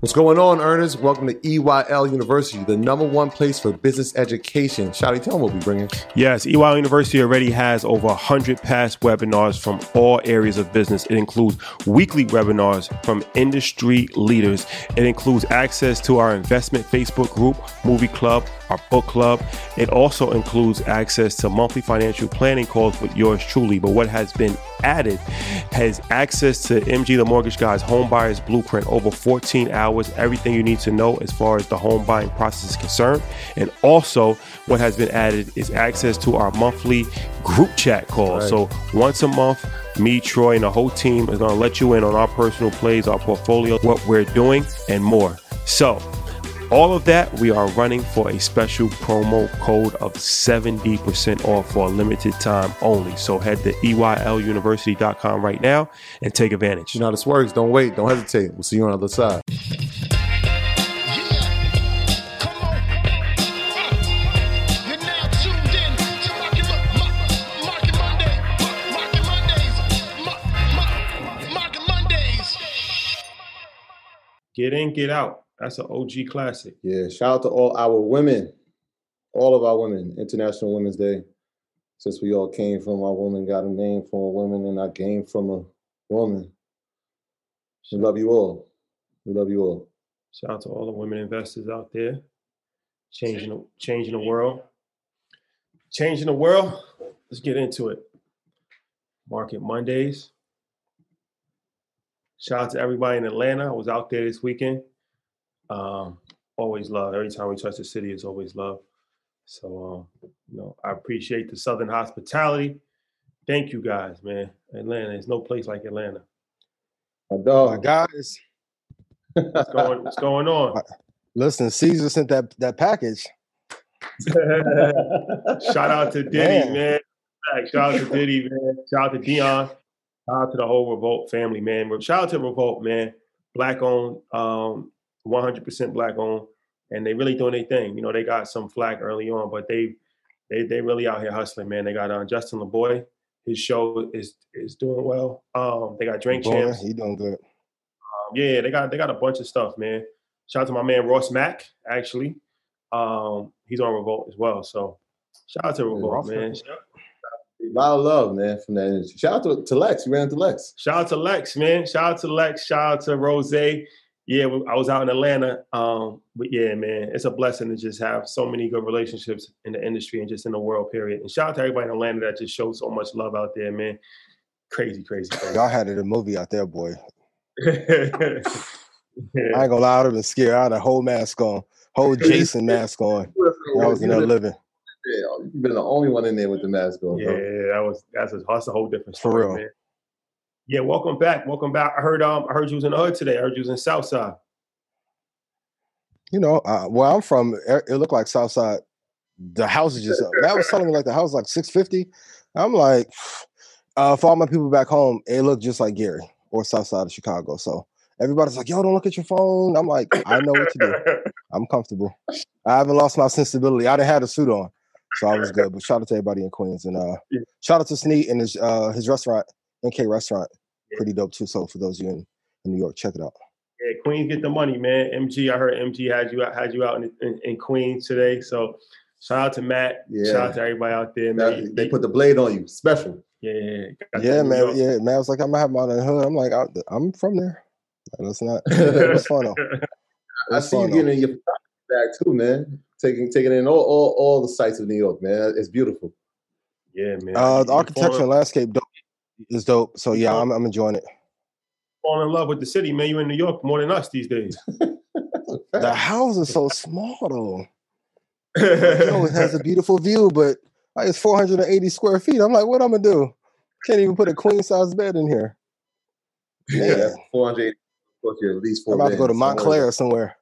What's going on, earners? Welcome to EYL University, the number one place for business education. Shouty, tell them what we'll be bringing. Yes, EYL University already has over 100 past webinars from all areas of business. It includes weekly webinars from industry leaders. It includes access to our investment Facebook group, movie club, our book club. It also includes access to monthly financial planning calls with yours truly. But what has been added has access to MG the Mortgage Guy's home buyer's blueprint over 14 hours, everything you need to know as far as the home buying process is concerned. And also, what has been added is access to our monthly group chat calls. Right. So once a month, me, Troy, and the whole team is going to let you in on our personal plays, our portfolio, what we're doing, and more. So, all of that, we are running for a special promo code of 70% off for a limited time only. So head to EYLUniversity.com right now and take advantage. You know how this works. Don't wait. Don't hesitate. We'll see you on the other side. Get in, get out. That's an OG classic. Yeah, shout out to all our women, all of our women. International Women's Day. Since we all came from a woman, got a name from a woman, and I came from a woman. We love you all. We love you all. Shout out to all the women investors out there, changing the, changing the world. Changing the world. Let's get into it. Market Mondays. Shout out to everybody in Atlanta. I was out there this weekend. Um, always love. Every time we touch the city, it's always love. So, um, you know, I appreciate the Southern hospitality. Thank you guys, man. Atlanta, there's no place like Atlanta. My dog, guys. what's, going, what's going on? Listen, Caesar sent that that package. Shout out to Diddy, man. man. Shout out to Diddy, man. Shout out to Dion. Shout out to the whole Revolt family, man. Shout out to Revolt, man. Black owned. Um, 100% black owned, and they really doing their thing. You know, they got some flack early on, but they they they really out here hustling, man. They got uh, Justin LaBoy. His show is is doing well. Um, they got Drink Boy, Champs. He doing good. Um, yeah, they got they got a bunch of stuff, man. Shout out to my man Ross Mack, actually. Um, he's on Revolt as well. So shout out to Revolt, yeah, man. A lot of love, man, from that industry. Shout out to, to Lex. You ran into Lex. Shout out to Lex, man. Shout out to Lex. Shout out to Rose yeah, I was out in Atlanta. Um, but yeah, man, it's a blessing to just have so many good relationships in the industry and just in the world, period. And shout out to everybody in Atlanta that just showed so much love out there, man. Crazy, crazy. crazy. Y'all had it a movie out there, boy. yeah. I ain't gonna lie, I'd have been scared. I had a whole mask on, whole Jason mask on. I was in there living. Yeah, you've been the only one in there with the mask on. Yeah, bro. that was that's a, that's a whole different story, For real. man. Yeah, welcome back. Welcome back. I heard um I heard you was in the hood today. I heard you was in Southside. You know, uh, where I'm from, it looked like Southside. The house is just that was telling me like the house like 650. I'm like, uh, for all my people back home, it looked just like Gary or Southside of Chicago. So everybody's like, yo, don't look at your phone. I'm like, I know what to do. I'm comfortable. I haven't lost my sensibility. I didn't have a suit on. So I was good. But shout out to everybody in Queens and uh shout out to Sneed and his uh his restaurant, NK restaurant pretty dope too. So for those of you in, in New York, check it out. Yeah, Queens get the money, man. MG, I heard MG had you out, had you out in, in, in Queens today. So shout out to Matt. Yeah. Shout out to everybody out there, man. That, they put the blade on you, special. Yeah, yeah, man. Yeah, man. I was like, I'm gonna have my hood. I'm like, I'm from there. That's not. That's fun though. I see you getting in your bag too, man. Taking taking in all, all all the sights of New York, man. It's beautiful. Yeah, man. Uh, the architecture and landscape dope it's dope. So yeah, I'm, I'm enjoying it. Fall in love with the city, man. You're in New York more than us these days. the house is so small though. Yo, it has a beautiful view, but like, it's 480 square feet. I'm like, what I'm gonna do? Can't even put a queen size bed in here. Man. Yeah, 480. At least four. I'm about to go to Montclair somewhere.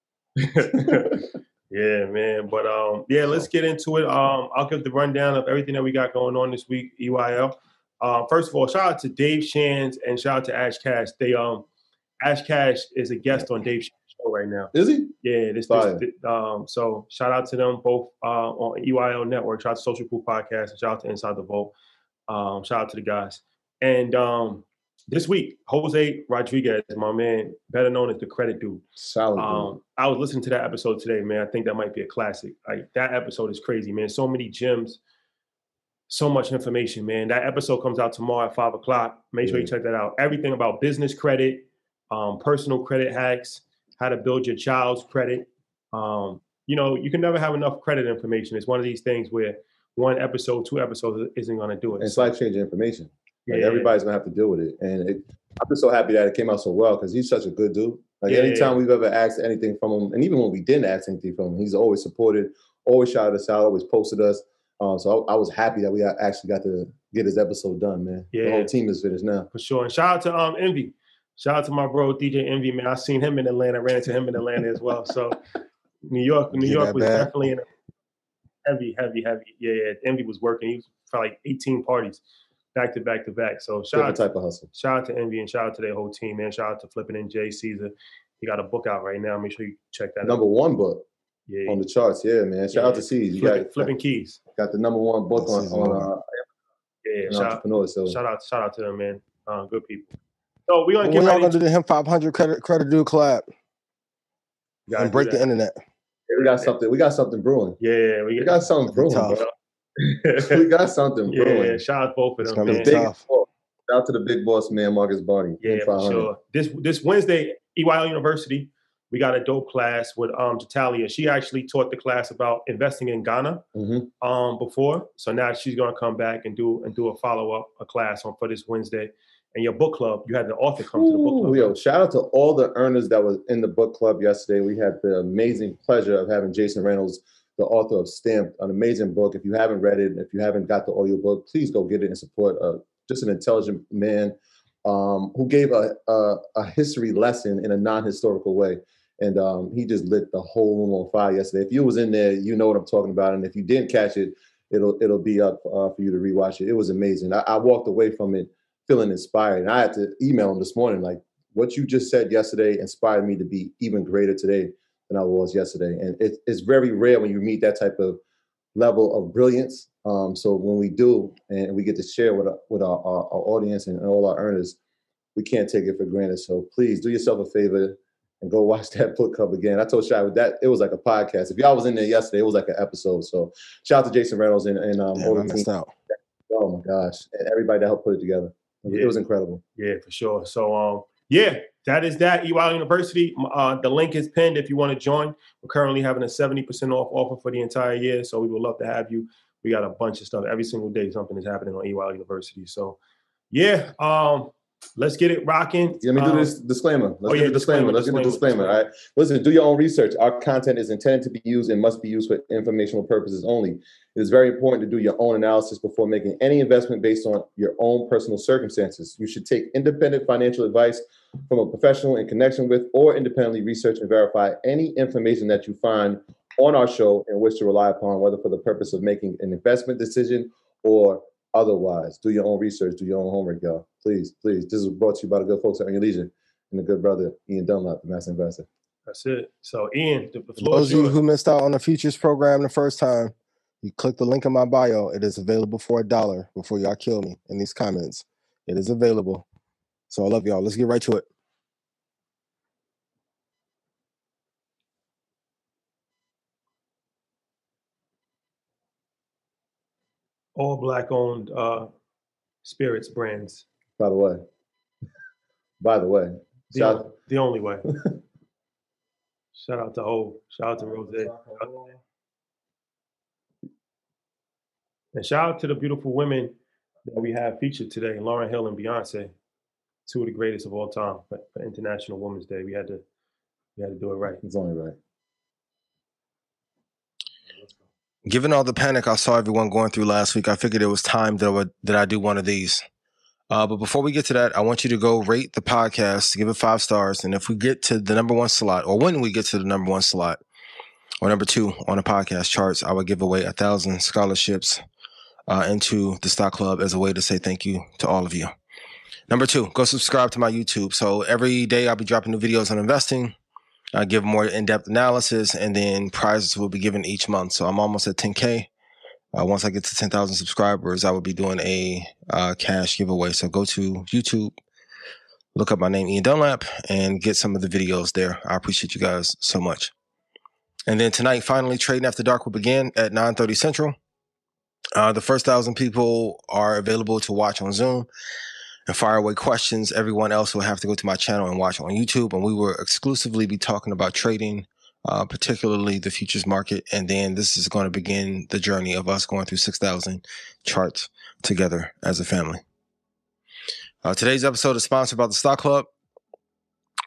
yeah, man. But um, yeah, let's get into it. Um, I'll give the rundown of everything that we got going on this week. EYL. Uh, first of all, shout out to Dave Shands and shout out to Ash Cash. They um, Ash Cash is a guest on Dave Shands' show right now. Is he? Yeah, this, this, this um, so shout out to them both uh, on EYL Network. Shout out to Social Proof Podcast and shout out to Inside the Vault. Um, shout out to the guys. And um, this week, Jose Rodriguez, my man, better known as the Credit Dude. Solid. Um, I was listening to that episode today, man. I think that might be a classic. Like that episode is crazy, man. So many gems, so much information, man. That episode comes out tomorrow at five o'clock. Make sure you check that out. Everything about business credit, um, personal credit hacks, how to build your child's credit. Um, you know, you can never have enough credit information. It's one of these things where one episode, two episodes isn't going to do it. it's life changing information. Like Yeah. everybody's gonna have to deal with it, and it, I'm just so happy that it came out so well because he's such a good dude. Like Yeah. anytime we've ever asked anything from him, and even when we didn't ask anything from him, he's always supported, always shouted us out, always posted us. Um, so I, I was happy that we actually got to get this episode done, man. Yeah, The Yeah. whole team is finished now. for sure. And shout out to um Envy. Shout out to my bro DJ Envy, man. I seen him in Atlanta, ran into him in Atlanta as well. So New York, New Get York was definitely in a heavy, heavy, heavy. Yeah, yeah. Envy was working. He was for like 18 parties back to back to back. So shout Different out, type of hustle. shout out to Envy and shout out to their whole team, man. Shout out to Flipping and Jay Caesar. He got a book out right now. Make sure you check that Number out. one book Yeah, on the charts. Yeah, man. Shout out to C's. You flipping, got, flipping keys. got the number one book on, C's on uh, Yeah, an shout, entrepreneur. So shout out, shout out to them, man. Uh, good people. So we gonna When get y'all ready gonna do the him 500 credit credit dude collab and break that. the internet? we got something. We got something brewing. Yeah, we We got something brewing, Tough. bro. we got something yeah, brewing. shout out both of them, gonna man. Big tough. boss. Shout out to the big boss man, Marcus Barney. Yeah, for sure. This this Wednesday, EYL University, we got a dope class with um Jatalia. She actually taught the class about investing in Ghana Mhm. um before. So now she's gonna come back and do and do a follow-up a class on for this Wednesday. And your book club, you had the author come to the book Ooh, club. yo, shout out to all the earners that was in the book club yesterday. We had the amazing pleasure of having Jason Reynolds, the author of Stamped, an amazing book. If you haven't read it, if you haven't got the audiobook, please go get it and support uh, just an intelligent man um, who gave a, a, a history lesson in a non-historical way. And um, he just lit the whole room on fire yesterday. If you was in there, you know what I'm talking about. And if you didn't catch it, it'll it'll be up uh, for you to rewatch it. It was amazing. I, I walked away from it feeling inspired. And I had to email him this morning, like, what you just said yesterday inspired me to be even greater today than I was yesterday. And it, it's very rare when you meet that type of level of brilliance. Um, so when we do, and we get to share with our, with our, our, our audience and all our earners, we can't take it for granted. So please do yourself a favor and go watch that book club again. I told Shy with that it was like a podcast. If y'all was in there yesterday, it was like an episode. So shout out to Jason Reynolds and, and um, Damn, I missed out. Oh my gosh, and everybody that helped put it together. Yeah. It was incredible. Yeah, for sure. So um, yeah, that is that. EYL University. Uh, the link is pinned if you want to join. We're currently having a 70% off offer for the entire year. So we would love to have you. We got a bunch of stuff every single day. Something is happening on EYL University. So yeah, um, let's get it rocking. Let me do Um, this disclaimer. Let's oh, yeah, the disclaimer. disclaimer, Let's get the disclaimer, disclaimer. All right. Listen, do your own research. Our content is intended to be used and must be used for informational purposes only. It is very important to do your own analysis before making any investment based on your own personal circumstances. You should take independent financial advice from a professional in connection with or independently research and verify any information that you find on our show and wish to rely upon, whether for the purpose of making an investment decision or otherwise. Do your own research, do your own homework, y'all. Please, please. This is brought to you by the good folks at Earn Your Leisure and the good brother Ian Dunlap, the master investor. That's it. So Ian, the, the For floor those of you who missed out on the futures program the first time, you click the link in my bio. It is available for a dollar before y'all kill me in these comments. It is available. So I love y'all. Let's get right to it. All black owned uh, spirits brands. By the way, by the way, The, shout, on- the only way. Shout out to O. Shout out to Rose. And shout out to the beautiful women that we have featured today, Lauryn Hill and Beyonce, two of the greatest of all time. But for International Women's Day, we had to we had to do it right. it's only right. Given all the panic I saw everyone going through last week, I figured it was time that I, would, that I do one of these. Uh, but before we get to that, I want you to go rate the podcast, give it five stars, and if we get to the number one slot, or when we get to the number one slot, or number two on the podcast charts, I would give away a thousand scholarships uh, into the stock club as a way to say thank you to all of you. Number two, go subscribe to my YouTube. So every day I'll be dropping new videos on investing. I give more in-depth analysis, and then prizes will be given each month. So I'm almost at 10k. Uh, once I get to 10,000 subscribers, I will be doing a uh, cash giveaway. So go to YouTube, look up my name, Ian Dunlap, and get some of the videos there. I appreciate you guys so much. And then tonight, finally, Trading After Dark will begin at 9.30 Central. Uh, the first thousand people are available to watch on Zoom and fire away questions. Everyone else will have to go to my channel and watch on YouTube. And we will exclusively be talking about trading, uh, particularly the futures market. And then this is going to begin the journey of us going through 6,000 charts together as a family. Uh, today's episode is sponsored by the Stock Club.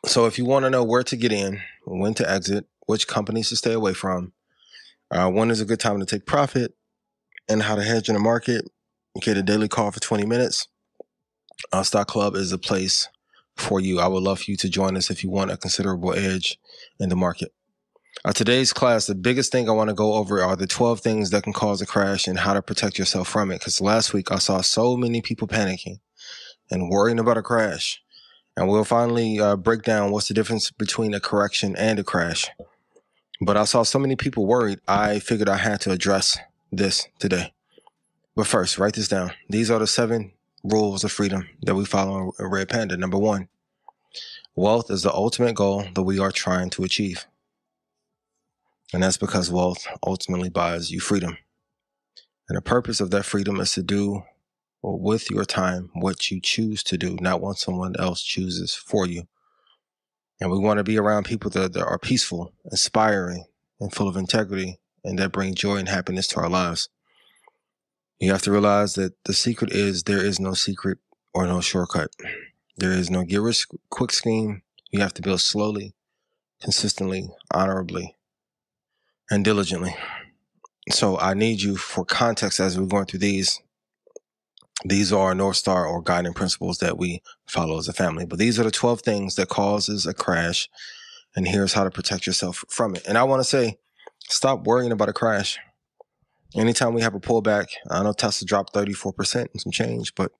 So if you want to know where to get in, when to exit, which companies to stay away from, uh, when is a good time to take profit, and how to hedge in the market, you get a daily call for 20 minutes. Uh, Stock Club is a place for you. I would love for you to join us if you want a considerable edge in the market. Uh, today's class, the biggest thing I want to go over are the 12 things that can cause a crash and how to protect yourself from it. Because last week I saw so many people panicking and worrying about a crash. And we'll finally uh, break down what's the difference between a correction and a crash. But I saw so many people worried, I figured I had to address this today. But first, write this down. These are the seven rules of freedom that we follow in Red Panda. Number one, wealth is the ultimate goal that we are trying to achieve. And that's because wealth ultimately buys you freedom. And the purpose of that freedom is to do with your time what you choose to do, not what someone else chooses for you. And we want to be around people that, that are peaceful, inspiring, and full of integrity, and that bring joy and happiness to our lives. You have to realize that the secret is there is no secret or no shortcut. There is no get rich quick scheme. You have to build slowly, consistently, honorably, and diligently. So I need you for context as we're going through these. These are North Star or guiding principles that we follow as a family. But these are the 12 things that causes a crash. And here's how to protect yourself from it. And I want to say, stop worrying about a crash. Anytime we have a pullback, I know Tesla dropped 34% and some change, but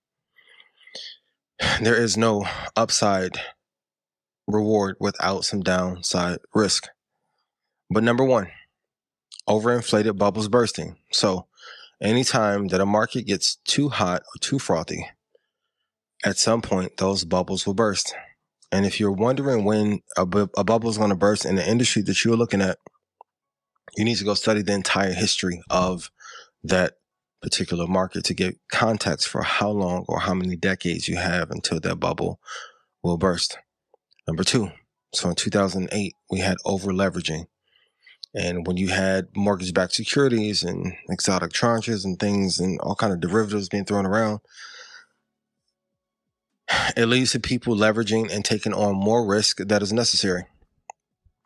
there is no upside reward without some downside risk. But number one, overinflated bubbles bursting. So, anytime that a market gets too hot or too frothy, at some point those bubbles will burst. And if you're wondering when a, bu- a bubble is going to burst in the industry that you're looking at, you need to go study the entire history of that particular market to get context for how long or how many decades you have until that bubble will burst. Number two, so in 2008, we had over leveraging. And when you had mortgage-backed securities and exotic tranches and things and all kind of derivatives being thrown around, it leads to people leveraging and taking on more risk that is necessary,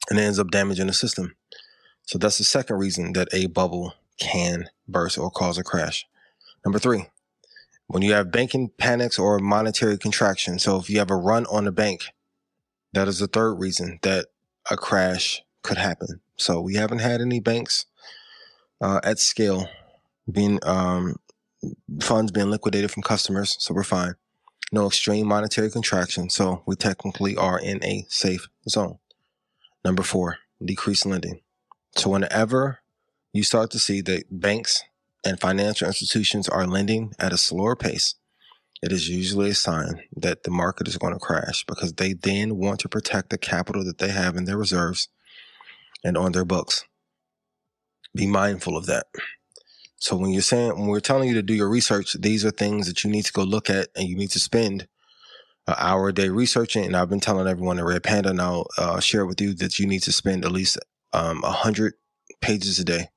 and ends up damaging the system. So that's the second reason that a bubble can burst or cause a crash. Number three, when you have banking panics or monetary contraction. So if you have a run on the bank, that is the third reason that a crash could happen. So we haven't had any banks uh, at scale being um, funds being liquidated from customers, so we're fine. No extreme monetary contraction, so we technically are in a safe zone. Number four, decreased lending. So whenever you start to see that banks and financial institutions are lending at a slower pace, it is usually a sign that the market is going to crash because they then want to protect the capital that they have in their reserves and on their books. Be mindful of that. So when you're saying when we're telling you to do your research, these are things that you need to go look at and you need to spend an hour a day researching. And I've been telling everyone at Red Panda, and I'll uh, share with you that you need to spend at least um, 100 pages a day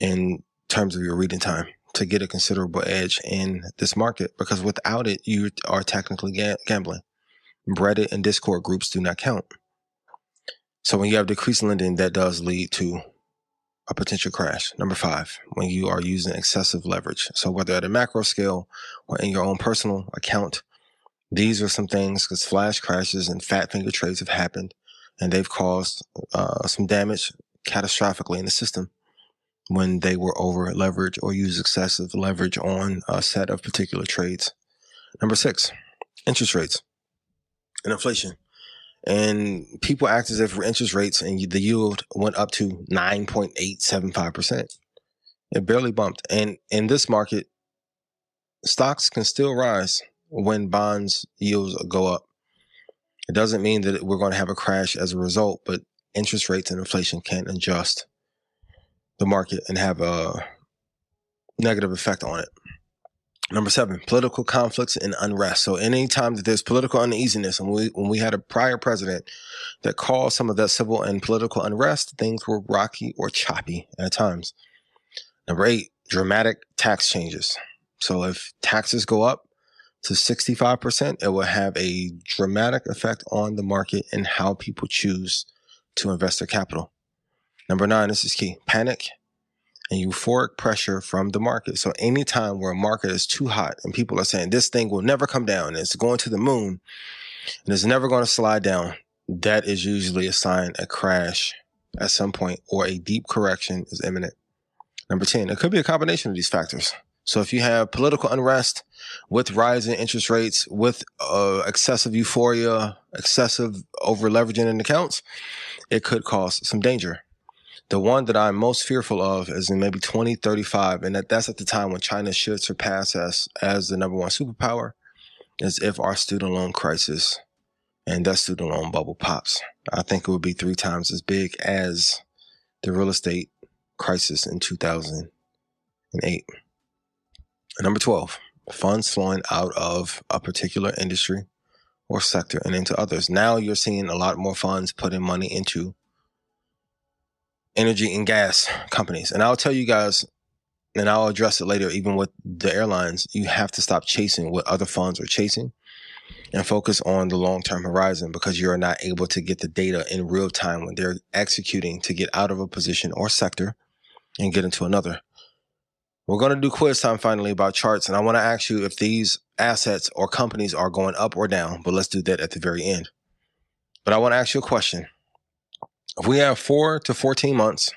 in terms of your reading time to get a considerable edge in this market because without it, you are technically ga- gambling. Reddit and Discord groups do not count. So when you have decreased lending, that does lead to a potential crash. Number five, when you are using excessive leverage. So whether at a macro scale or in your own personal account, these are some things because flash crashes and fat finger trades have happened and they've caused uh, some damage catastrophically in the system when they were over leveraged or used excessive leverage on a set of particular trades. Number six, interest rates and inflation. And people act as if interest rates and the yield went up to 9.875%. It barely bumped. And in this market, stocks can still rise when bonds yields go up. It doesn't mean that we're going to have a crash as a result, but interest rates and inflation can adjust the market and have a negative effect on it. Number seven, political conflicts and unrest. So anytime that there's political uneasiness, and we when we had a prior president that caused some of that civil and political unrest, things were rocky or choppy at times. Number eight, dramatic tax changes. So if taxes go up to 65%, it will have a dramatic effect on the market and how people choose to invest their capital. Number nine, this is key panic and euphoric pressure from the market. So anytime where a market is too hot and people are saying this thing will never come down, it's going to the moon and it's never going to slide down, that is usually a sign a crash at some point or a deep correction is imminent. Number 10, it could be a combination of these factors. So if you have political unrest with rising interest rates, with uh, excessive euphoria, excessive over leveraging in accounts, it could cause some danger. The one that I'm most fearful of is in maybe 2035, and that, that's at the time when China should surpass us as the number one superpower, is if our student loan crisis and that student loan bubble pops. I think it would be three times as big as the real estate crisis in 2008. Number 12, funds flowing out of a particular industry or sector and into others. Now you're seeing a lot more funds putting money into energy and gas companies. And I'll tell you guys, and I'll address it later, even with the airlines, you have to stop chasing what other funds are chasing and focus on the long term horizon because you're not able to get the data in real time when they're executing to get out of a position or sector and get into another. We're going to do quiz time finally about charts, and I want to ask you if these assets or companies are going up or down, but let's do that at the very end. But I want to ask you a question. If we have four to 14 months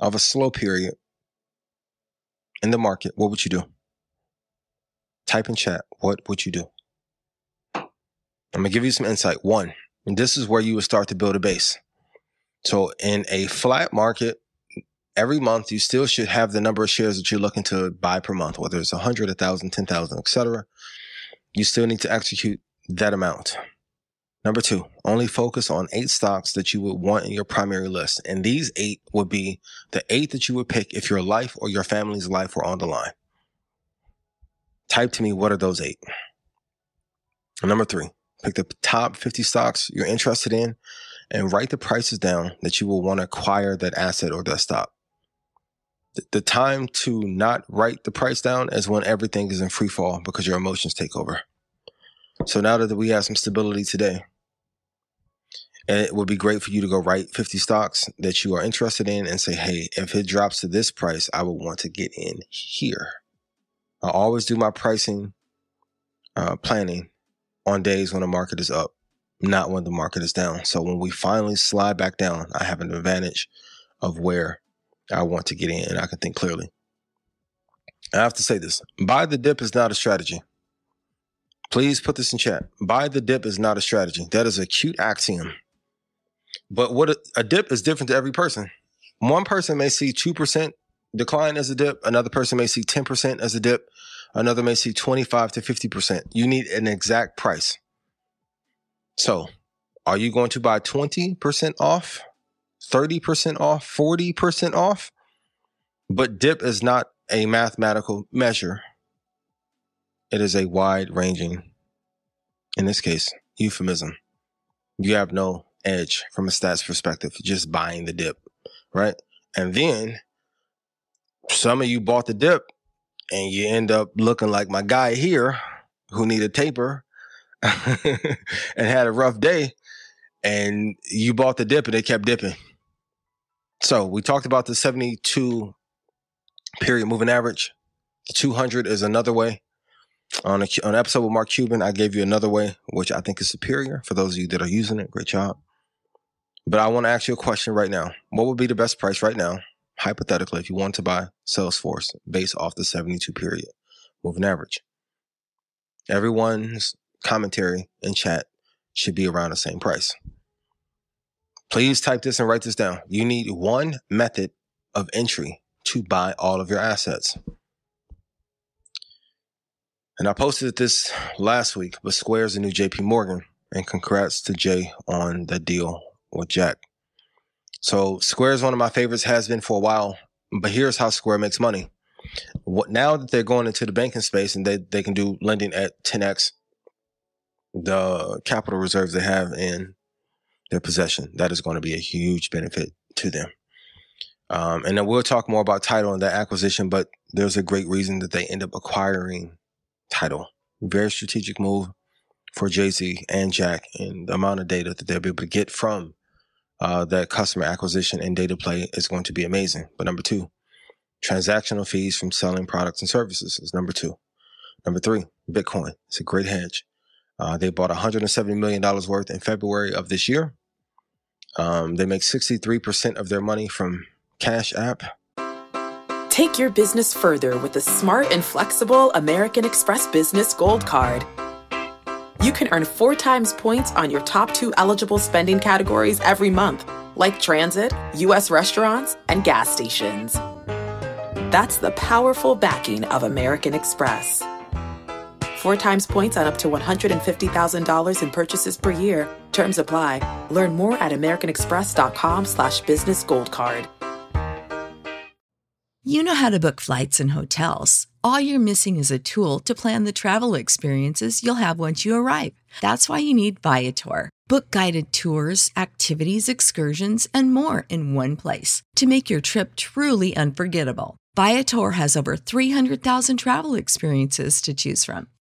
of a slow period in the market, what would you do? Type in chat, what would you do? I'm going to give you some insight. One, and this is where you would start to build a base. So in a flat market, every month you still should have the number of shares that you're looking to buy per month, whether it's 100, 1,000, 10,000, etc. You still need to execute that amount. Number two, only focus on eight stocks that you would want in your primary list. And these eight would be the eight that you would pick if your life or your family's life were on the line. Type to me, what are those eight? Number three, pick the top 50 stocks you're interested in and write the prices down that you will want to acquire that asset or that stock the time to not write the price down is when everything is in free fall because your emotions take over. So now that we have some stability today, and it would be great for you to go write 50 stocks that you are interested in and say, hey, if it drops to this price, I would want to get in here. I always do my pricing uh, planning on days when the market is up, not when the market is down. So when we finally slide back down, I have an advantage of where I want to get in and I can think clearly. I have to say this buy the dip is not a strategy. Please put this in chat. Buy the dip is not a strategy. That is a cute axiom. But what a, a dip is different to every person. One person may see 2% decline as a dip, another person may see 10% as a dip, another may see 25 to 50%. You need an exact price. So, are you going to buy 20% off 30% off, 40% off. But dip is not a mathematical measure. It is a wide ranging, in this case, euphemism. You have no edge from a stats perspective, just buying the dip, right? And then some of you bought the dip and you end up looking like my guy here who needed taper and had a rough day and you bought the dip and it kept dipping so we talked about the 72 period moving average. The 200 is another way. On, a, on an episode with Mark Cuban, I gave you another way, which I think is superior for those of you that are using it. Great job. But I want to ask you a question right now. What would be the best price right now, hypothetically, if you want to buy Salesforce based off the 72 period moving average? Everyone's commentary in chat should be around the same price. Please type this and write this down. You need one method of entry to buy all of your assets. And I posted this last week, but Square's a new JP Morgan. And congrats to Jay on the deal with Jack. So Square is one of my favorites, has been for a while. But here's how Square makes money. What now that they're going into the banking space and they, they can do lending at 10x the capital reserves they have in their possession, that is going to be a huge benefit to them. Um, and then we'll talk more about Tidal and that acquisition, but there's a great reason that they end up acquiring Tidal. Very strategic move for Jay Z and Jack, and the amount of data that they'll be able to get from uh, that customer acquisition and data play is going to be amazing. But number two, transactional fees from selling products and services is number two. Number three, Bitcoin. It's a great hedge. Uh, they bought $170 million worth in February of this year. Um, they make 63% of their money from Cash App. Take your business further with the smart and flexible American Express Business Gold Card. You can earn four times points on your top two eligible spending categories every month, like transit, U.S. restaurants, and gas stations. That's the powerful backing of American Express. Four times points on up to $150,000 in purchases per year. Terms apply. Learn more at americanexpress.com slash business gold card. You know how to book flights and hotels. All you're missing is a tool to plan the travel experiences you'll have once you arrive. That's why you need Viator. Book guided tours, activities, excursions, and more in one place to make your trip truly unforgettable. Viator has over 300,000 travel experiences to choose from.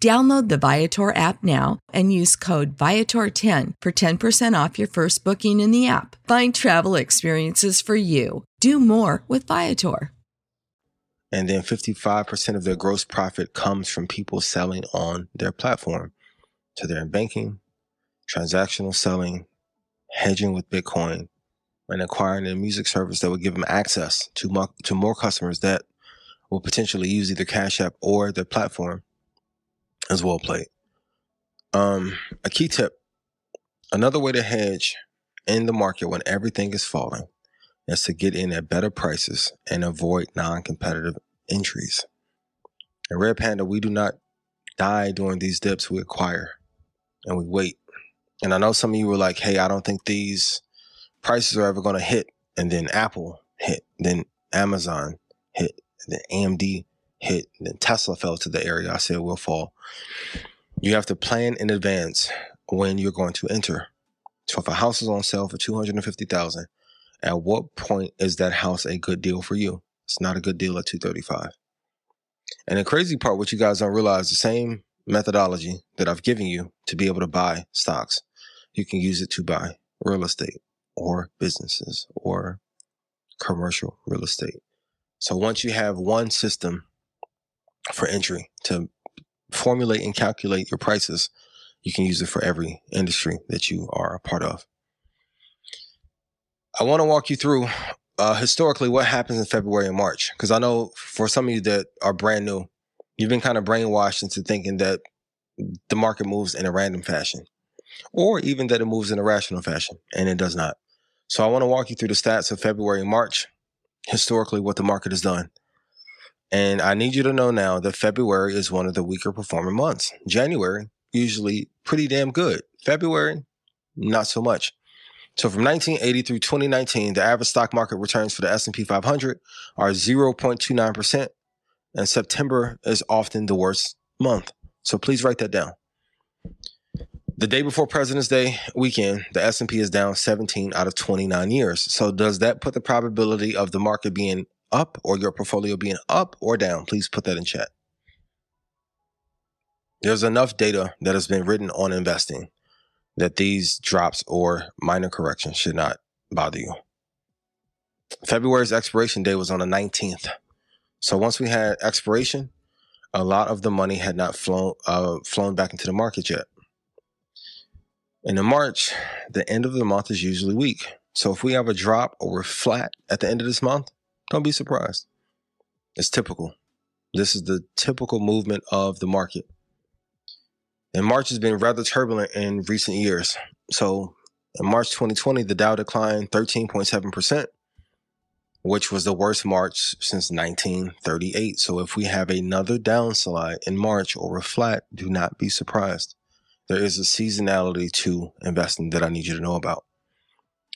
Download the Viator app now and use code Viator10 for 10% off your first booking in the app. Find travel experiences for you. Do more with Viator. And then 55% of their gross profit comes from people selling on their platform. So they're in banking, transactional selling, hedging with Bitcoin, and acquiring a music service that would give them access to more, to more customers that will potentially use either Cash App or their platform as well played. Um, a key tip: another way to hedge in the market when everything is falling is to get in at better prices and avoid non-competitive entries. At Red Panda, we do not die during these dips. We acquire and we wait. And I know some of you were like, "Hey, I don't think these prices are ever going to hit." And then Apple hit, then Amazon hit, then AMD hit, then Tesla fell to the area I said will fall. You have to plan in advance when you're going to enter. So if a house is on sale for 250,000, at what point is that house a good deal for you? It's not a good deal at 235. And the crazy part, what you guys don't realize, the same methodology that I've given you to be able to buy stocks, you can use it to buy real estate or businesses or commercial real estate. So once you have one system for entry to formulate and calculate your prices. You can use it for every industry that you are a part of. I want to walk you through uh, historically what happens in February and March, because I know for some of you that are brand new, you've been kind of brainwashed into thinking that the market moves in a random fashion, or even that it moves in a rational fashion, and it does not. So I want to walk you through the stats of February and March, historically what the market has done, and I need you to know now that February is one of the weaker performing months. January, usually pretty damn good. February, not so much. So from 1980 through 2019, the average stock market returns for the S&P 500 are 0.29%, and September is often the worst month. So please write that down. The day before President's Day weekend, the S&P is down 17 out of 29 years. So does that put the probability of the market being up or your portfolio being up or down, please put that in chat. There's enough data that has been written on investing that these drops or minor corrections should not bother you. February's expiration day was on the 19th. So once we had expiration, a lot of the money had not flown uh, flown back into the market yet. And in March, the end of the month is usually weak. So if we have a drop or we're flat at the end of this month, don't be surprised. It's typical. This is the typical movement of the market. And March has been rather turbulent in recent years. So in March 2020, the Dow declined 13.7%, which was the worst March since 1938. So if we have another downslide in March or a flat, do not be surprised. There is a seasonality to investing that I need you to know about.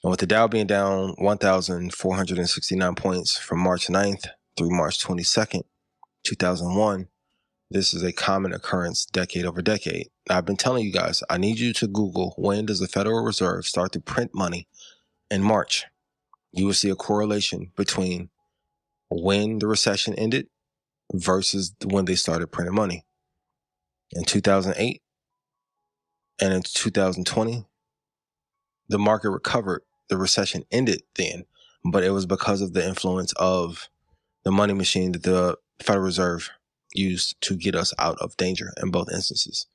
And with the Dow being down 1,469 points from March 9th through March 22nd, 2001, this is a common occurrence decade over decade. I've been telling you guys, I need you to Google when does the Federal Reserve start to print money in March. You will see a correlation between when the recession ended versus when they started printing money. In 2008 and in 2020, the market recovered the recession ended then, but it was because of the influence of the money machine that the Federal Reserve used to get us out of danger in both instances.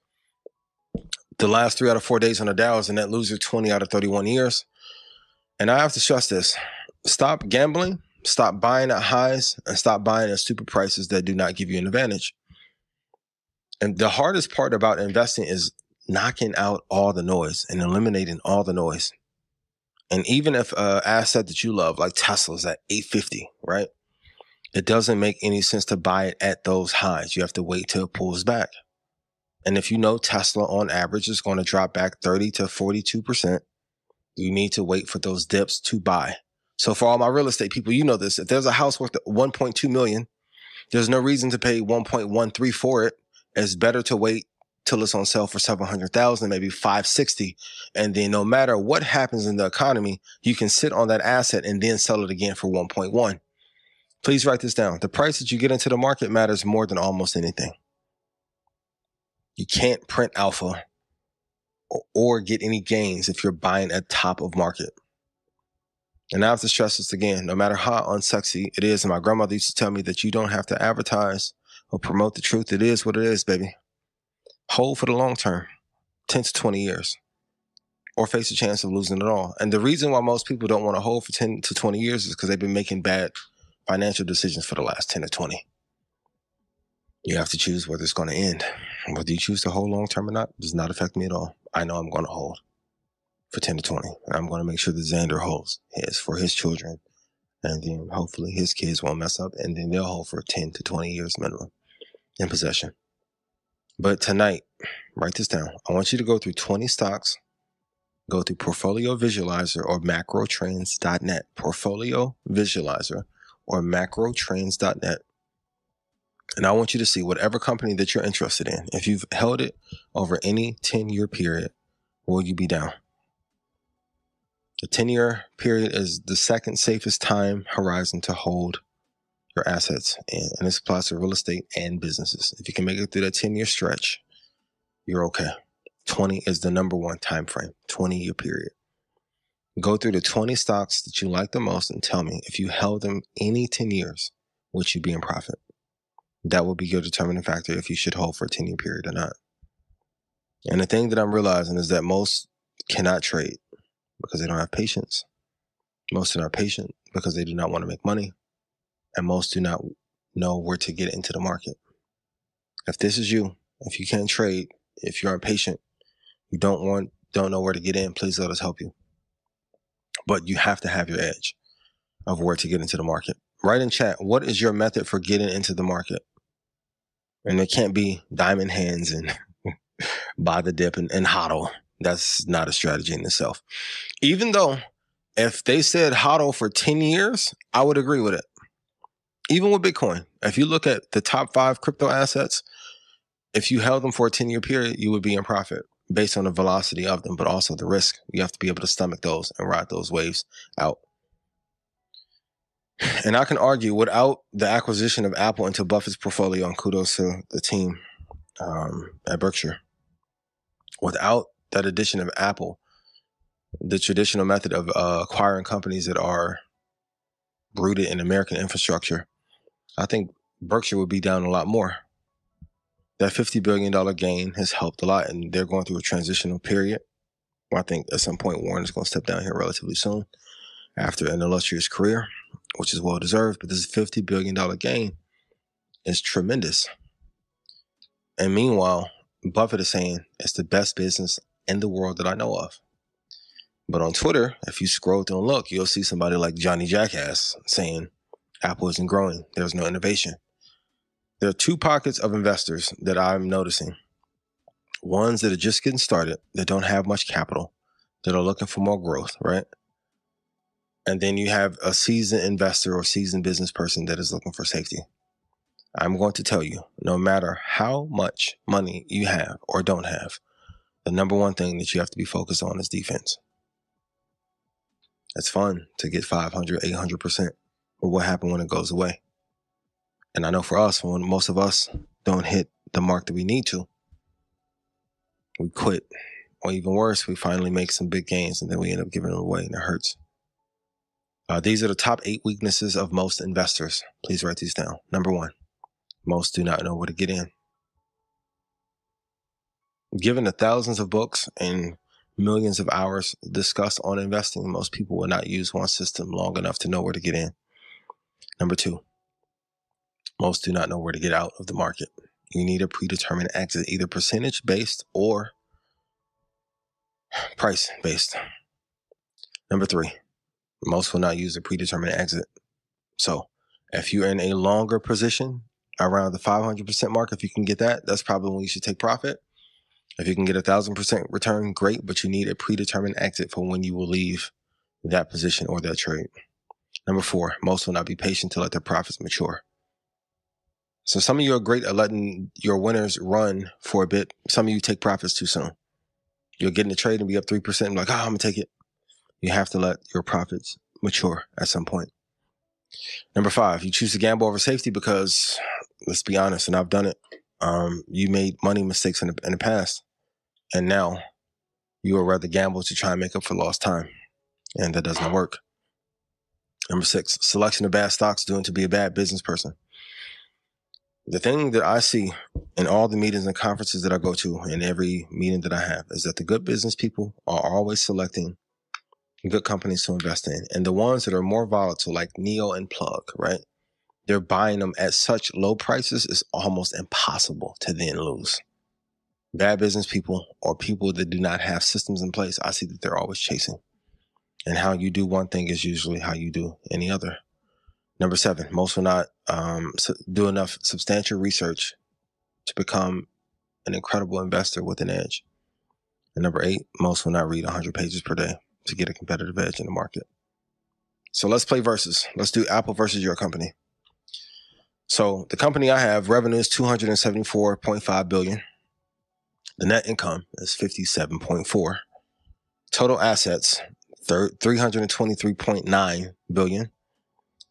The last three out of four days on the Dow is a net loser 20 out of 31 years. And I have to stress this stop gambling, stop buying at highs, and stop buying at stupid prices that do not give you an advantage. And the hardest part about investing is knocking out all the noise and eliminating all the noise. And even if an asset that you love, like Tesla, is at 850, right? It doesn't make any sense to buy it at those highs. You have to wait till it pulls back. And if you know Tesla on average is going to drop back 30 to 42%, you need to wait for those dips to buy. So for all my real estate people, you know this. If there's a house worth 1.2 million, there's no reason to pay 1.13 for it. It's better to wait till it's on sale for 700,000, maybe 560. And then no matter what happens in the economy, you can sit on that asset and then sell it again for 1.1. Please write this down. The price that you get into the market matters more than almost anything. You can't print alpha or, or get any gains if you're buying at top of market. And I have to stress this again, no matter how unsexy it is, and my grandmother used to tell me that you don't have to advertise or promote the truth. It is what it is, baby hold for the long term, 10 to 20 years, or face a chance of losing it all. And the reason why most people don't want to hold for 10 to 20 years is because they've been making bad financial decisions for the last 10 to 20. You have to choose whether it's going to end. Whether you choose to hold long term or not does not affect me at all. I know I'm going to hold for 10 to 20. And I'm going to make sure that Xander holds his for his children. And then hopefully his kids won't mess up. And then they'll hold for 10 to 20 years minimum in possession. But tonight, write this down. I want you to go through 20 stocks, go through Portfolio Visualizer or macrotrends.net. Portfolio Visualizer or macrotrends.net. And I want you to see whatever company that you're interested in. If you've held it over any 10 year period, will you be down? The 10 year period is the second safest time horizon to hold your assets. And, and this applies to real estate and businesses. If you can make it through that 10 year stretch, you're okay. 20 is the number one time frame, 20 year period. Go through the 20 stocks that you like the most and tell me if you held them any 10 years, would you be in profit? That will be your determining factor if you should hold for a 10 year period or not. And the thing that I'm realizing is that most cannot trade because they don't have patience. Most are not patient because they do not want to make money and most do not know where to get into the market. If this is you, if you can't trade, if you're impatient, you don't want, don't know where to get in, please let us help you. But you have to have your edge of where to get into the market. Write in chat, what is your method for getting into the market? And it can't be diamond hands and buy the dip and, and hodl. That's not a strategy in itself. Even though if they said hodl for 10 years, I would agree with it even with Bitcoin, if you look at the top five crypto assets, if you held them for a 10 year period, you would be in profit based on the velocity of them, but also the risk. You have to be able to stomach those and ride those waves out. And I can argue without the acquisition of Apple into Buffett's portfolio, and kudos to the team um, at Berkshire, without that addition of Apple, the traditional method of uh, acquiring companies that are rooted in American infrastructure I think Berkshire would be down a lot more. That $50 billion gain has helped a lot, and they're going through a transitional period. I think at some point Warren is going to step down here relatively soon. after an illustrious career, which is well deserved, but this $50 billion gain is tremendous. And meanwhile, Buffett is saying it's the best business in the world that I know of. But on Twitter, if you scroll through and look, you'll see somebody like Johnny Jackass saying Apple isn't growing, there's no innovation. There are two pockets of investors that I'm noticing ones that are just getting started, that don't have much capital, that are looking for more growth, right? And then you have a seasoned investor or seasoned business person that is looking for safety. I'm going to tell you no matter how much money you have or don't have, the number one thing that you have to be focused on is defense. It's fun to get 500, 800%, but what happens when it goes away? And I know for us, when most of us don't hit the mark that we need to, we quit. Or even worse, we finally make some big gains and then we end up giving it away and it hurts. Uh, these are the top eight weaknesses of most investors. Please write these down. Number one, most do not know where to get in. Given the thousands of books and millions of hours discussed on investing, most people will not use one system long enough to know where to get in. Number two, most do not know where to get out of the market. You need a predetermined exit, either percentage based or price based. Number three, most will not use a predetermined exit. So if you're in a longer position around the 500% mark, if you can get that, that's probably when you should take profit. If you can get a thousand percent return, great, but you need a predetermined exit for when you will leave that position or that trade. Number four, most will not be patient to let their profits mature. So some of you are great at letting your winners run for a bit. Some of you take profits too soon. You'll get in the trade and be up 3% and like, oh, I'm going to take it. You have to let your profits mature at some point. Number five, you choose to gamble over safety because, let's be honest, and I've done it. Um, you made money mistakes in the, in the past, and now you would rather gamble to try and make up for lost time, and that doesn't work. Number six, selection of bad stocks doing to be a bad business person. The thing that I see in all the meetings and conferences that I go to, in every meeting that I have, is that the good business people are always selecting good companies to invest in. And the ones that are more volatile, like NIO and Plug, right? They're buying them at such low prices, it's almost impossible to then lose. Bad business people or people that do not have systems in place, I see that they're always chasing. And how you do one thing is usually how you do any other. Number seven, most will not um, do enough substantial research to become an incredible investor with an edge. And number eight, most will not read 100 pages per day to get a competitive edge in the market. So let's play versus. Let's do Apple versus your company. So the company I have revenue is 274.5 billion. The net income is 57.4. Total assets 323.9 billion.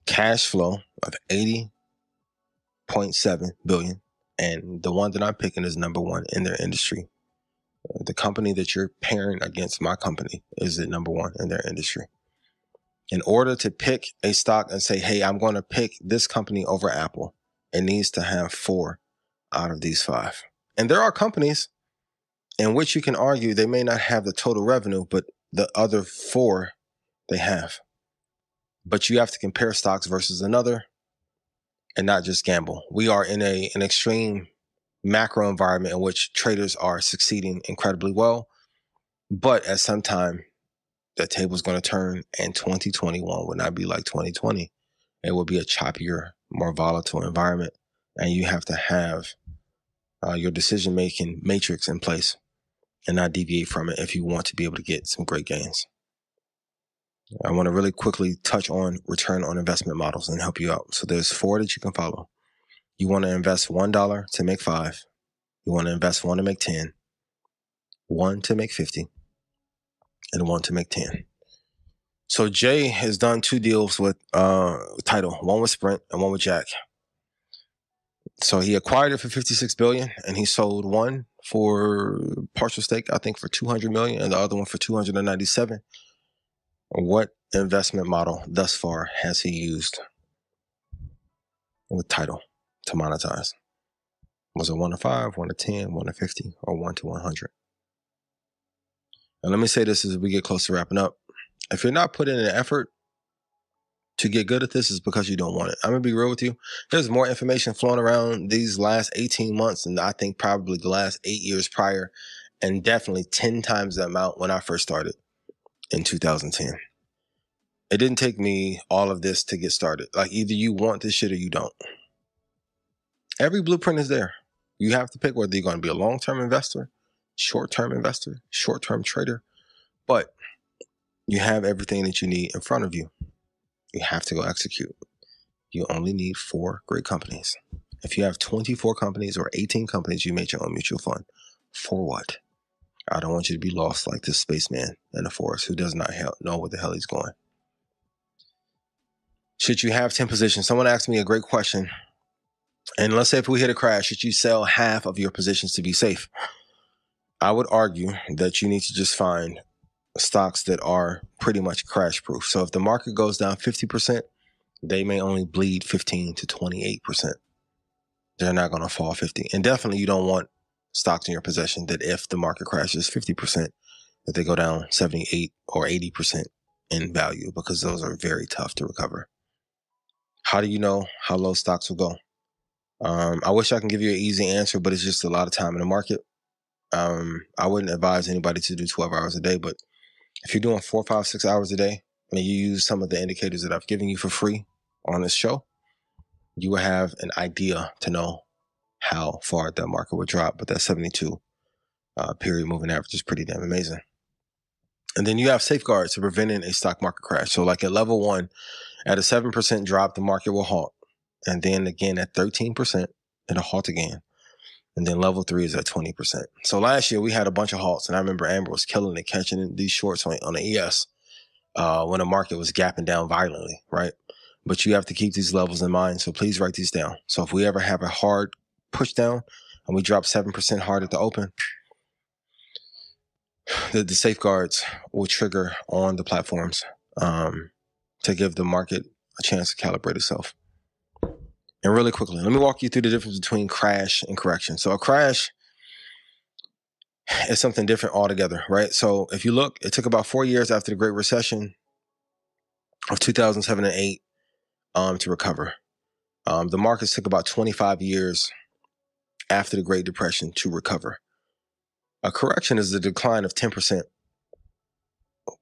Cash flow of 80.7 billion. And the one that I'm picking is number one in their industry uh, the company that you're pairing against my company is the number one in their industry. In order to pick a stock and say, hey, I'm going to pick this company over Apple, it needs to have four out of these five. And there are companies in which you can argue they may not have the total revenue, but the other four they have. But you have to compare stocks versus another and not just gamble. We are in a an extreme macro environment in which traders are succeeding incredibly well. But at some time, the table's going to turn and 2021 will not be like 2020. It will be a choppier, more volatile environment. And you have to have uh, your decision making matrix in place and not deviate from it if you want to be able to get some great gains. I want to really quickly touch on return on investment models and help you out. So there's four that you can follow. You want to invest $1 to make five. You want to invest one to make 10, one to make 50, and one to make 10. So Jay has done two deals with uh Tidal, one with Sprint and one with Jack. So he acquired it for 56 billion and he sold one for partial stake, I think for 200 million and the other one for 297. What investment model thus far has he used with Tidal to monetize? Was it one to five, one to 10, one to 50, or one to 100? And let me say this as we get close to wrapping up. If you're not putting in an effort to get good at this is because you don't want it. I'm gonna be real with you. There's more information flowing around these last 18 months than I think probably the last eight years prior, and definitely 10 times the amount when I first started in 2010. It didn't take me all of this to get started. Like either you want this shit or you don't. Every blueprint is there. You have to pick whether you're going to be a long term investor, short term investor, short term trader, but you have everything that you need in front of you. You have to go execute. You only need four great companies. If you have 24 companies or 18 companies, you made your own mutual fund. For what? I don't want you to be lost like this spaceman in the forest who does not know where the hell he's going. Should you have 10 positions? Someone asked me a great question. And let's say if we hit a crash, should you sell half of your positions to be safe? I would argue that you need to just find stocks that are pretty much crash proof. So if the market goes down 50%, they may only bleed 15 to 28%. They're not going to fall 50. And definitely you don't want stocks in your possession that if the market crashes 50%, that they go down 78 or 80% in value because those are very tough to recover. How do you know how low stocks will go? Um, I wish I can give you an easy answer, but it's just a lot of time in the market. Um, I wouldn't advise anybody to do 12 hours a day, but if you're doing four, five, six hours a day, and you use some of the indicators that I've given you for free on this show, you will have an idea to know how far that market would drop. But that 72 uh, period moving average is pretty damn amazing. And then you have safeguards to preventing a stock market crash. So, like at level one, at a 7% drop, the market will halt. And then again at 13%, it'll halt again. And then level three is at 20%. So last year we had a bunch of halts, and I remember Amber was killing it, catching these shorts on, on the ES uh, when the market was gapping down violently, right? But you have to keep these levels in mind. So please write these down. So if we ever have a hard push down and we drop 7% hard at the open, the, the safeguards will trigger on the platforms um, to give the market a chance to calibrate itself. And really quickly, let me walk you through the difference between crash and correction. So a crash is something different altogether, right? So if you look, it took about four years after the Great Recession of 2007 and 8 um, to recover. Um, the markets took about 25 years after the Great Depression to recover. A correction is a decline of 10%.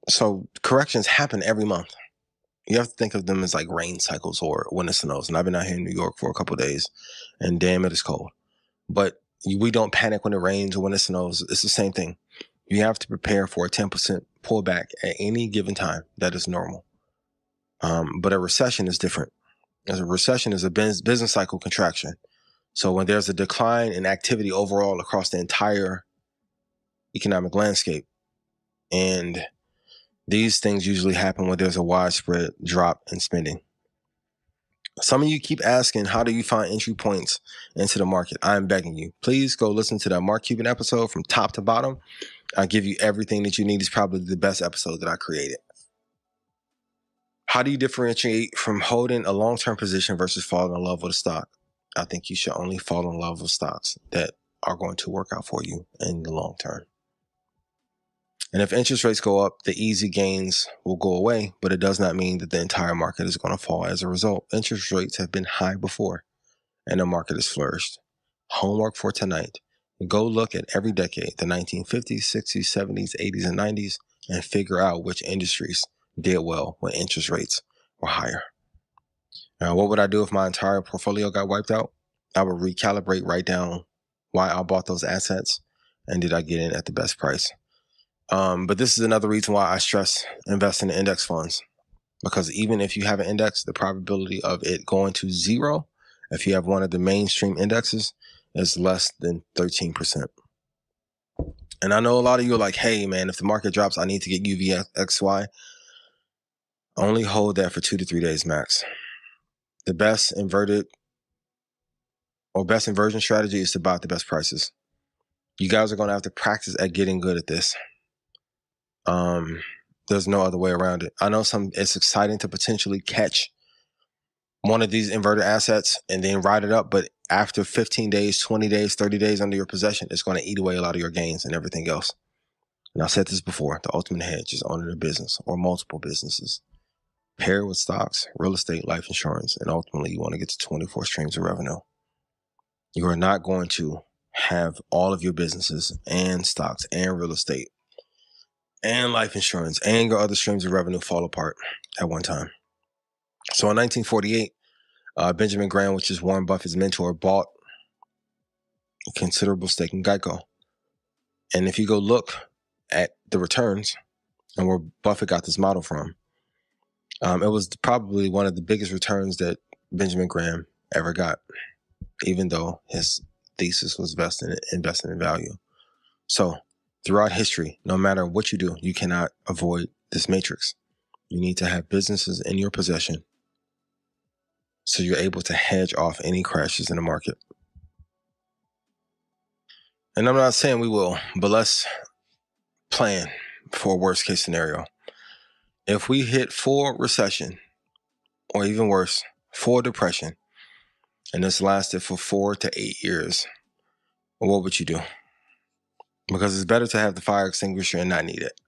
So corrections happen every month you have to think of them as like rain cycles or when it snows. And I've been out here in New York for a couple days, and damn, it is cold. But we don't panic when it rains or when it snows. It's the same thing. You have to prepare for a 10% pullback at any given time. That is normal. Um, but a recession is different. As a recession is a business cycle contraction. So when there's a decline in activity overall across the entire economic landscape, and these things usually happen when there's a widespread drop in spending. Some of you keep asking, how do you find entry points into the market? I'm begging you, please go listen to that Mark Cuban episode from top to bottom. I give you everything that you need. It's probably the best episode that I created. How do you differentiate from holding a long term position versus falling in love with a stock? I think you should only fall in love with stocks that are going to work out for you in the long term. And if interest rates go up, the easy gains will go away, but it does not mean that the entire market is going to fall as a result. Interest rates have been high before, and the market has flourished. Homework for tonight. Go look at every decade, the 1950s, 60s, 70s, 80s, and 90s, and figure out which industries did well when interest rates were higher. Now, what would I do if my entire portfolio got wiped out? I would recalibrate, write down why I bought those assets, and did I get in at the best price? Um, but this is another reason why I stress investing in index funds because even if you have an index, the probability of it going to zero, if you have one of the mainstream indexes, is less than 13%. And I know a lot of you are like, hey, man, if the market drops, I need to get UVXY. Only hold that for two to three days max. The best inverted or best inversion strategy is to buy at the best prices. You guys are going to have to practice at getting good at this. Um, there's no other way around it. I know some. It's exciting to potentially catch one of these inverted assets and then ride it up, but after 15 days, 20 days, 30 days under your possession, it's going to eat away a lot of your gains and everything else. And I said this before: the ultimate hedge is owning a business or multiple businesses. pair with stocks, real estate, life insurance, and ultimately you want to get to 24 streams of revenue. You are not going to have all of your businesses and stocks and real estate and life insurance and your other streams of revenue fall apart at one time. So in 1948, uh, Benjamin Graham, which is Warren Buffett's mentor, bought a considerable stake in Geico. And if you go look at the returns and where Buffett got this model from, um, it was probably one of the biggest returns that Benjamin Graham ever got, even though his thesis was investing, invested in value. So throughout history, no matter what you do, you cannot avoid this matrix. You need to have businesses in your possession so you're able to hedge off any crashes in the market. And I'm not saying we will, but let's plan for a worst case scenario. If we hit full recession, or even worse, full depression, and this lasted for four to eight years, what would you do? Because it's better to have the fire extinguisher and not need it.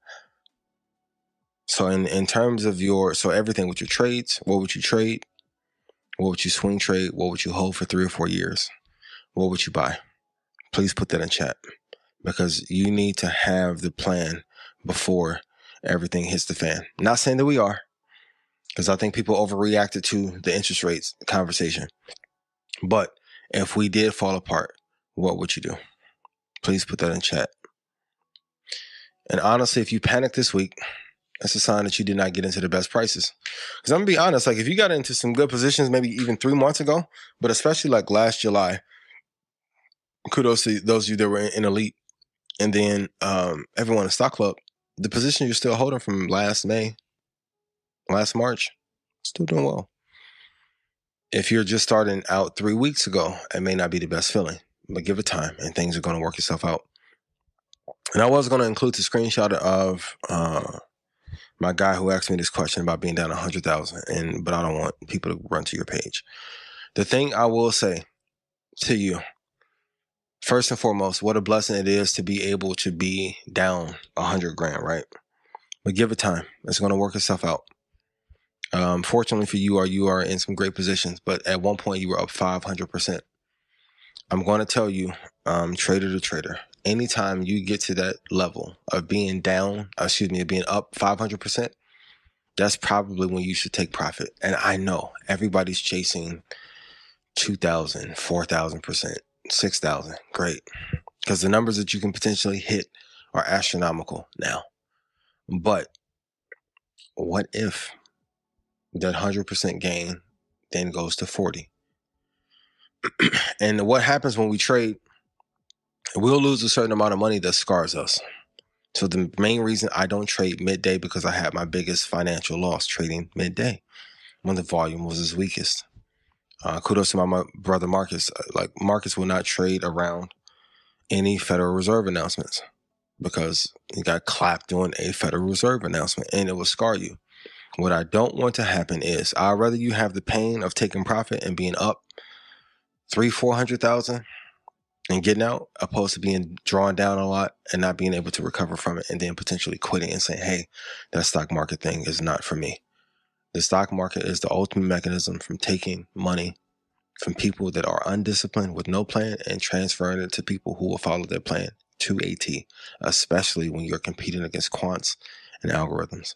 So in, in terms of your so everything with your trades, what would you trade? What would you swing trade? What would you hold for three or four years? What would you buy? Please put that in chat because you need to have the plan before everything hits the fan. Not saying that we are, because I think people overreacted to the interest rates conversation. But if we did fall apart, what would you do? Please put that in chat. And honestly, if you panic this week, that's a sign that you did not get into the best prices. Because I'm gonna be honest, like if you got into some good positions, maybe even three months ago, but especially like last July, kudos to those of you that were in, elite, and then um, everyone in stock club, the position you're still holding from last May, last March, still doing well. If you're just starting out three weeks ago, it may not be the best feeling, but give it time and things are going to work itself out. And I was going to include the screenshot of uh, my guy who asked me this question about being down a hundred thousand, and but I don't want people to run to your page. The thing I will say to you, first and foremost, what a blessing it is to be able to be down a hundred grand, right? But give it time; it's going to work itself out. Um, fortunately for you, are you are in some great positions, but at one point you were up five hundred percent. I'm going to tell you, um, trader to trader, anytime you get to that level of being down, excuse me, of being up 500%, that's probably when you should take profit. And I know everybody's chasing 2,000, 4,000%, 6,000. Great. Because the numbers that you can potentially hit are astronomical now. But what if that 100% gain then goes to 40? and what happens when we trade we'll lose a certain amount of money that scars us. So the main reason I don't trade midday because I had my biggest financial loss trading midday when the volume was its weakest. Uh, kudos to my, my brother Marcus. Uh, like Marcus will not trade around any Federal Reserve announcements because he got clapped doing a Federal Reserve announcement and it will scar you. What I don't want to happen is I'd rather you have the pain of taking profit and being up three, four hundred thousand and getting out, opposed to being drawn down a lot and not being able to recover from it and then potentially quitting and saying, hey, that stock market thing is not for me. The stock market is the ultimate mechanism from taking money from people that are undisciplined with no plan and transferring it to people who will follow their plan to AT, especially when you're competing against quants and algorithms.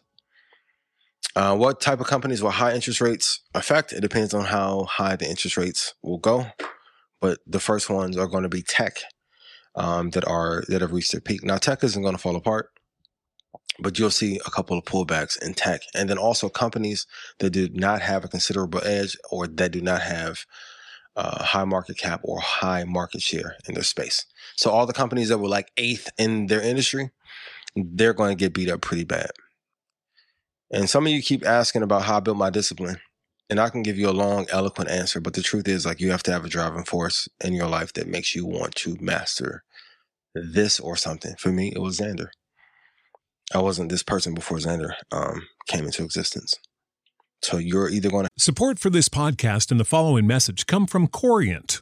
Uh, what type of companies will high interest rates affect? It depends on how high the interest rates will go but the first ones are going to be tech um, that are that have reached their peak. Now, tech isn't going to fall apart, but you'll see a couple of pullbacks in tech, and then also companies that do not have a considerable edge or that do not have uh, high market cap or high market share in their space. So all the companies that were like eighth in their industry, they're going to get beat up pretty bad. And some of you keep asking about how I built my discipline and I can give you a long, eloquent answer, but the truth is, like, you have to have a driving force in your life that makes you want to master this or something. For me, it was Xander. I wasn't this person before Xander um, came into existence. So you're either going to support for this podcast and the following message come from Corient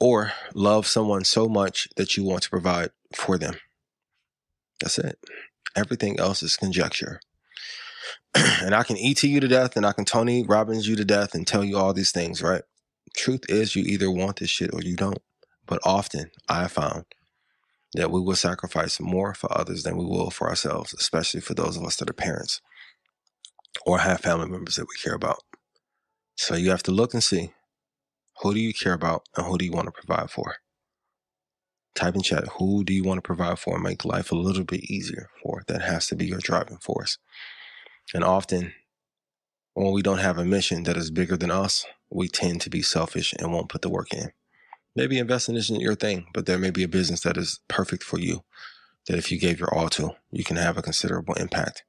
or love someone so much that you want to provide for them. That's it. Everything else is conjecture. and I can ET you to death and I can Tony Robbins you to death and tell you all these things, right? Truth is, you either want this shit or you don't. But often I have found that we will sacrifice more for others than we will for ourselves, especially for those of us that are parents or have family members that we care about. So you have to look and see who do you care about and who do you want to provide for? Type in chat, who do you want to provide for and make life a little bit easier for? That has to be your driving force. And often, when we don't have a mission that is bigger than us, we tend to be selfish and won't put the work in. Maybe investing isn't your thing, but there may be a business that is perfect for you that if you gave your all to, you can have a considerable impact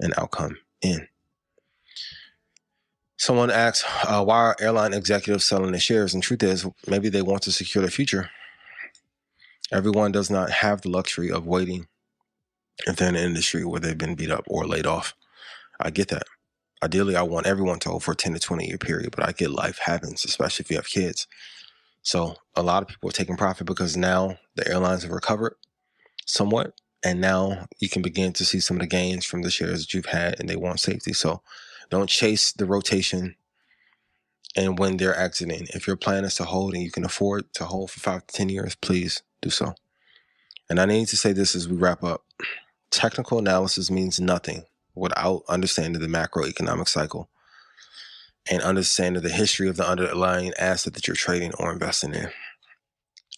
and outcome in. Someone asks, uh, why are airline executives selling their shares? And truth is, maybe they want to secure their future. Everyone does not have the luxury of waiting if they're in an industry where they've been beat up or laid off. I get that. Ideally, I want everyone to hold for a 10 to 20 year period, but I get life happens, especially if you have kids. So a lot of people are taking profit because now the airlines have recovered somewhat. And now you can begin to see some of the gains from the shares that you've had and they want safety. So don't chase the rotation and when they're exiting. If your plan is to hold and you can afford to hold for five to 10 years, please do so. And I need to say this as we wrap up technical analysis means nothing without understanding the macroeconomic cycle and understanding the history of the underlying asset that you're trading or investing in.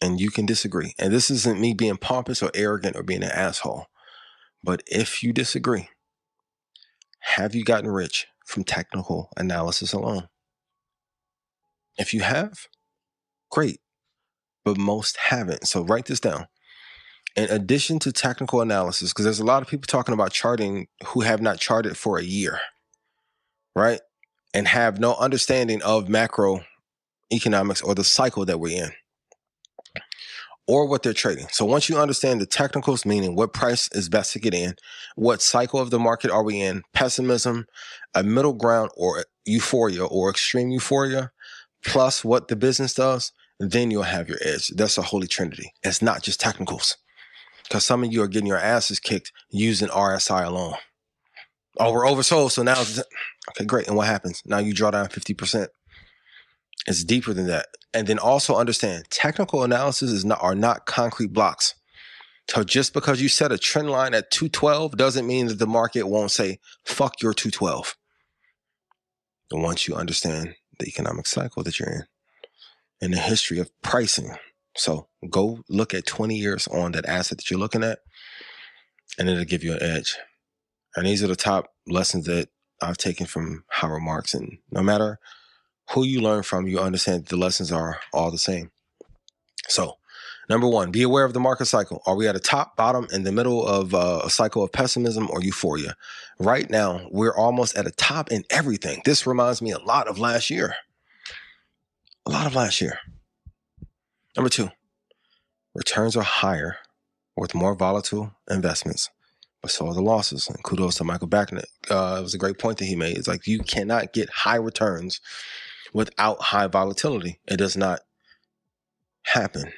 And you can disagree. And this isn't me being pompous or arrogant or being an asshole. But if you disagree, have you gotten rich from technical analysis alone? If you have, great. But most haven't. So write this down. In addition to technical analysis, because there's a lot of people talking about charting who have not charted for a year, right? And have no understanding of macro economics or the cycle that we're in or what they're trading. So once you understand the technicals, meaning what price is best to get in, what cycle of the market are we in, pessimism, a middle ground or euphoria or extreme euphoria, plus what the business does, then you'll have your edge. That's a holy trinity. It's not just technicals. Because some of you are getting your asses kicked using RSI alone. Oh, we're oversold. So now, okay, great. And what happens? Now you draw down 50%. It's deeper than that. And then also understand technical analysis is not are not concrete blocks. So just because you set a trend line at 212 doesn't mean that the market won't say, fuck your 212. And once you understand the economic cycle that you're in and the history of pricing. So go look at 20 years on that asset that you're looking at, and it'll give you an edge. And these are the top lessons that I've taken from Howard Marks. And no matter who you learn from, you understand the lessons are all the same. So, number one, be aware of the market cycle. Are we at a top, bottom, in the middle of uh, a cycle of pessimism or euphoria? Right now, we're almost at a top in everything. This reminds me a lot of last year. A lot of last year. Number two, returns are higher with more volatile investments, but so are the losses. And kudos to Michael Batnick. Uh, it was a great point that he made. It's like you cannot get high returns without high volatility. It does not happen.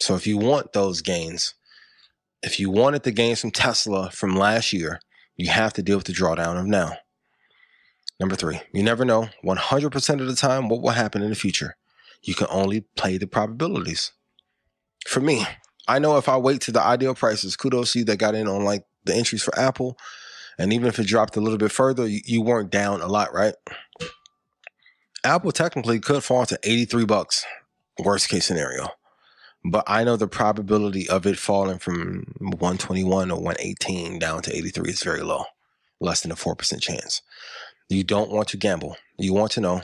So if you want those gains, if you wanted the gains from Tesla from last year, you have to deal with the drawdown of now. Number three, you never know 100% of the time what will happen in the future. You can only play the probabilities. for me, I know if I wait to the ideal prices, kudos to you that got in on like the entries for Apple. And even if it dropped a little bit further, you, you weren't down a lot, right? Apple technically could fall to 83 bucks, worst case scenario. But I know the probability of it falling from 121 or 118 down to 83 is very low, less than a 4% chance. You don't want to gamble. You want to know,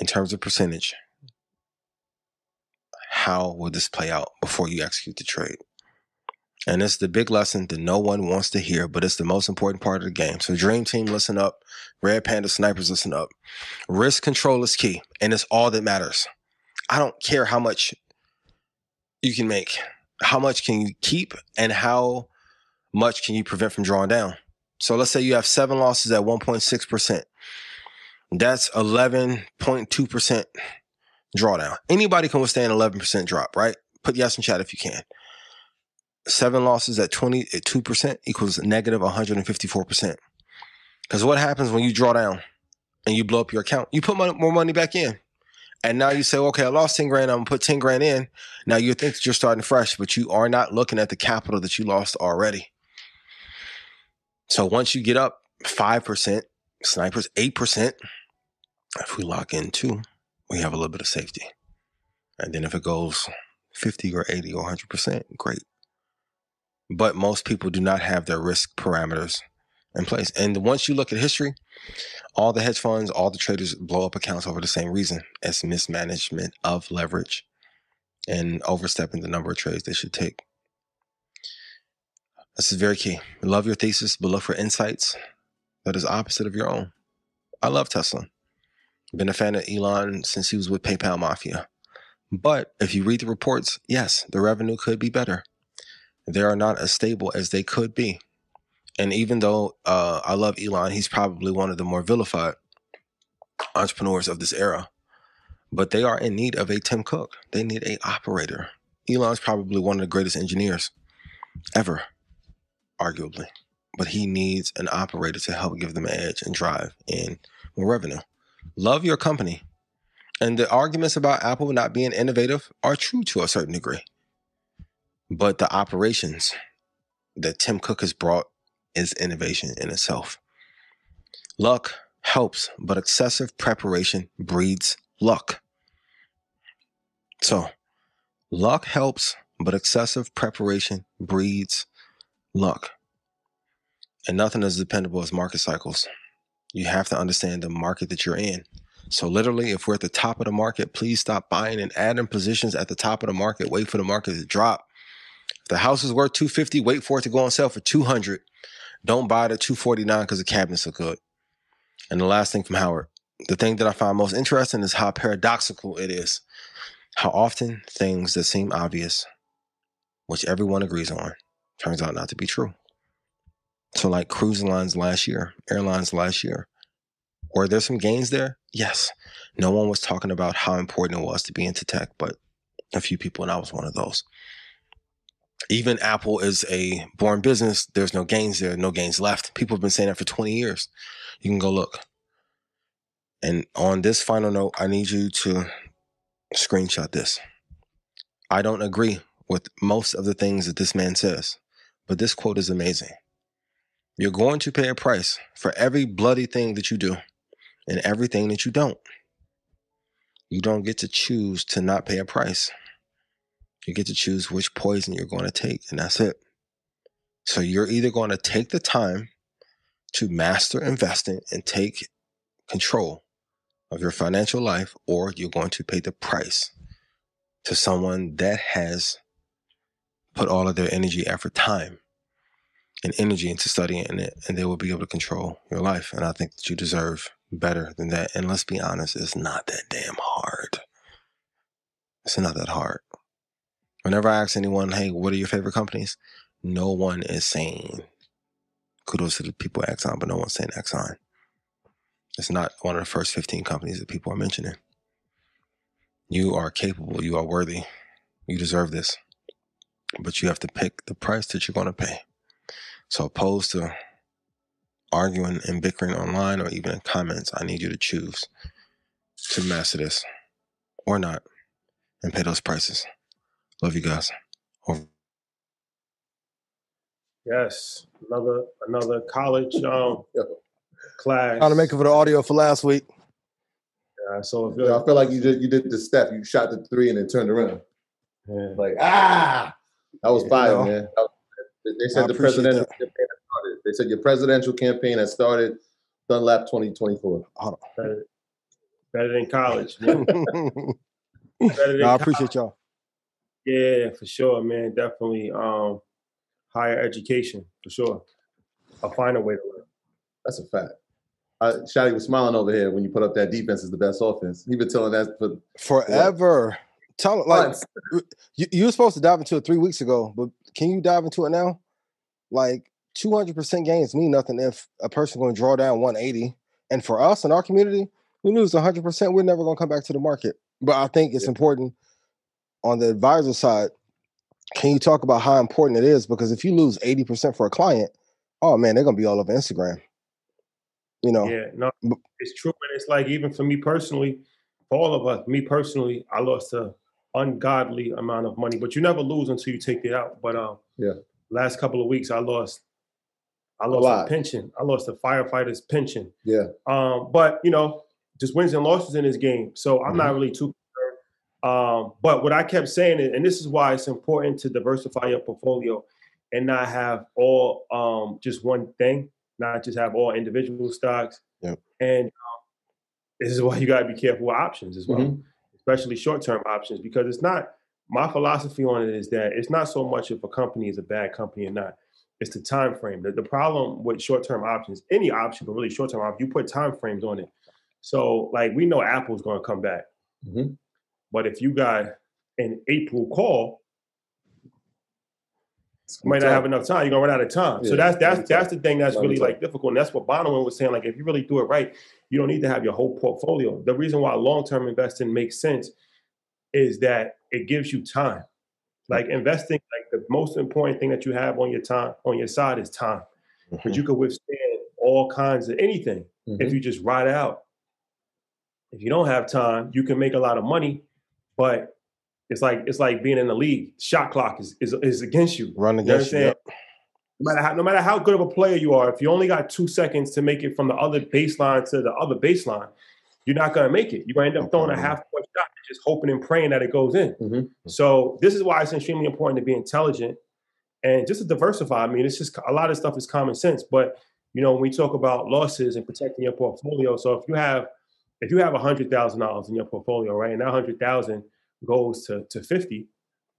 in terms of percentage, how will this play out before you execute the trade? And it's the big lesson that no one wants to hear, but it's the most important part of the game. So, Dream Team, listen up. Red Panda Snipers, listen up. Risk control is key, and it's all that matters. I don't care how much you can make, how much can you keep, and how much can you prevent from drawing down. So, let's say you have seven losses at 1.6%. That's 11.2% drawdown. Anybody can withstand 11% drop, right? Put yes in chat if you can seven losses at 22% equals negative 154%. Because what happens when you draw down and you blow up your account? You put more money back in. And now you say, okay, I lost 10 grand. I'm going to put 10 grand in. Now you think that you're starting fresh, but you are not looking at the capital that you lost already. So once you get up 5%, snipers 8%, if we lock in two, we have a little bit of safety. And then if it goes 50 or 80 or 100%, great but most people do not have their risk parameters in place. And once you look at history, all the hedge funds, all the traders blow up accounts over the same reason as mismanagement of leverage and overstepping the number of trades they should take. This is very key. Love your thesis, but look for insights that is opposite of your own. I love Tesla. Been a fan of Elon since he was with PayPal Mafia. But if you read the reports, yes, the revenue could be better they are not as stable as they could be. And even though uh, I love Elon, he's probably one of the more vilified entrepreneurs of this era. But they are in need of a Tim Cook. They need a operator. Elon's probably one of the greatest engineers ever, arguably. But he needs an operator to help give them an edge and drive in more revenue. Love your company. And the arguments about Apple not being innovative are true to a certain degree. But the operations that Tim Cook has brought is innovation in itself. Luck helps, but excessive preparation breeds luck. So, luck helps, but excessive preparation breeds luck. And nothing is dependable as market cycles. You have to understand the market that you're in. So, literally, if we're at the top of the market, please stop buying and adding positions at the top of the market. Wait for the market to drop if the house is worth 250, wait for it to go on sale for 200. Don't buy the 249 because the cabinets are good. And the last thing from Howard, the thing that I find most interesting is how paradoxical it is. How often things that seem obvious, which everyone agrees on, turns out not to be true. So, like cruise lines last year, airlines last year, were there some gains there? Yes. No one was talking about how important it was to be into tech, but a few people, and I was one of those even Apple is a born business. There's no gains there, no gains left. People have been saying that for 20 years. You can go look. And on this final note, I need you to screenshot this. I don't agree with most of the things that this man says, but this quote is amazing. You're going to pay a price for every bloody thing that you do and everything that you don't. You don't get to choose to not pay a price. You get to choose which poison you're going to take, and that's it. So you're either going to take the time to master investing and take control of your financial life, or you're going to pay the price to someone that has put all of their energy, effort, time, and energy into studying it, and they will be able to control your life. And I think that you deserve better than that. And let's be honest, it's not that damn hard. It's not that hard. Whenever I ask anyone, hey, what are your favorite companies? No one is saying kudos to the people at Exxon, but no one's saying Exxon. It's not one of the first 15 companies that people are mentioning. You are capable, you are worthy, you deserve this. But you have to pick the price that you're going to pay. So, opposed to arguing and bickering online or even in comments, I need you to choose to master this or not and pay those prices. Love you guys. Over. Yes, another another college um, class. Trying to make it for the audio for last week. Yeah, so if Yeah, I feel like you did you did the step. You shot the three and then turned around. yeah. Like ah, that was fire, know. man. That was- They I said the presidential that. campaign has started. They said your presidential campaign has started. Dunlap 2024. better, better than college. no, better than I college. appreciate y'all. Yeah, for sure, man. Definitely um, higher education for sure. I'll find a way to learn. That's a fact. Uh, Shotty was smiling over here when you put up that defense is the best offense. He been telling that for Forever. Tell like you, you were supposed to dive into it three weeks ago, but can you dive into it now? Like 200% gains mean nothing if a person going to draw down 180. And for us in our community, we lose 100%, we're never going to come back to the market. But I think it's important on the advisor side. Can you talk about how important it is? Because if you lose 80% for a client, oh man, they're going to be all over Instagram. You know, Yeah, no, it's true. And it's like even for me personally, for all of us, me personally, I lost a ungodly amount of money. But you never lose until you take it out. But um, Yeah. last couple of weeks, I lost, I lost a, lot. pension. I lost a firefighter's pension. Yeah. Um, but you know, just wins and losses in this game. So I'm not really too. Um, but what I kept saying, and this is why it's important to diversify your portfolio and not have all um, just one thing, not just have all individual stocks. Yep. And um, this is why you got to be careful with options as well, Mhm. especially short-term options, because it's not. My philosophy on it is that it's not so much if a company is a bad company or not. It's the time frame. The, the problem with short-term options, any option, but really short-term option, you put time frames on it. So, like we know Apple's going to come back, Mhm. But if you got an April call, you might not have enough time. You're gonna run out of time. so that's that's that's the thing that's really like difficult. And that's what Bonawyn was saying. Like if you really do it right, you don't need to have your whole portfolio. The reason why long-term investing makes sense is that it gives you time. Like investing, like the most important thing that you have on your time on your side is time. Because you could withstand all kinds of anything Mhm. if you just ride out. If you don't have time, you can make a lot of money, but it's like it's like being in the league. Shot clock is is, is against you. Run You against you. Yep. No matter how no matter how good of a player you are, if you only got two seconds to make it from the other baseline to the other baseline, you're not gonna make it. You're gonna end up throwing a half point shot, and just hoping and praying that it goes in. Mhm. So this is why it's extremely important to be intelligent and just to diversify. I mean, it's just a lot of stuff is common sense, but you know, when we talk about losses and protecting your portfolio, so if you have if you have a hundred thousand dollars in your portfolio, right, and that hundred thousand goes to to fifty,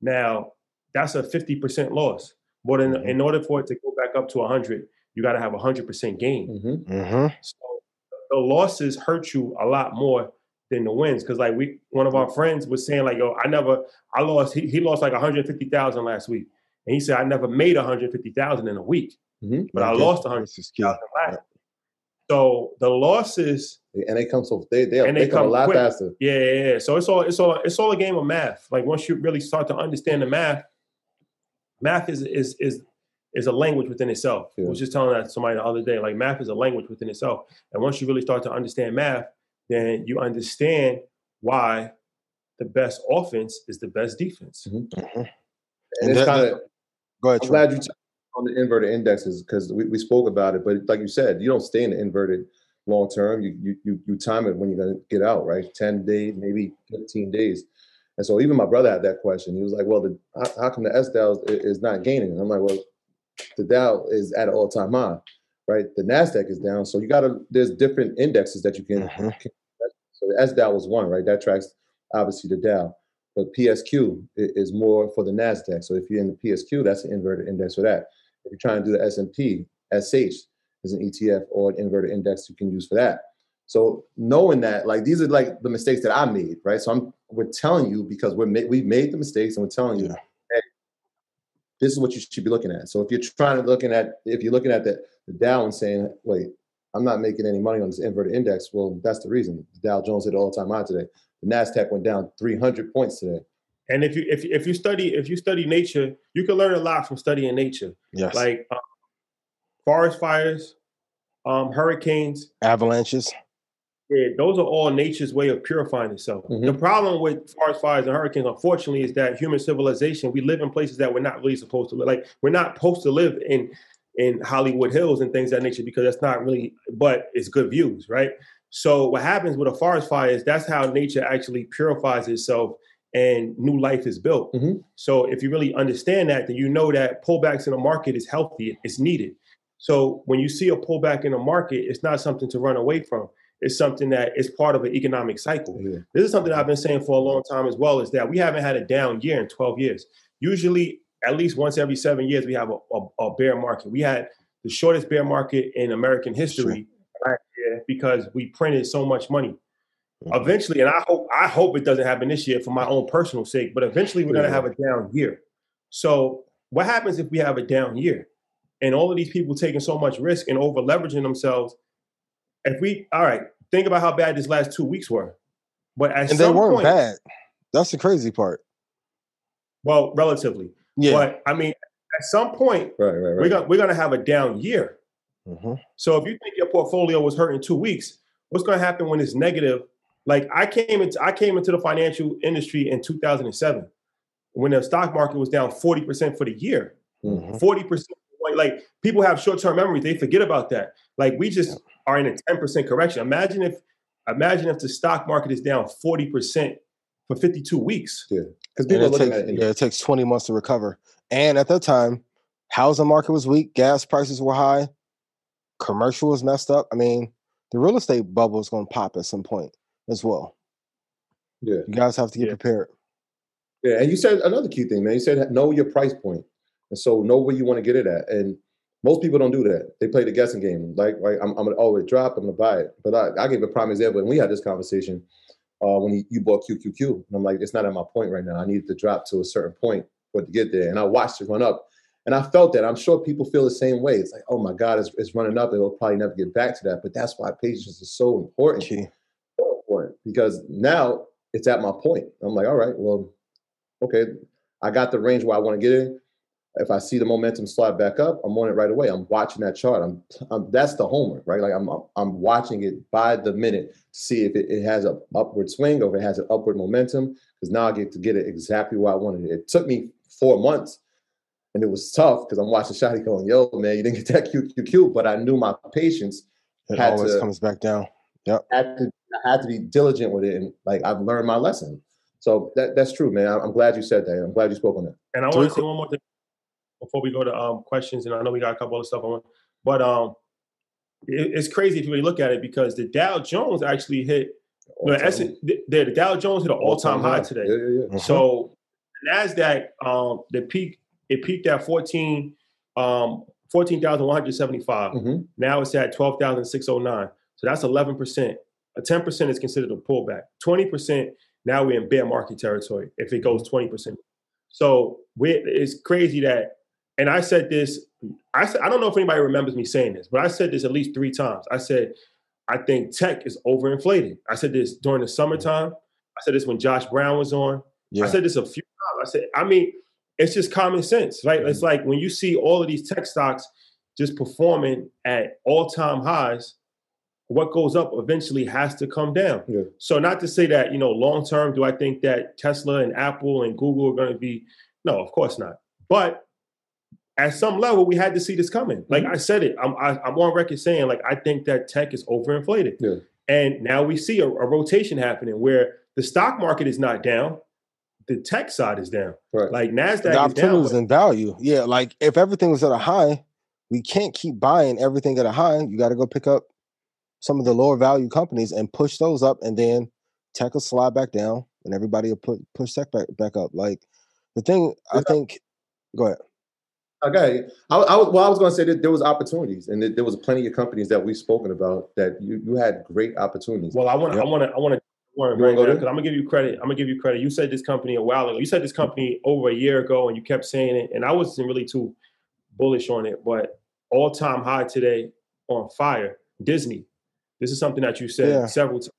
now that's a fifty percent loss. But in, Mhm. in order for it to go back up to a hundred, you got to have a hundred percent gain. Mhm. Mm-hmm. So the losses hurt you a lot more than the wins. Cause like we one of our friends was saying, like, yo, I never I lost he, he lost like 150,000 last week. And he said I never made 150,000 in a week, Mhm. but I lost This 100,000 is key. last. So the losses, And they come so they they, And they, they come, a lot quick. faster. yeah, yeah, yeah. So it's all it's all it's all a game of math. Like once you really start to understand the math, math is is is is a language within itself. I was just telling that to somebody the other day. Like math is a language within itself. And once you really start to understand math, then you understand why the best offense is the best defense. And, And it's kind of Go ahead. I'm glad you touched on the inverted indexes because we, we spoke about it, but like you said, you don't stay in the inverted long term. You you you, you time it when you're gonna get out, right? Ten days, maybe fifteen days. And so even my brother had that question. He was like, "Well, the, how, how come the S Dow is, is not gaining?" And I'm like, "Well, the Dow is at an all time high, right? The Nasdaq is down, so you got to. There's different indexes that you can. Mhm. can so the S Dow was one, right? That tracks obviously the Dow. But PSQ is more for the Nasdaq. So if you're in the PSQ, that's an inverted index for that. If you're trying to do the S&P, SH is an ETF or an inverted index you can use for that. So knowing that, like these are like the mistakes that I made, right? So I'm we're telling you because we're ma- we've made the mistakes and we're telling you, Yeah. hey, this is what you should be looking at. So if you're trying to looking at if you're looking at the, the Dow and saying, wait, I'm not making any money on this inverted index, well, that's the reason. The Dow Jones hit all the time high today. The Nasdaq went down 300 points today. And if you if if you study if you study nature, you can learn a lot from studying nature. Yes. Like um, forest fires, um, hurricanes, Avalanches. Yeah, those are all nature's way of purifying itself. Mhm. The problem with forest fires and hurricanes, unfortunately, is that human civilization, we live in places that we're not really supposed to live. Like we're not supposed to live in in Hollywood Hills and things of that nature because that's not really, but it's good views, right? So what happens with a forest fire is that's how nature actually purifies itself and new life is built. Mhm. So if you really understand that, then you know that pullbacks in the market is healthy, it's needed. So when you see a pullback in the market, it's not something to run away from. It's something that is part of an economic cycle. Yeah. This is something I've been saying for a long time as well, is that we haven't had a down year in 12 years. Usually, at least once every seven years, we have a, a, a bear market. We had the shortest bear market in American history last year because we printed so much money. Mhm. Eventually, and I hope I hope it doesn't happen this year for my own personal sake, but eventually we're gonna have a down year. So what happens if we have a down year? And all of these people taking so much risk and over leveraging themselves. If we all right, think about how bad these last two weeks were. But at And they some weren't point, bad. That's the crazy part. well, relatively. Yeah. But I mean, at some point, Right, right, right. we're gonna we're gonna have a down year. Mhm. So if you think your portfolio was hurt in two weeks, what's going to happen when it's negative? Like I came into I came into the financial industry in 2007 when the stock market was down 40% for the year. Mhm. 40% like, like people have short-term memories, they forget about that. Like we just are in a 10% correction. Imagine if imagine if the stock market is down 40% for 52 weeks. Yeah. Because people it takes, at it. yeah, it takes 20 months to recover. And at that time, housing market was weak, gas prices were high, commercial was messed up. I mean, the real estate bubble is going to pop at some point as well. Yeah. You guys have to get Yeah. prepared. Yeah, and you said another key thing, man. You said know your price point, and so know where you want to get it at. And most people don't do that. They play the guessing game. Like, like I'm, I'm gonna oh drop. I'm gonna buy it. But I, I gave a prime example, and we had this conversation uh, when you, you bought QQQ, and I'm like, it's not at my point right now. I need to drop to a certain point for it to get there, and I watched it run up, and I felt that. I'm sure people feel the same way. It's like, oh my God, it's, it's running up. It'll probably never get back to that. But that's why patience is so important Key. so important because now it's at my point. I'm like, all right, well, okay, I got the range where I want to get in. If I see the momentum slide back up, I'm on it right away. I'm watching that chart. I'm, I'm that's the homework, right? Like I'm, I'm watching it by the minute to see if it, it has a upward swing or if it has an upward momentum. Because now I get to get it exactly where I wanted it. It took me four months, and it was tough because I'm watching Shotty going, "Yo, man, you didn't get that QQQ," but I knew my patience It Had always to- comes back down. Yep. had to I had to be diligent with it, and like I've learned my lesson. So that that's true, man. I'm, I'm glad you said that. I'm glad you spoke on that. And I want to say one more thing before we go to um, questions. And I know we got a couple other stuff on, but um, it, it's crazy if you really look at it because the Dow Jones actually hit the, S- the, the Dow Jones hit an all-time high today. Yeah, yeah, yeah. Mhm. So Nasdaq, um, the peak it peaked at 14, um, 14,175. Mhm. Now it's at 12,609. So that's 11%. A 10% is considered a pullback. 20%, now we're in bear market territory if it goes 20%. So we it's crazy that, and I said this, I, said, I don't know if anybody remembers me saying this, but I said this at least three times. I said, I think tech is overinflated. I said this during the summertime. I said this when Josh Brown was on. Yeah. I said this a few times. I said, I mean, it's just common sense, right? It's mm-hmm. like when you see all of these tech stocks just performing at all-time highs, what goes up eventually has to come down. Yeah. So not to say that, you know, long term, do I think that Tesla and Apple and Google are going to be no, of course not. But at some level, we had to see this coming. Like mm-hmm. I said it, I'm I, I'm on record saying like I think that tech is overinflated. Yeah. And now we see a, a rotation happening where the stock market is not down, the tech side is down. Right. Like Nasdaq the is down. opportunities in value. Yeah, like if everything was at a high, we can't keep buying everything at a high. You got to go pick up some of the lower value companies and push those up, and then tech will slide back down, and everybody will put push tech back, back up. Like the thing, I think. Go ahead. Okay. I, I was well. I was going to say that there was opportunities, and that there was plenty of companies that we've spoken about that you, you had great opportunities. Well, I want to, Yep. I want to, I want to. Warren, You right go because I'm gonna give you credit. I'm gonna give you credit. You said this company a while ago. You said this company over a year ago, and you kept saying it, and I wasn't really too bullish on it. But all time high today on fire. Disney. This is something that you said Yeah. several times.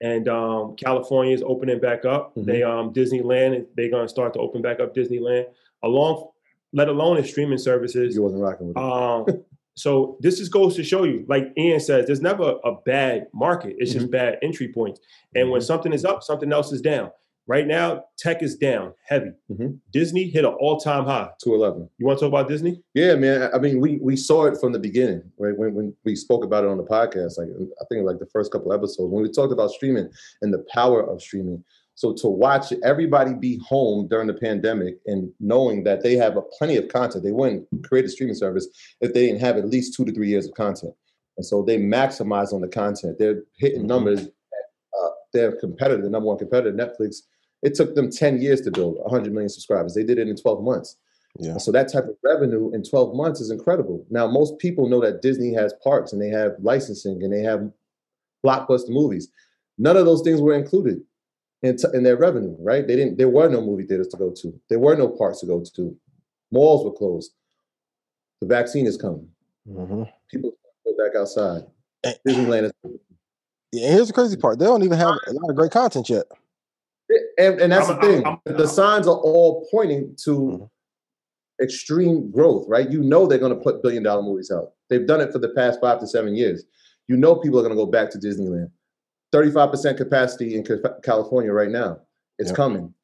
And um, California is opening back up. Mhm. They um, Disneyland. They're gonna start to open back up Disneyland, along, let alone the streaming services. you wasn't rocking with it. Um, so this just goes to show you, like Ian says, there's never a bad market. It's just Mhm. bad entry points. And when something is up, something else is down. Right now, tech is down heavy. Mhm. Disney hit an all-time high. Two eleven. You want to talk about Disney? Yeah, man. I mean, we we saw it from the beginning, right? When when we spoke about it on the podcast, like I think like the first couple episodes when we talked about streaming and the power of streaming. So to watch everybody be home during the pandemic and knowing that they have a plenty of content, they wouldn't create a streaming service if they didn't have at least two to three years of content. And so they maximize on the content. They're hitting Mhm. numbers. Uh, their competitor, the number one competitor, Netflix, it took them 10 years to build 100 million subscribers. They did it in 12 months. Yeah. So that type of revenue in 12 months is incredible. Now, most people know that Disney has parks and they have licensing and they have blockbuster movies. None of those things were included in, t- in their revenue, right? They didn't. There were no movie theaters to go to. There were no parks to go to. Malls were closed. The vaccine is coming. Mhm. People go back outside. Eh. Disneyland is, Yeah, here's the crazy part: they don't even have a lot of great content yet. and, and that's I'm- the thing. I'm- I'm- the signs are all pointing to Mhm. extreme growth, right? You know they're going to put billion dollar movies out. They've done it for the past five to seven years. You know people are going to go back to Disneyland. 35% capacity in California right now. It's Yep. coming.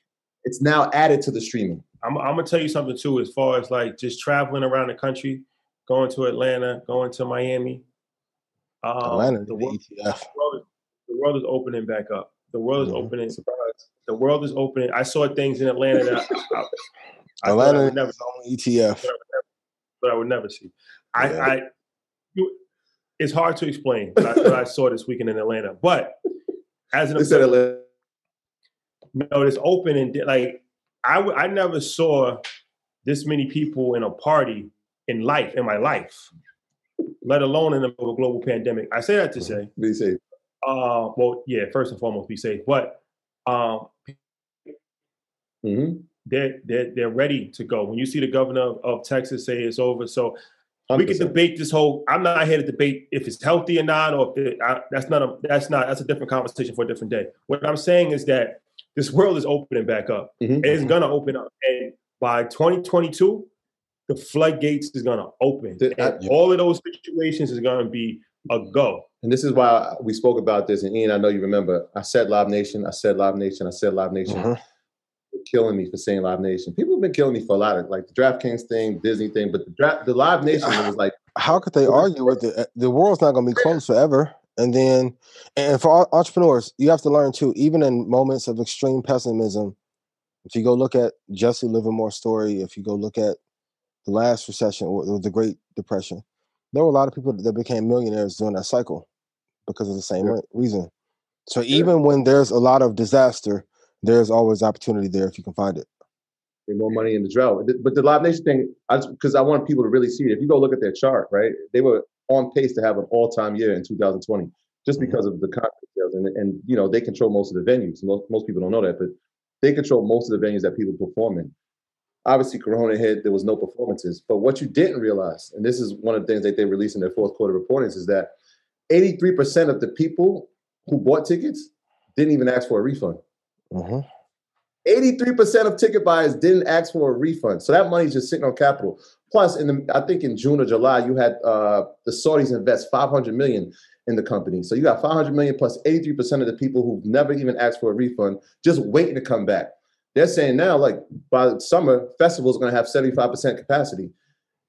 It's now added to the streaming. I'm, I'm gonna tell you something too, as far as like just traveling around the country, going to Atlanta, going to Miami. Um, Atlanta, the world, the world is, the world is opening back up. The world is Mhm. opening. The world is opening. I saw things in Atlanta that I, I, I I Atlanta would never, is on ETF. but I would never see. I, Yeah. I you, it's hard to explain what I, what I saw this weekend in Atlanta, but as an They said Atlanta- no, it's open and like I w- I never saw this many people in a party in life in my life, let alone in a global pandemic. I say that to say, be safe. uh, well, yeah, first and foremost, be safe, but um, Mm-hmm. they're they're they're ready to go. When you see the governor of, of Texas say it's over, so we can debate this whole. I'm not here to debate if it's healthy or not, or if it, I, that's not a that's not that's a different conversation for a different day. What I'm saying is that this world is opening back up. Mhm. It's gonna open up, and by 2022, the floodgates is gonna open, The- I- and all of those situations is gonna be a go. And this is why we spoke about this. And Ian, I know you remember. I said Live Nation. I said Live Nation. I said Live Nation. Mhm. They're killing me for saying Live Nation. People have been killing me for a lot of like the DraftKings thing, Disney thing, but the draft, the Live Nation was like How could they argue with it? The world's not going to be closed forever. And then, and for all entrepreneurs, you have to learn too. Even in moments of extreme pessimism, if you go look at Jesse Livermore's story, if you go look at the last recession or the Great Depression, there were a lot of people that became millionaires during that cycle because of the same Yeah. reason. So even when there's a lot of disaster, there's always opportunity there if you can find it. More money in the drought. But the Live Nation thing, because I, want people to really see it. If you go look at their chart, right, they were on pace to have an all-time year in 2020, just Mhm. because of the concert sales, and and you know they control most of the venues. Most most people don't know that, but they control most of the venues that people perform in. Obviously, Corona hit. There was no performances, but what you didn't realize, and this is one of the things that they released in their fourth quarter reportings, is that 83% of the people who bought tickets didn't even ask for a refund. Mhm. 83% of ticket buyers didn't ask for a refund. So that money's just sitting on capital. Plus, in the I think in June or July, you had uh, the Saudis invest 500 million in the company. So you got 500 million plus 83% of the people who've never even asked for a refund just waiting to come back. They're saying now, like by the summer, festivals are going to have 75% capacity.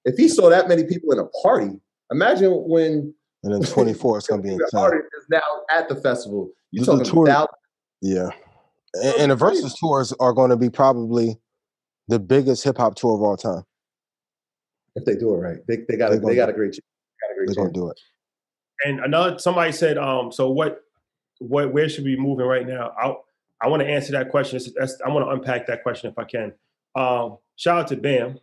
If he saw that many people in a party, imagine when And then 24, it's going to be the insane. artist is now at the festival. You're talking thousands. Yeah. And, and the crazy. Versus tours are going to be probably the biggest hip hop tour of all time. if they do it right. They, they got They're a, gonna they got a great, ch- got a great They're going chance. to do it. And another somebody said, um, so what, what, where should we be moving right now? I I want to answer that question. That's, that's, I want to unpack that question if I can. Um, shout out to Bam,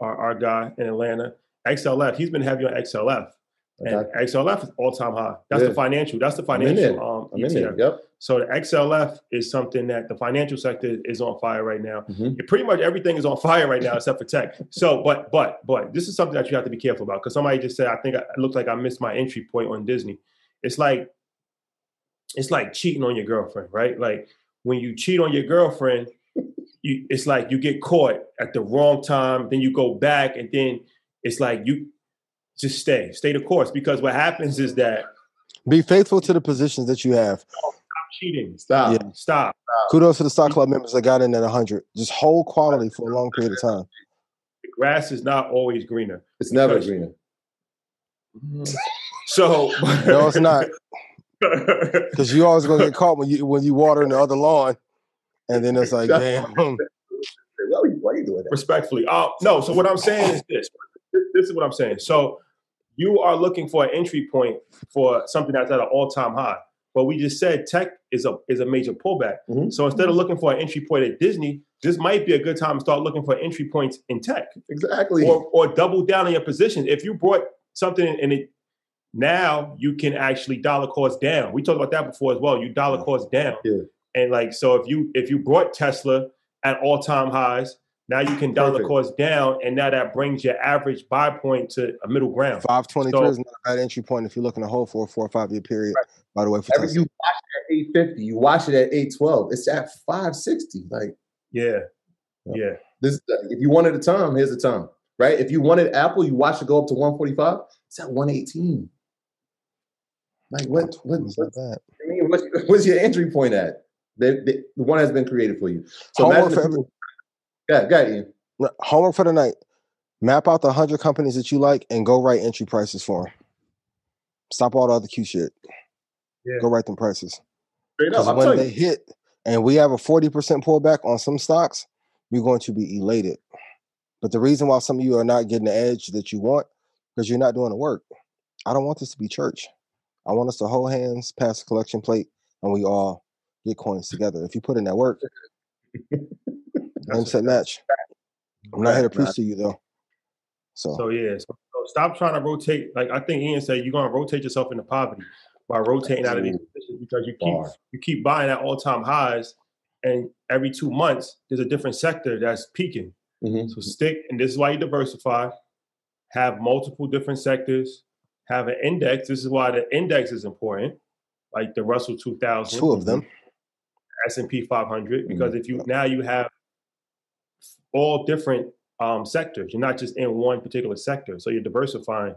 our, our guy in Atlanta. XLF, he's been heavy on XLF, and XLF is all time high. That's Yeah. the financial. That's the financial. Um, ETF. Yep. So the XLF is something that the financial sector is on fire right now. Mhm. It- pretty much everything is on fire right now except for tech. So, but but but this is something that you have to be careful about because somebody just said I think I, it looked like I missed my entry point on Disney. It's like it's like cheating on your girlfriend, right? Like when you cheat on your girlfriend, you it's like you get caught at the wrong time, then you go back, and then it's like you just stay, stay the course. Because what happens is that Be faithful to the positions that you have. stop cheating. Stop. Yeah. Stop. Kudos to the stock club members that got in at 100. Just hold quality for a long period of time. The grass is not always greener. It's never greener. So No, it's not. Because you always gonna get caught when you when you water in the other lawn, and then it's like, damn. Why, you- why you doing that? respectfully. Uh, no, so what I'm saying is this. This- is what I'm saying. So you are looking for an entry point for something that's at an all-time high. But we just said tech is a is a major pullback. Mhm. So instead of looking for an entry point at Disney, this might be a good time to start looking for entry points in tech. Exactly. Or or double down on your position. If you brought something and it now you can actually dollar cost down. We talked about that before as well. You dollar cost down. Yeah. And like so if you if you brought Tesla at all-time highs, now you can dollar Perfect. cost down, and now that brings your average buy point to a middle ground. 523 So- is not a bad entry point if you're looking to hold for a four or five year period. By the way, for Every, you watch it at 850, you watch it at 812. It's at 560. Like Yeah, yeah, this if you wanted a time, here's the time. Right? If you wanted Apple, you watch it go up to 145, it's at 118. Like what what, It's what not bad. I mean, what's, what's your entry point at? The, the, the one has been created for you. So Homework imagine for if every- yeah, go ahead, Ian. Homework for the night. Map out the 100 companies that you like and go write entry prices for them. Stop all the other cute shit. Yeah. Go write them prices. Straight up, Because when they you. hit and we have a 40% pullback on some stocks, you're going to be elated. But the reason why some of you are not getting the edge that you want, because you're not doing the work. I don't want this to be church. I want us to hold hands, pass the collection plate, and we all get coins together. If you put in that work, game set match. I'm not here to preach to you though. So, So yeah, so, so stop trying to rotate. Like I think Ian said, you're gonna rotate yourself into poverty by rotating out of these positions because you keep Bar. you keep buying at all time highs, and every two months there's a different sector that's peaking. Mhm. So stick, and this is why you diversify. Have multiple different sectors. Have an index. This is why the index is important, like the Russell 2000, two of them. S and P 500, because if you now you have all different um, sectors. You're not just in one particular sector, so you're diversifying.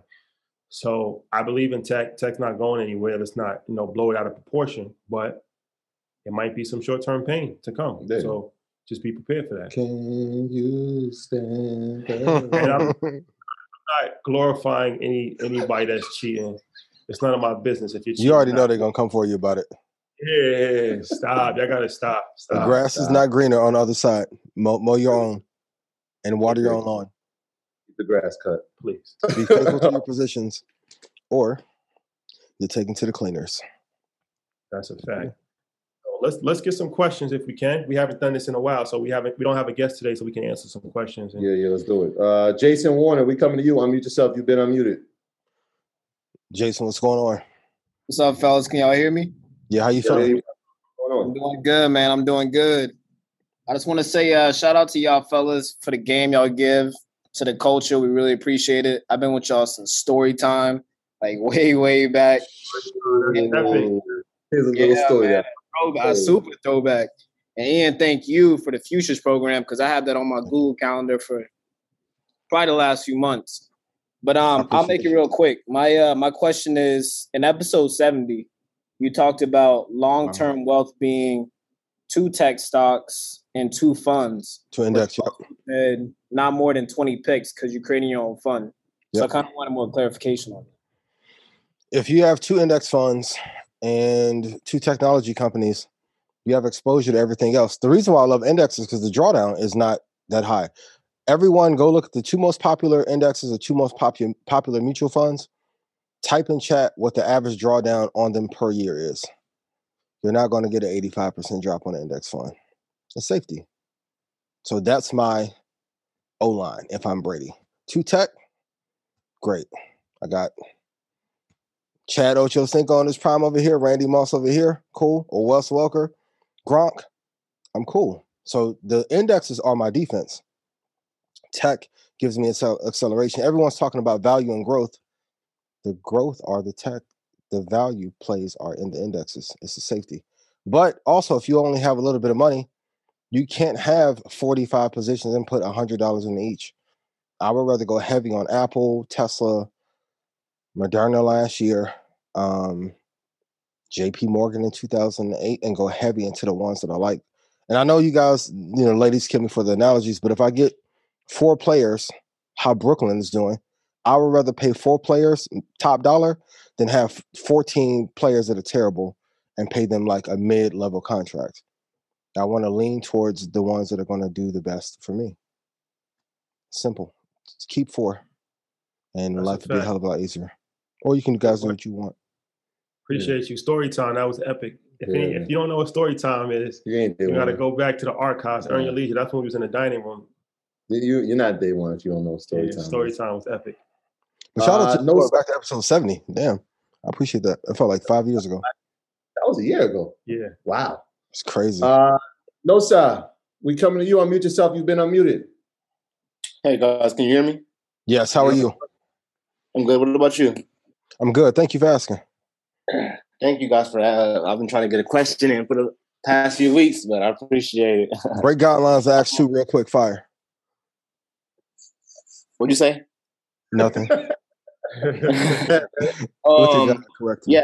So I believe in tech. Tech's not going anywhere. Let's not you know blow it out of proportion, but it might be some short term pain to come. Yeah. So just be prepared for that. Can you stand And I'm- not glorifying any anybody that's cheating. It's none of my business if you're cheating. you already know they're gonna come for you about it. Yeah, stop. Y'all gotta stop. The Stop. grass is not greener on the other side. Mow, mow your own and water your own lawn. Keep the grass cut. Please. Be faithful to your positions, or you're taken to the cleaners. That's a fact. So let's let's get some questions if we can. We haven't done this in a while, so we haven't we don't have a guest today, so we can answer some questions. And Yeah, yeah, let's do it. Uh, Jason Warner, we coming to you. Unmute yourself. You've been unmuted. Jason, what's going on? What's up, fellas? Can y'all hear me? Yeah, how you Yeah, feeling? what's I'm doing good, man. I'm doing good. I just want to say uh, shout out to y'all fellas for the game y'all give to the culture. We really appreciate it. I've been with y'all since story time, like way, way back. Epic. Here's a little Yeah, story. man. there. Throwback, a super throwback. And Ian, thank you for the futures program because I have that on my Google calendar for probably the last few months. But um, I'll make it real quick. My uh, my question is in episode seventy, you talked about long term wealth being two tech stocks and two funds, To index, yep. and not more than twenty picks because you're creating your own fund. So I kind of wanted more clarification on that. If you have two index funds and two technology companies, you have exposure to everything else. The reason why I love indexes because the drawdown is not that high. Everyone, go look at the two most popular indexes, the two most popular popular mutual funds. Type in chat what the average drawdown on them per year is. You're not going to get an 85% drop on an index fund. It's safety. So that's my O line if I'm Brady. Two tech, great. I got Chad Ochocinco on his prime over here, Randy Moss over here, cool. Or Wes Welker, Gronk, I'm cool. So the indexes are my defense. Tech gives me acceleration. Everyone's talking about value and growth. The growth are the tech, the value plays are in the indexes. It's the safety. But also, if you only have a little bit of money, you can't have 45 positions and put $100 in each. I would rather go heavy on Apple, Tesla, Moderna last year, um, J.P. Morgan in 2008, and go heavy into the ones that I like. And I know you guys, you know, ladies kill me for the analogies, but if I get four players, how Brooklyn is doing, I would rather pay four players top dollar than have 14 players that are terrible and pay them like a mid-level contract. I want to lean towards the ones that are going to do the best for me. Simple. Just keep four, and That's life will be a hell of a lot easier. Or you can guys do what you want. Appreciate you. Story time. That was epic. If, any, if you don't know what story time is, You ain't you got to one. go back to the archives, earn Yeah. your leisure. That's when we was in the dining room. You you're not day one if you don't know story Yeah, time. story is. time was epic. But shout out Uh, to no, no, back to episode 70. Damn. I appreciate that. It felt like five years ago. That was a year ago. Yeah. Wow. It's crazy. Uh, no, sir. We coming to you. Unmute yourself. You've been unmuted. Hey guys, can you hear me? yes, how are you? I'm good. What about you? I'm good. Thank you for asking. Thank you guys for that. Uh, I've been trying to get a question in for the past few weeks, but I appreciate it. Break guidelines, ask two real quick. Fire. What'd you say? Nothing. Look at Um, God, yeah,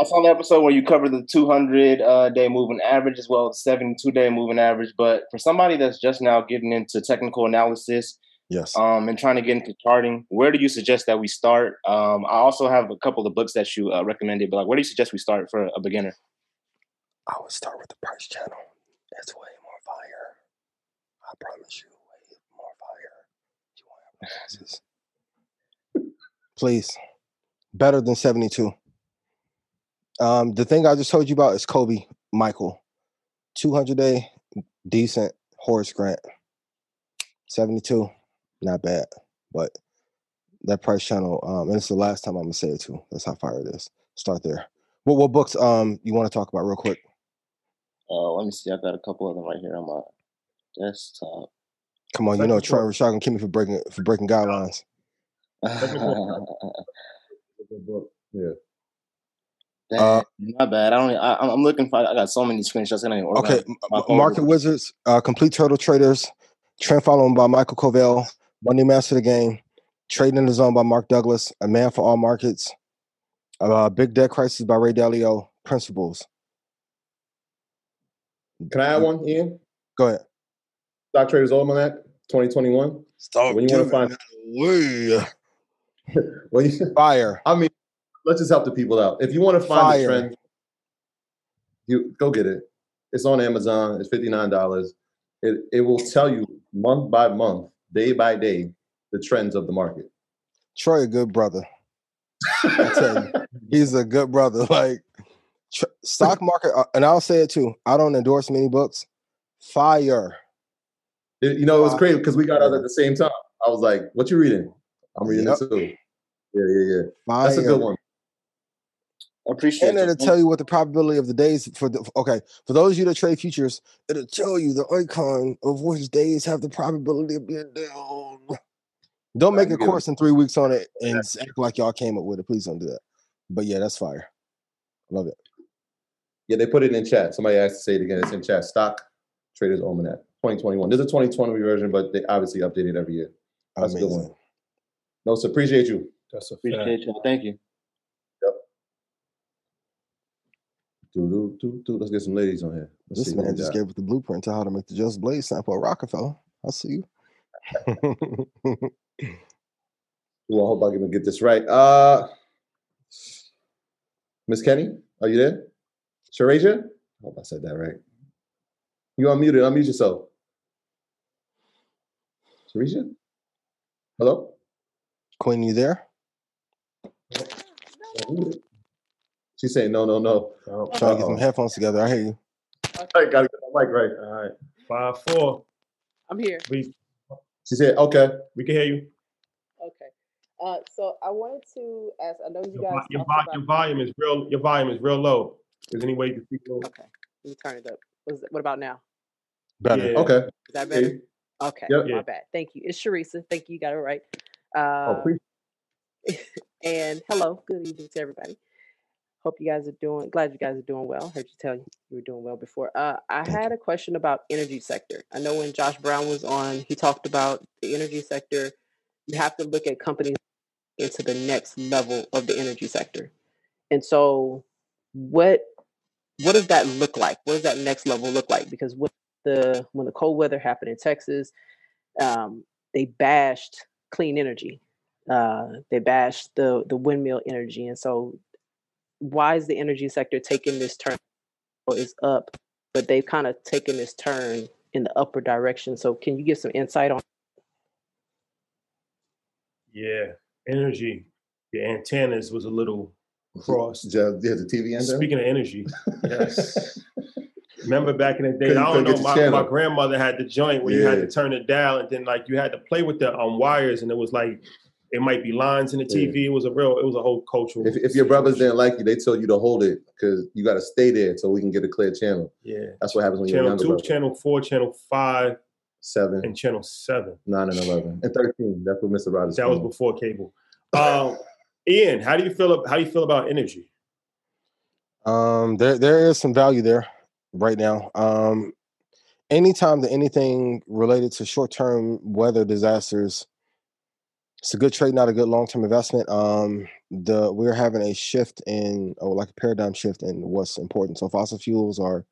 I saw the episode where you covered the 200 uh, day moving average as well as 72 day moving average. But for somebody that's just now getting into technical analysis Yes. um, and trying to get into charting, where do you suggest that we start? Um, I also have a couple of books that you uh, recommended, but like, where do you suggest we start for a beginner? I would start with the price channel. It's way more fire. I promise you, way more fire. You have. Please. Better than 72. Um, the thing I just told you about is Kobe Michael. 200 day, decent. Horace Grant. 72, not bad. But that price channel, um, and it's the last time I'm gonna say it too. That's how fire it is. Start there. What what books um you want to talk about real quick? Uh, let me see. I got a couple of them right here on my desktop. Come on, you know Trent floor. Rashad gonna kill me for breaking for breaking guidelines. Yeah. Dang, Uh, my bad. I don't. I, I'm- I'm looking for. I got so many screenshots. I don't Okay, organize m- my m- phone. Market Wizards, uh, Complete Turtle Traders, Trend Following by Michael Covel, Money Master the Game, Trading in the Zone by Mark Douglas, A Man for All Markets, uh, Big Debt Crisis by Ray Dalio, Principles. Can I add one, Ian? Go ahead. Stock Traders Almanac 2021. Stop When you wanna find- away. Well, you, Fire. I mean, let's just help the people out. If you want to find Fire. the trend, you go get it. It's on Amazon. It's fifty nine dollars. It it will tell you month by month, day by day, the trends of the market. Troy, a good brother. I tell you, he's a good brother. Like tr- stock market, uh, and I'll say it too. I don't endorse many books. Fire. It- you know, it was crazy because we got out at the same time. I was like, "What you reading?" I'm reading Yep. it too. Yeah, yeah, yeah. Fire. That's a good one. I appreciate it. And it. it'll tell you what the probability of the days for the okay for those of you that trade futures, it'll tell you the icon of which days have the probability of being down. Don't make a course in three weeks on it and s- act like y'all came up with it. Please don't do that. But yeah, that's fire. Love it. Yeah, they put it in chat. Somebody asked to say it again. It's in chat. Stock Traders Almanac 2021. There's a 2020 version, but they obviously update it every year. That's a good one. No, so appreciate you. That's a Appreciate you. Thank you. Do, do, do. Let's get some ladies on here. Let's This see man just gave us the blueprint to how to make the Just Blaze sample at Rockefeller. I'll see you. Well, I hope I can get this right. Uh, Miss Kenny, are you there? Sharasia? I hope I said that right. You unmuted. Unmute yourself. Sharisha? Hello? Queen, you there? She's saying no, no, no. Oh, Trying to get some headphones together. I hear you. I gotta get my mic right. all right. Five, four. I'm here. We, She said, okay. we can hear you. Okay. Uh, so I wanted to ask. I know you Your, guys. vo- your, vo- your volume is real. Your volume is real low. Is there any way you can speak low? Okay. Let me turn it up. What's, what about now? Better. Yeah. Okay. Is that better? Okay. Yep. My Yeah. bad. Thank you. It's Sharisa. Thank you. You got it right. Oh, Uh, please. and hello. Good evening to everybody. Hope you guys are doing. Glad you guys are doing well. Heard you tell you you were doing well before. Uh, I had a question about energy sector. I know when Josh Brown was on, he talked about the energy sector. You have to look at companies into the next level of the energy sector. And so what what does that look like? What does that next level look like? Because when the when the cold weather happened in Texas, um, they bashed clean energy. Uh, they bashed the the windmill energy, and so why is the energy sector taking this turn? Is up, but they've kind of taken this turn in the upward direction. So, can you give some insight on? Yeah, energy. The antennas was a little crossed. Yeah, the TV antenna. Speaking of energy, yes. Remember back in the day, I don't know, my, my, grandmother had the joint where yeah. you had to turn it down and then like you had to play with the um, wires and it was like it might be lines in the TV. Yeah. It was a real, it was a whole cultural. If, if your brothers didn't like you, they told you to hold it because you got to stay there so we can get a clear channel. Yeah, that's what happens when channel you're younger. Channel two, brother. channel four, channel five, seven, and channel seven, nine and eleven, and thirteen. That's what Mr. Rogers. That was before cable. Um, Ian, how do you feel? How do you feel about energy? Um, there there is some value there right now. Um, anytime that anything related to short term weather disasters it's a good trade, not a good long term investment. Um, the we're having a shift in, or like a paradigm shift in what's important. So fossil fuels are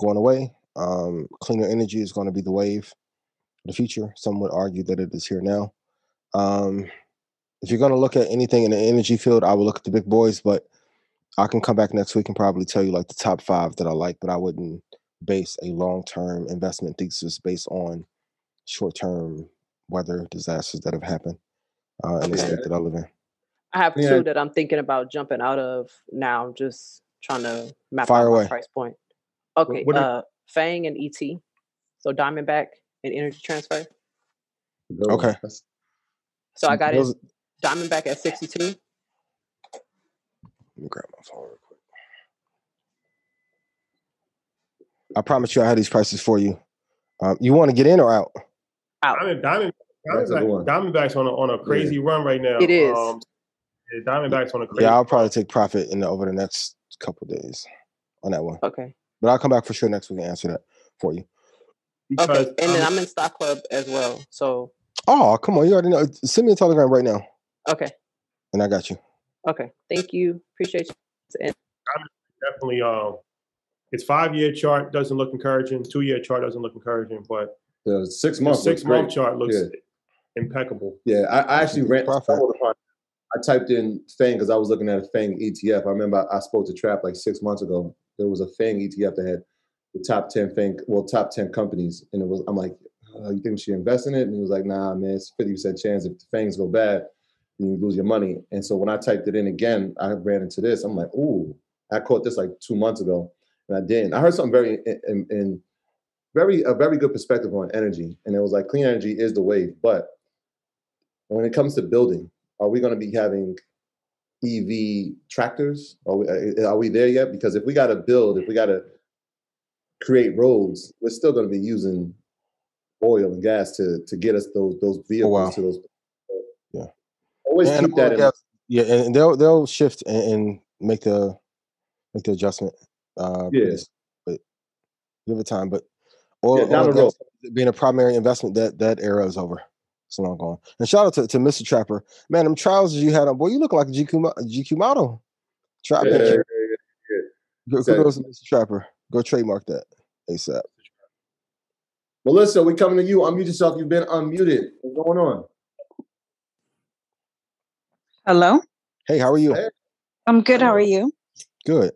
going away. Um, cleaner energy is going to be the wave the future. Some would argue that it is here now. Um, if you're going to look at anything in the energy field, I would look at the big boys, but I can come back next week and probably tell you like the top five that I like, but I wouldn't base a long term investment thesis based on short term weather disasters that have happened uh, in the state that I live in. I have yeah. two that I'm thinking about jumping out of now. just trying to map Fire out away. my price point. Okay, what, what uh, Fang and ET. So Diamondback and Energy Transfer. Okay. So I got it Diamondback at 62. Let me grab my phone real quick. I promise you I have these prices for you. Um, you want to get in or out? Out. Diamond, Diamond, Diamondback, Diamondbacks on a on a crazy yeah. run right now. It is. Um, yeah, Diamondbacks on a crazy. Yeah, I'll probably take profit in the, over the next couple days on that one. Okay. But I'll come back for sure next week and answer that for you. Because, okay, and then um, I'm in Stock Club as well. So. Oh come on! You already know. Send me a telegram right now. Okay. And I got you. Okay. Thank you. Appreciate you. Definitely. Um, its five year chart doesn't look encouraging. Two year chart doesn't look encouraging, but the six month six month chart looks yeah impeccable. Yeah, I, I actually ran. I typed in Fang because I was looking at a Fang ETF. I remember I, spoke to Trap like six months ago. There was a Fang ETF that had the top ten Fang, well, top ten companies, and it was. I'm like, oh, you think she should invest in it? And he was like, Nah, man, it's fifty percent chance if the Fangs go bad, you lose your money. And so when I typed it in again, I ran into this. I'm like, Ooh, I caught this like two months ago, and I didn't. I heard something very in, in, in very a very good perspective on energy, and it was like clean energy is the wave, but when it comes to building, are we going to be having EV tractors? Are we, uh, are we there yet? Because if we got to build, if we got to create roads, we're still going to be using oil and gas to to get us those those vehicles oh, wow. to those. Yeah. Always and keep that in. Yeah, and they'll they'll shift and, and make the make the adjustment. Uh, yeah. But give it time. But oil, yeah, oil road. being a primary investment, that that era is over. So long gone. And shout out to, to Mr. Trapper. Man, them trousers you had on, boy, you look like a GQ, GQ model. Trap yeah, yeah, yeah, Go, exactly. Mr. Trapper. Go trademark that ASAP. Melissa, we coming to you. Unmute yourself. You've been unmuted. What's going on? Hello. Hey, how are you? Hey. I'm good. How are you? Good.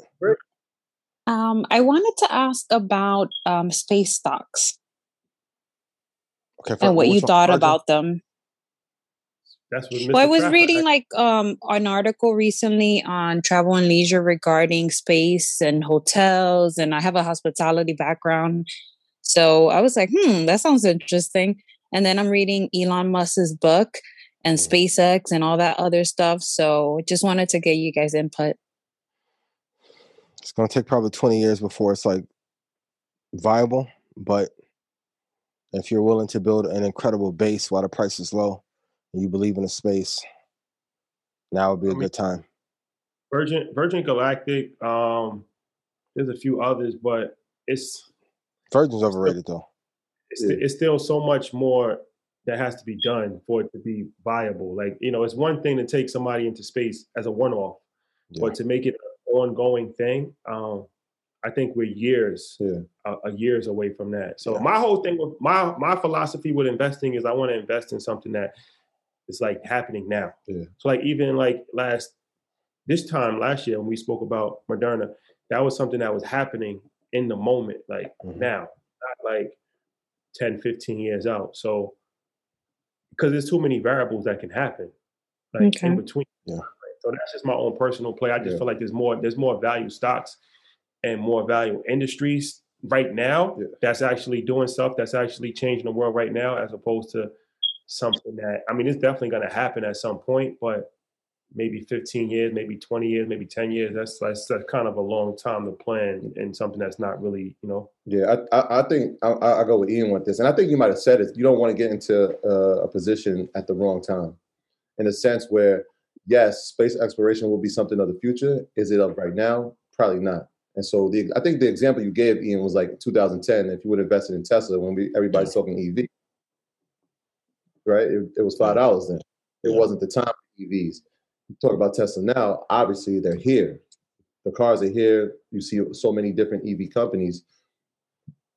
Um, I wanted to ask about um, space stocks. Okay. and what you thought about them. That's what Mr. Well, I was reading like um an article recently on travel and leisure regarding space and hotels, and I have a hospitality background, so I was like, hmm, that sounds interesting. And then I'm reading Elon Musk's book and. SpaceX and all that other stuff. So just wanted to get you guys' input. It's going to take probably 20 years before it's like viable, but if you're willing to build an incredible base while the price is low and you believe in the space, now would be a good time. Virgin Virgin Galactic, um, there's a few others, but it's Virgin's overrated though. It's, yeah. it's still so much more that has to be done for it to be viable. Like, you know, it's one thing to take somebody into space as a one off, yeah. but to make it an ongoing thing, um, I think we're years, yeah. uh, years away from that. So yeah. my whole thing with my my philosophy with investing is I want to invest in something that is like happening now. Yeah. So like even like last this time last year when we spoke about Moderna, that was something that was happening in the moment, like mm-hmm. now, not like 10, 15 years out. So because there's too many variables that can happen, like okay. in between. Yeah. So that's just my own personal play. I just yeah. feel like there's more there's more value stocks and more valuable industries right now yeah. that's actually doing stuff that's actually changing the world right now as opposed to something that I mean it's definitely going to happen at some point, but maybe 15 years, maybe 20 years, maybe 10 years. That's that's, that's kind of a long time to plan and something that's not really, you know. Yeah, I I, I think I, I, go with Ian with this, and I think you might have said it. You don't want to get into uh, a position at the wrong time, in a sense where yes, space exploration will be something of the future. Is it up right now? Probably not. And so the I think the example you gave Ian was like 2010. If you would have invested in Tesla when we everybody's talking EV, right? It, it was five dollars then. It yeah. wasn't the time for EVs talk about Tesla now, obviously they're here. The cars are here. You see so many different EV companies.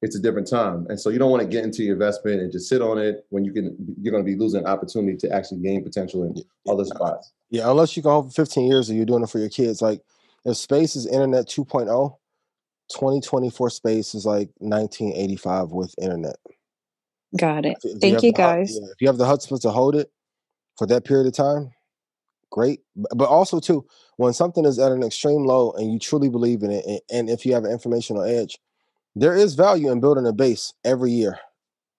It's a different time. And so you don't want to get into your investment and just sit on it when you can you're going to be losing an opportunity to actually gain potential in other spots. Yeah, unless you go home for 15 years and you're doing it for your kids. Like if space is internet 2.0, 2024 space is like 1985 with internet. Got it. If Thank you, you guys. if you have the chutzpah to hold it for that period of time, great. But also too, when something is at an extreme low and you truly believe in it, and if you have an informational edge, there is value in building a base every year.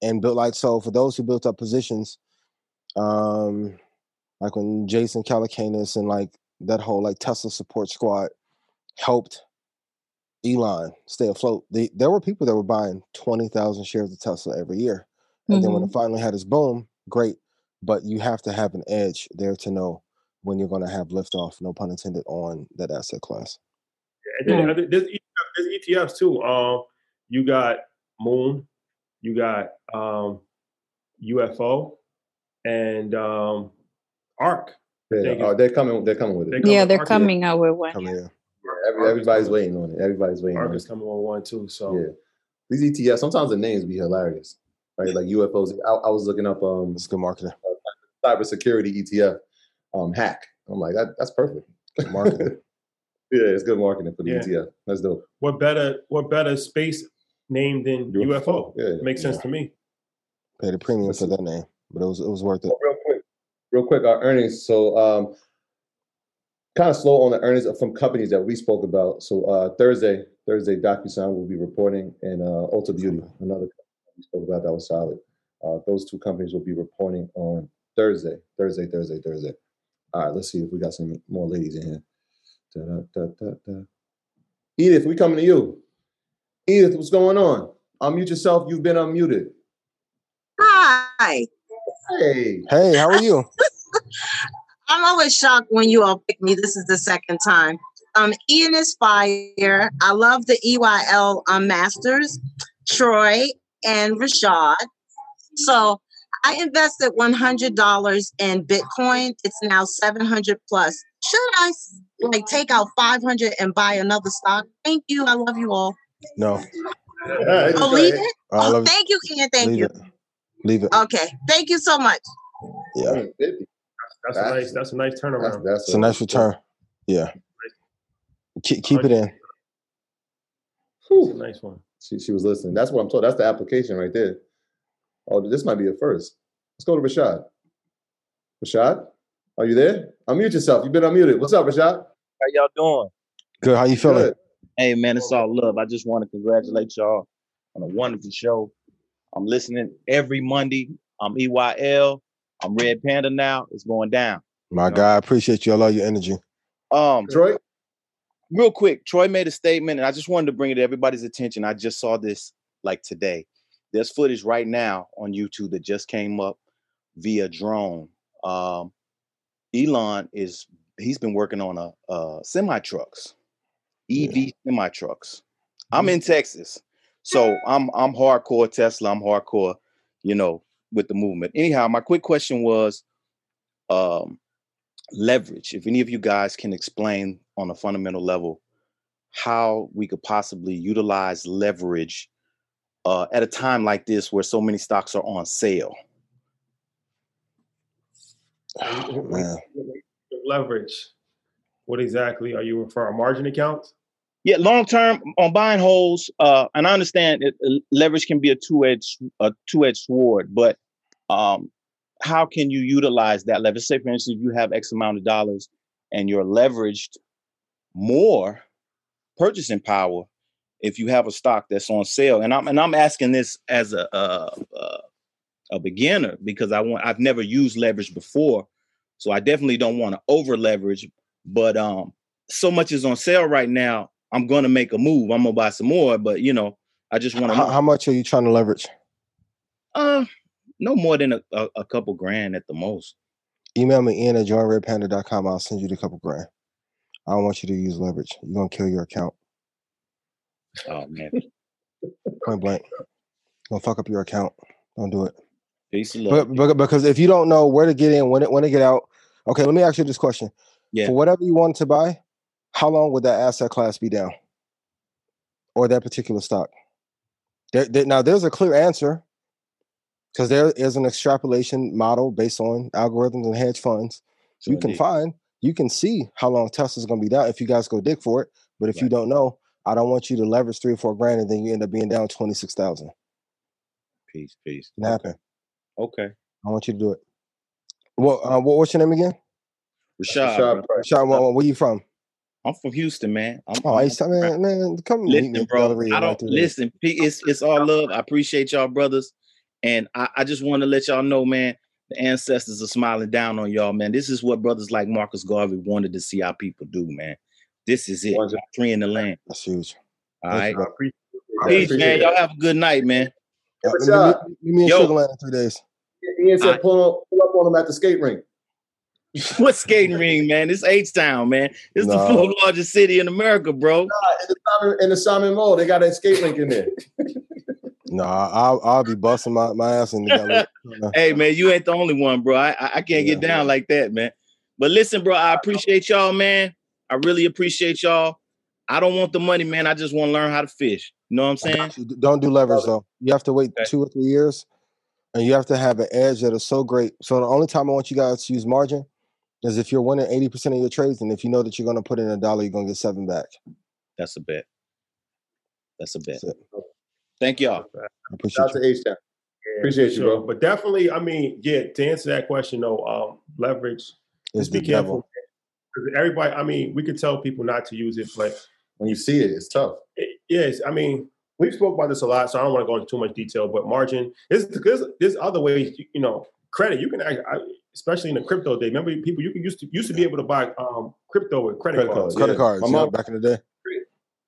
And built like so for those who built up positions, um, like when Jason Calacanis and like that whole like Tesla support squad helped Elon stay afloat. They, there were people that were buying 20,000 shares of Tesla every year. And mm-hmm. then when it mm-hmm. finally had its boom, great. But you have to have an edge there to know when you're going to have liftoff, no pun intended, on that asset class. Yeah, and then there's, there's ETFs too. Um, you got Moon, you got um, UFO, and um, ARK. Yeah, oh, they're coming. They're coming with it. They're yeah, they're coming out with one. Coming, yeah. Every, everybody's waiting on it. Everybody's waiting. ARK is coming on one too. So yeah, these ETFs. Sometimes the names be hilarious, right? Like UFOs. I, I was looking up um, it's good marketing. Uh, cybersecurity ETF um, hack. I'm like, that, that's perfect. marketing. yeah, it's good marketing for the yeah. ETF. That's dope. What better what better space name than UFO? UFO. Yeah, makes sense to me. Paid a premium for that name, but it was it was worth it. Oh, real quick, real quick, our earnings. So um, kind of slow on the earnings from companies that we spoke about. So uh, Thursday, Thursday, DocuSign will be reporting, and uh, Ulta Beauty, another company we spoke about that was solid. Uh, those two companies will be reporting on Thursday, Thursday, Thursday, Thursday. All right, let's see if we got some more ladies in here. Da, da, da, Edith, we coming to you. Edith, what's going on? Unmute yourself. You've been unmuted. Hi. Hey. Hey, how are you? I'm always shocked when you all pick me. This is the second time. Um, Ian is fire. I love the EYL um, Masters, Troy and Rashad. So I invested $100 in Bitcoin. It's now 700 plus. Should I like take out 500 and buy another stock? Thank you. I love you all. No. oh, leave it? Oh, thank you, Ian. Thank leave you. It. Leave it. Okay. Thank you so much. Yeah. Mm, that's, a nice. That's a nice turnaround. That's, that's a, a, nice return. Yeah. Keep, keep it in. That's a nice one. She, she was listening. That's what I'm told. That's the application right there. Oh, this might be a first. Let's go to Rashad. Rashad, are you there? Unmute yourself. You've been unmuted. What's up, Rashad? How y'all doing? Good. How you feeling? Good. Hey man, it's all love. I just want to congratulate y'all on a wonderful show. I'm listening every Monday. I'm EYL. I'm Red Panda now. It's going down. My you know? guy, I appreciate you. I love your energy. Um, Troy, real quick, Troy made a statement, and I just wanted to bring it to everybody's attention. I just saw this like today. There's footage right now on YouTube that just came up via drone. Um, Elon is he's been working on a, a semi trucks, EV yeah. semi trucks. I'm in Texas, so I'm I'm hardcore Tesla. I'm hardcore, you know, with the movement. Anyhow, my quick question was um, leverage. If any of you guys can explain on a fundamental level how we could possibly utilize leverage uh, at a time like this where so many stocks are on sale. Oh, man. Leverage. What exactly are you referring? To? Margin accounts? Yeah, long term on buying holes, uh, and I understand it, uh, leverage can be a two edged a two edged sword, but um, how can you utilize that leverage? Say, for instance, you have X amount of dollars and you're leveraged more purchasing power if you have a stock that's on sale. And I'm and I'm asking this as a a, a beginner because I want I've never used leverage before, so I definitely don't want to over leverage. But um, so much is on sale right now. I'm to make a move. I'm gonna buy some more, but you know, I just want to. How, how, much are you trying to leverage? Uh, no more than a, a, a couple grand at the most. Email me in at joinredpanda.com. I'll send you the couple grand. I don't want you to use leverage. You're gonna kill your account. Oh man. Point blank. Don't fuck up your account. Don't do it. Peace. But, but, because if you don't know where to get in, when it, when to get out, okay. Let me ask you this question. Yeah. For whatever you want to buy, how long would that asset class be down, or that particular stock? There, there, now, there's a clear answer because there is an extrapolation model based on algorithms and hedge funds. So you can find, you can see how long Tesla's going to be down if you guys go dig for it. But if right. you don't know, I don't want you to leverage three or four grand and then you end up being down twenty six thousand. Peace, peace. Can happen. Okay. I want you to do it. What? Uh, what what's your name again? Rashad. Rashad. Rashad where, where you from? I'm from Houston, man. I'm, oh, I'm, man, man, come listen, bro. I don't listen. It's it's all love. I appreciate y'all, brothers, and I, I just want to let y'all know, man. The ancestors are smiling down on y'all, man. This is what brothers like Marcus Garvey wanted to see our people do, man. This is it. Freeing the land. That's huge. All right. Peace, man. Y'all have a good night, man. Yeah, uh, me, me and Sugar Land in three days. Ian said, pull, pull up on him at the skate rink. what skating ring, man? This H Town, man. It's nah. the fourth largest city in America, bro. Nah, in the Simon, in the Simon Mall, they got a skate rink in there. nah, I'll, I'll be busting my, my ass in the Hey, man, you ain't the only one, bro. I I, I can't yeah, get down like that, man. But listen, bro, I appreciate y'all, man. I really appreciate y'all. I don't want the money, man. I just want to learn how to fish. You know what I'm saying? Don't do leverage though. You have to wait okay. two or three years, and you have to have an edge that is so great. So the only time I want you guys to use margin is if you're winning eighty percent of your trades, and if you know that you're going to put in a dollar, you're going to get seven back. That's a bet. That's a bet. That's Thank y'all. I appreciate Shout you. to H-Town. Yeah, appreciate you, bro. But definitely, I mean, yeah. To answer that question, though, um, leverage. Just be careful. Devil everybody, I mean, we could tell people not to use it, but when you see it, it's tough. It, yes, I mean, we've spoke about this a lot, so I don't want to go into too much detail. But margin, there's there's, there's other ways. You, know, credit. You can, I, especially in the crypto day. Remember, people you used to used to be able to buy um, crypto with credit, credit cards. Credit yeah. cards. Yeah, back in the day.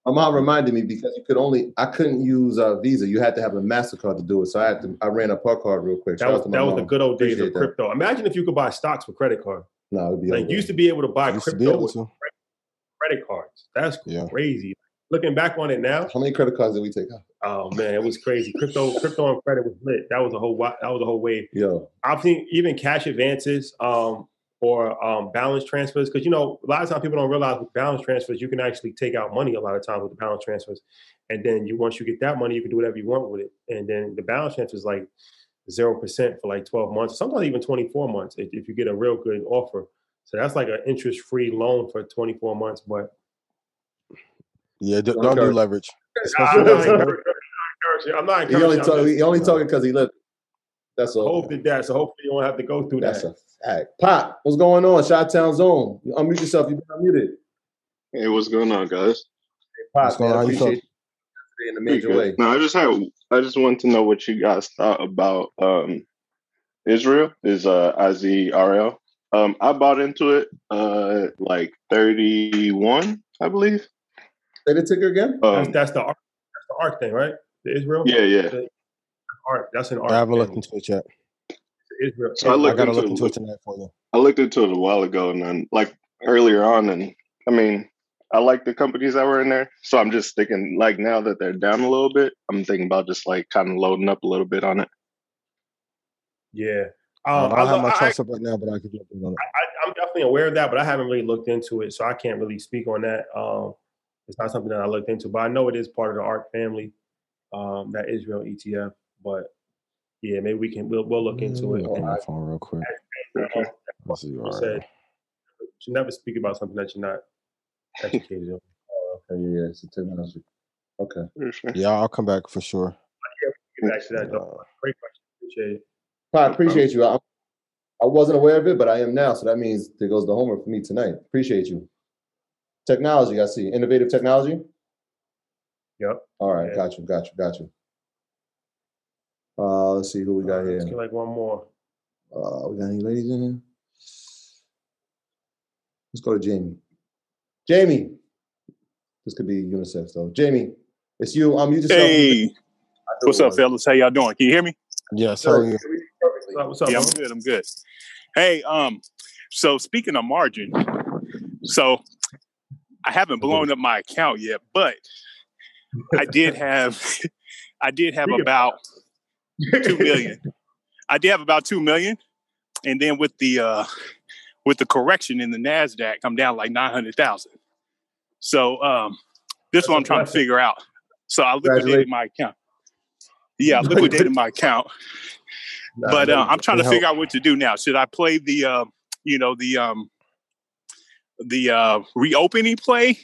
My mom reminded me because you could only I couldn't use uh, Visa. You had to have a Mastercard to do it. So I had to I ran a park card real quick. That was, that was the good old days Appreciate of crypto. That. Imagine if you could buy stocks with credit card. No, it'd be like you used to be able to buy crypto with credit cards. That's yeah. crazy. Looking back on it now, how many credit cards did we take out? Oh man, it was crazy. crypto, crypto and credit was lit. That was a whole that was a whole wave. Yeah, I've seen even cash advances um, or um, balance transfers because you know a lot of times people don't realize with balance transfers you can actually take out money a lot of times with the balance transfers, and then you once you get that money you can do whatever you want with it, and then the balance transfer is like zero percent for like 12 months, sometimes even 24 months if, if, you get a real good offer. So that's like an interest free loan for 24 months. But yeah, don't, don't do leverage. I'm not encouraging. I'm not encouraging. He only, talk, he only talking because he lived. That's all. Hope did that. So hopefully you won't have to go through that's that. a fact. Pop, what's going on? Shot Town Zone. You unmute yourself. You've been unmuted. Hey, what's going on, guys? Hey, Pop, what's going man, on? appreciate you in a major way. No, I just had I just want to know what you guys thought about um Israel is uh IZRL. Um I bought into it uh like 31, I believe. Say the ticker again? Um, that's, that's the ARK, that's the ARK thing, right? The Israel? Yeah, yeah. The ARK. That's an ARK. I haven't looked into it yet. Israel. So I, looked I gotta into look into it tonight for you. I looked into it a while ago and then like earlier on and I mean I like the companies that were in there. So I'm just thinking like now that they're down a little bit, I'm thinking about just like kind of loading up a little bit on it. Yeah. Um, I don't have lo- my I- charts up right now, but I could jump in on it. I, I'm definitely aware of that, but I haven't really looked into it, so I can't really speak on that. Um, it's not something that I looked into, but I know it is part of the ARK family, um, that Israel ETF. But yeah, maybe we can we'll we'll look into it. Look on my phone real quick. as Let's see. you said, you should never speak about something that you're not educated on. Okay, yeah, yeah, it's a technology. Okay. Yeah, I'll come back for sure. Get back to that though. Great question. Appreciate it. I appreciate you. I, I wasn't aware of it, but I am now. So that means there goes the homework for me tonight. Appreciate you. Technology, I see. Innovative technology. Yep. All right, got you, got you, got you. Uh, let's see who we got here. Let's get like one more. Uh, we got any ladies in here? Let's go to Jamie. Jamie, this could be unisex though. Jamie, it's you. I'm you just. Hey, what's up, fellas? How y'all doing? Can you hear me? Yes, how are you? What's up? Yeah, I'm good. I'm good. Hey, um, so speaking of margin, so I haven't blown up my account yet, but I did have, I did have about two million. I did have about two million, and then with the uh with the correction in the Nasdaq, I'm down like nine hundred thousand. So um, this is what I'm trying to figure out. So I liquidated my account. Yeah, I liquidated my account. But uh, I'm trying to figure out what to do now. Should I play the, uh, you know, the um, the uh, reopening play,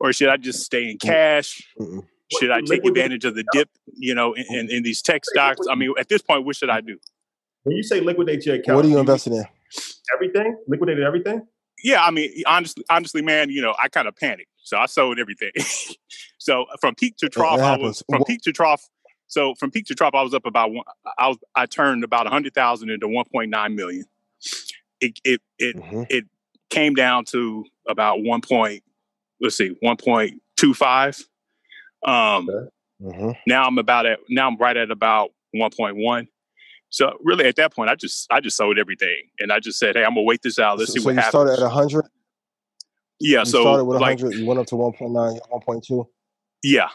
or should I just stay in cash? Should I take advantage of the dip, you know, in, in, in these tech stocks? I mean, at this point, what should I do? When you say liquidate your account, What are you investing in? Everything? Liquidated everything? Yeah, I mean, honestly, honestly, man, you know, I kind of panicked, so I sold everything. so from peak to trough, I was from peak to trough. So from peak to trough, I was up about one. I was I turned about a hundred thousand into one point nine million. It it it Mm-hmm. it came down to about one point. Let's see, one point two five. Um, Mm-hmm. now I'm about at now I'm right at about one point one. So really, at that point, I just I just sold everything, and I just said, "Hey, I'm gonna wait this out. Let's So, see so what you happens." started at 100? yeah. You So started with like you went up to 1.9, 1.2? yeah.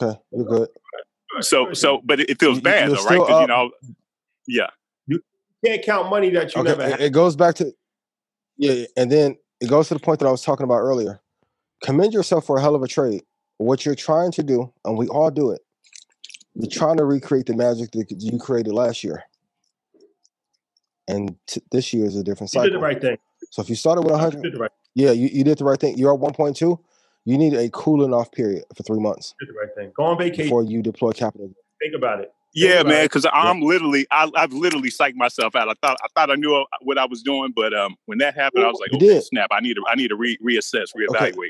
Okay, you're good. So so, but it, it feels bad you're though, right? still Because you know, yeah. You can't count money that you Okay, never it, had. it goes back to yeah, and then it goes to the point that I was talking about earlier. Commend yourself for a hell of a trade. What you're trying to do, and we all do it, you're trying to recreate the magic that you created last year. And t- this year is a different You did the right thing. So if you started with You 100, did the right, yeah, you, you did the right thing. You're at 1.2. You need a cooling off period for three months did the right thing. Go on vacation. before you deploy capital. Think about it. Yeah, about man, because I'm literally, I, I've literally psyched myself out. I thought, I thought I knew what I was doing, but um, when that happened, I was like, You okay, did. snap! I need to, I need to re- reassess, reevaluate.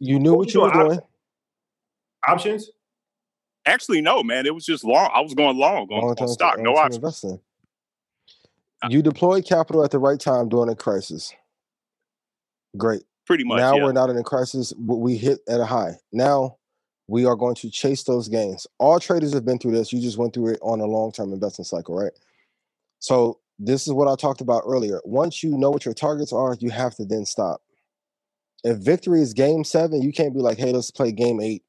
You knew what you were doing? doing. Options? Actually, no, man, it was just long. I was going long on, on Long-term- stock, no long-term options. investing. You deployed capital at the right time during a crisis. Great. Pretty much. now yeah. we're not in a crisis. w- We hit at a high. Now we are going to chase those gains. All traders have been through this. You just went through it on a long term investment cycle, right? So this is what I talked about earlier. Once you know what your targets are, you have to then stop. If victory is game seven, you can't be like, hey, let's play game eight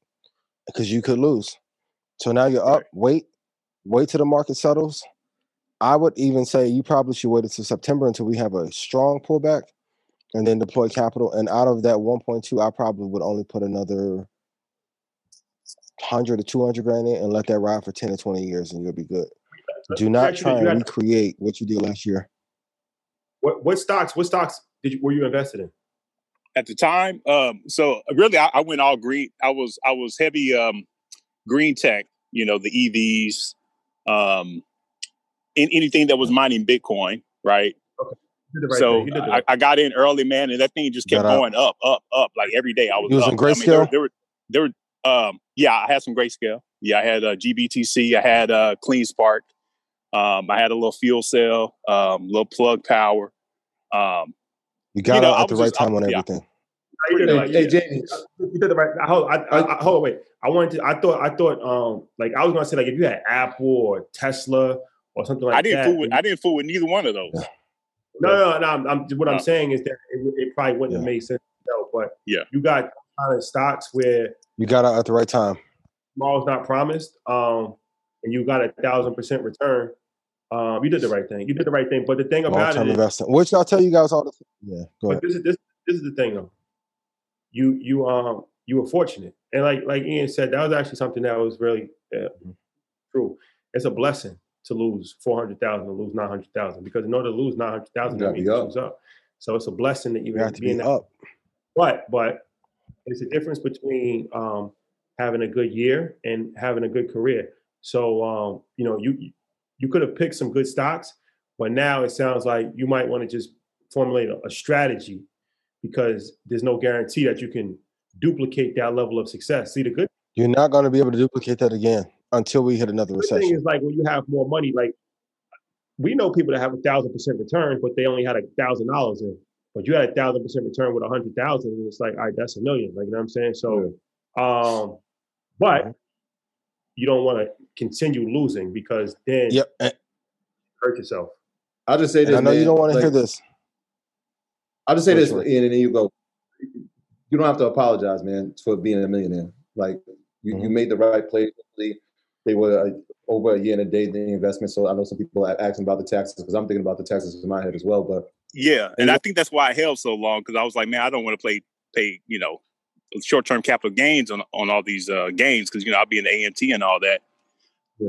because you could lose. So now you're up. Wait, wait till the market settles. I would even say you probably should wait until September until we have a strong pullback and then deploy capital. And out of that 1.2, I probably would only put another 100 to 200 grand in and let that ride for 10 to 20 years and you'll be good. Do not Actually, try you and recreate what you did last year. What what stocks? What stocks did you, were you invested in? at the time. Um, so really, I, I went all green. I was I was heavy um, green tech. You know, the EVs, um, in anything that was mining Bitcoin, right? did the right so thing. You did the I, I got in early, man, and that thing just kept Got going up, up, up. Like every day, I was. You was up. in I mean, there, there were there were um, yeah, I had some great grayscale. Yeah, I had uh, GBTC. I had uh, CleanSpark. Um, I had a little fuel cell, um, little plug power. Um, You got know, out at the right just- I- time on yeah. everything. You did the Hey, right- hey, yeah. Jamie. You did the right. I, hold, I, I, I, hold on, wait. I wanted to. I thought. I thought. Um, like I was gonna say, like if you had Apple or Tesla or something like that. I didn't that. fool with I didn't fool with neither one of those. No, no, no. I'm, I'm, what I'm Uh, saying is that it, it probably wouldn't have made sense. No, but Yeah. you got kind of stocks where You got out at the right time. tomorrow's not promised, um, and you got a thousand percent return. Um, you did the right thing. You did the right thing. But the thing about it is, which I'll tell you guys all the time. Yeah, go but ahead. this is this this is the thing though. You you um you were fortunate, and like like Ian said, that was actually something that was really uh, Mm-hmm. true. It's a blessing to lose four hundred thousand to lose nine hundred thousand because in order to lose nine hundred thousand, You that gotta means be you up. lose up. So it's a blessing that you You have to be in be up. But but it's a difference between um, having a good year and having a good career. So um, you know you you could have picked some good stocks, but now it sounds like you might want to just formulate a, a strategy because there's no guarantee that you can duplicate that level of success. See, the good, You're not going to be able to duplicate that again until we hit another good thing recession. is like when you have more money, like we know people that have a thousand percent return, but they only had a thousand dollars in. But you had a thousand percent return with a hundred thousand, and it's like, all right, that's a million. Like you know what I'm saying? So um, but you don't want to continue losing because then Yep. you hurt yourself. I'll just say and this. I know you don't want to like, hear this. I'll just say Go this, for. Ian, and then you go. You don't have to apologize, man, for being a millionaire. Like you, Mm-hmm. you made the right play. They were uh, over a year and a day the investment. So I know some people are asking about the taxes because I'm thinking about the taxes in my head as well. But Yeah, and I think that's why I held so long because I was like, man, I don't want to play pay you know short term capital gains on on all these uh, gains because you know I'll be in the AMT and all that.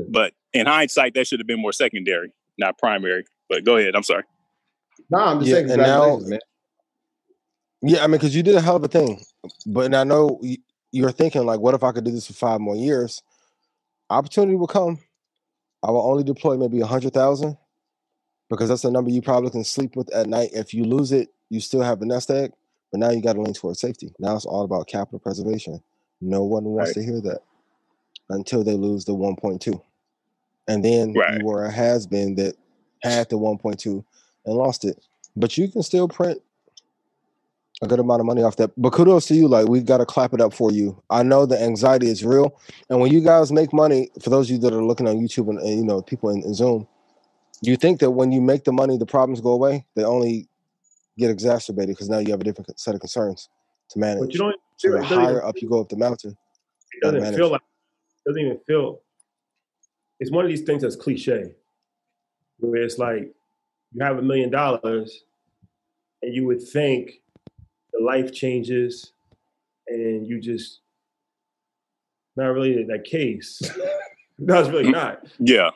But in hindsight, that should have been more secondary, not primary. But go ahead. I'm sorry. nah, I'm just Yeah, saying and now- man. Yeah, I mean, because you did a hell of a thing, but and I know you're thinking like, what if I could do this for five more years? Opportunity will come. I will only deploy maybe a hundred thousand because that's the number you probably can sleep with at night. If you lose it, you still have a nest egg, but now you got to lean towards safety. Now it's all about capital preservation. No one wants Right. to hear that until they lose the 1.2, and then Right. you were a has been that had the 1.2 and lost it. But you can still print a good amount of money off that. But kudos to you. Like we've got to clap it up for you. I know the anxiety is real, and when you guys make money, for those of you that are looking on YouTube and, and, you know people in, in Zoom, you think that when you make the money, the problems go away. They only get exacerbated because now you have a different set of concerns to manage. But you don't. so it the higher up you go up the mountain, it doesn't manage. feel like it doesn't even feel it's one of these things that's cliche where it's like you have a million dollars and you would think the life changes and you just not really that case no it's really mm, not Yeah.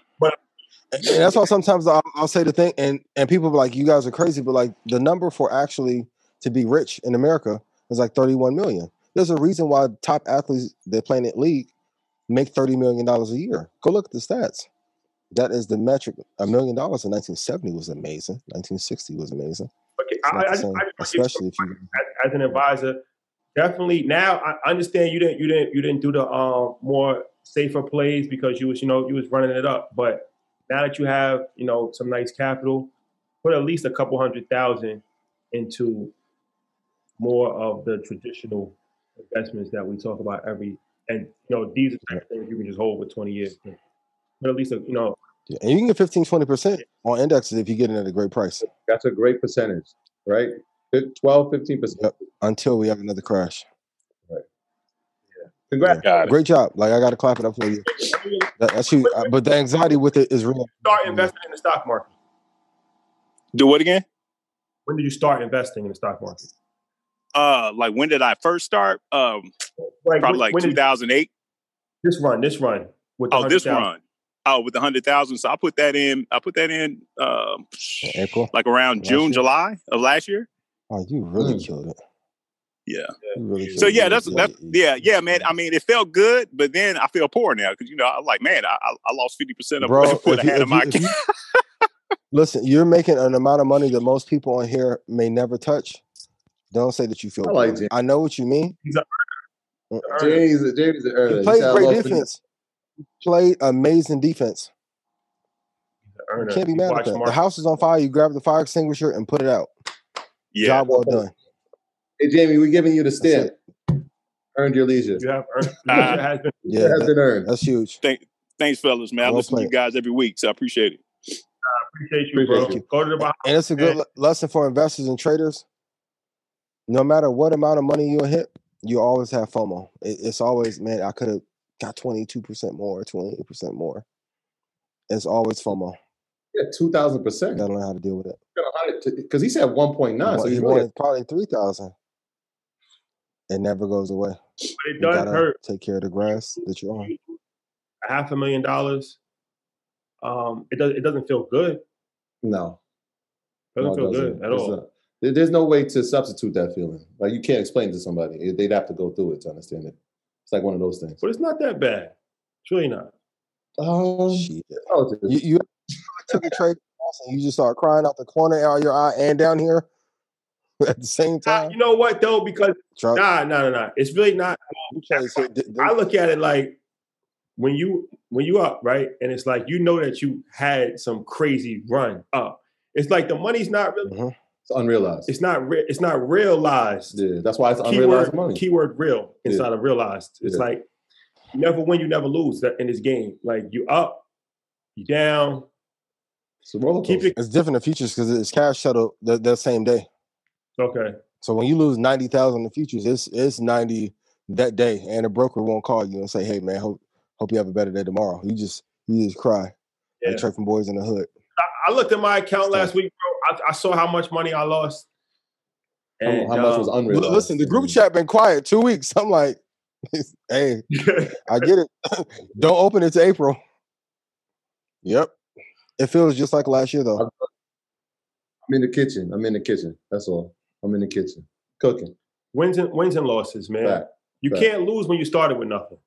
And that's why sometimes I'll, I'll say the thing, and and people be like, "You guys are crazy," but like the number for actually to be rich in America is like 31 million. There's a reason why top athletes that play in the league make 30 million dollars a year. Go look at the stats. That is the metric. A million dollars in 1970 was amazing. 1960 was amazing. okay I, I, same, I, just wanna give especially if you. as, as an advisor, definitely now I understand you didn't you didn't you didn't do the um more safer plays because you was you know you was running it up. But now that you have you know some nice capital, put at least a couple hundred thousand into more of the traditional investments that we talk about every and you know these are the things you can just hold for 20 years. But at least a, you know Yeah, And you can get 15, 20 percent on indexes if you get it at a great price. That's a great percentage, right? Fif- 12, 15 percent. Yep. Until we have another crash. Congrats. Yeah. Great job. Like I got to clap it up for you. That, that's you. uh, But the anxiety with it is real. start investing in the stock market. Do what again? When did you start investing in the stock market? Uh, like when did I first start? Um, Like, probably when- like 2008. This run, this run. With Oh, this 100,000. run. Oh, with the hundred thousand. So I put that in. I put that in. Um, April. like around Last June, year? July of last year. Oh, you really Mm. killed it. Yeah. Really So yeah, that's yeah, that's yeah, yeah, man. I mean, it felt good, but then I feel poor now because you know I'm like, man, I, I I lost fifty percent of Bro, what I if you- had in my you- account. you- Listen, you're making an amount of money that most people on here may never touch. Don't say that you feel. I like poor. I know what you mean. He's a. James, James is an earner. You He played said, great defense. You played amazing defense. Can't be mad at watch that. The house is on fire. You grab the fire extinguisher and put it out. Yeah, Job well done. Hey, Jamie, we're giving you the That's stamp. Earned your leisure. You have earned. It has been. Yeah, It has been earned. that's huge. Thank, thanks, fellas, man. I Well listen to you guys every week, so I appreciate it. Appreciate you, Appreciate bro. you. Go to the Bahamas. And it's a good man. lesson for investors and traders. No matter what amount of money you hit, you always have FOMO. It- it's always, man, I could have got 22% more, 28% more. It's always FOMO. Yeah, two thousand percent. Gotta learn how to deal with it. Because he said one point nine, He so wa- he he really wanted probably three thousand. It never goes away. But it does hurt. take care of the grass that you're on. A half a million dollars. Um, it does. It doesn't feel good. no. Doesn't no, feel doesn't. good at It's all. not. There's no way to substitute that feeling. Like you can't explain it to somebody. They'd have to go through it to understand it. It's like one of those things. But it's not that bad. It's really not. Um, Shit. oh. You, you took a trade and you just start crying out the corner out of your eye and down here at the same time. You know what though? Because Try- nah, nah, nah, nah. It's really not. You trade so th- I look at it like when you when you up right, and it's like you know that you had some crazy run up. It's like the money's not really. Mhm. It's unrealized. It's not. Re- it's not realized. yeah, that's why it's unrealized Keyword, money. keyword real Yeah. inside of realized. It's Yeah. like you never win, you never lose in this game. Like you up, you down. It's a roller Keep it It's different in futures because it's cash settled the, the same day. Okay. So when you lose ninety thousand in futures, it's it's ninety that day, and the broker won't call you and say, "Hey man, hope hope you have a better day tomorrow." You just you just cry Yeah. like Trey from Boys in the Hood. I, I looked at my account last week, bro. I, I saw how much money I lost. And, how much was um, L- unrealized? Listen, the group chat been quiet two weeks. I'm like, hey, I get it. Don't open it to April. Yep, it feels just like last year though. I'm in the kitchen. I'm in the kitchen. That's all. I'm in the kitchen cooking. wins and wins and losses, man. Fact. You Fact. can't lose when you started with nothing.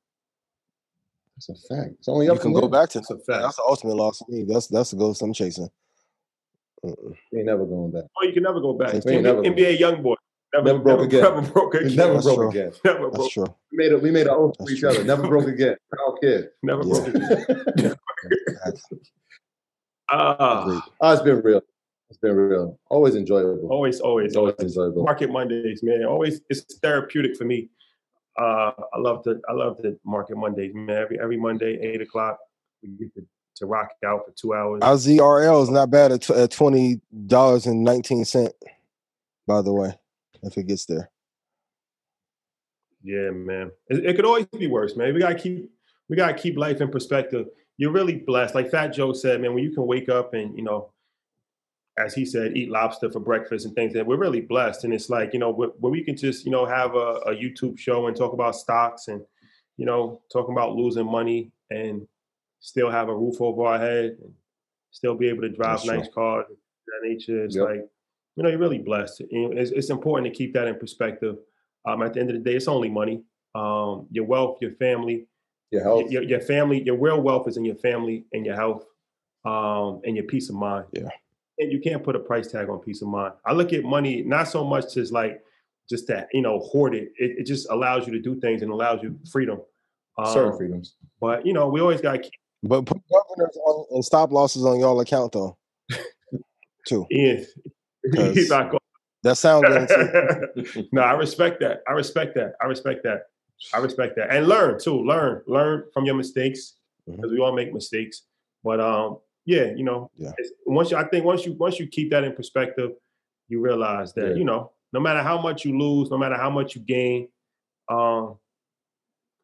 It's a fact. It's only You up can go there. back to It's a fact. that's the ultimate loss for me. That's that's the ghost I'm chasing. Mm-mm. We ain't never going back. Oh, you can never go back. We ain't NBA, never NBA YoungBoy. Never, Never broke again. Never broke again. never That's broke true. again. Never That's broke. true. We made a we made an oath to each true. other. Never broke again. I don't care. Never Yeah. broke again. Ah, oh, it's been real. It's been real. Always enjoyable. always, always, always always. enjoyable. Market Mondays, man. Always, it's therapeutic for me. Uh, I love the, I love the Market Mondays, man. Every every Monday, eight o'clock, we get to, to rock out for two hours. Our ZRL is not bad at, tw- at twenty dollars and nineteen cent. By the way, if it gets there, Yeah, man. It, it could always be worse, man. We gotta keep we gotta keep life in perspective. You're really blessed. Like Fat Joe said, man, when you can wake up and, you know, as he said, eat lobster for breakfast and things that we're really blessed. And it's like, you know, where, we can just, you know, have a, a YouTube show and talk about stocks and, you know, talking about losing money and still have a roof over our head and still be able to drive That's true. nice cars of that nature. It's Yep. like, you know, you're really blessed. It's, it's important to keep that in perspective. Um, at the end of the day, it's only money. Um, your wealth, your family, Your health. your, your family, your real wealth is in your family and your health, um, and your peace of mind. Yeah. And you can't put a price tag on peace of mind. I look at money not so much as like just that, you know, hoard it. It, it just allows you to do things and allows you freedom. Certain Um, freedoms. But you know, we always got to keep but put governors on and stop losses on y'all account though. Too. Ian. He's not going. That sound guarantee. no, I respect that. I respect that. I respect that. I respect that. And learn too. Learn. Learn from your mistakes. Because we all make mistakes. But um, yeah, you know, Yeah. once you I think once you once you keep that in perspective, you realize that, Yeah. you know, no matter how much you lose, no matter how much you gain, um,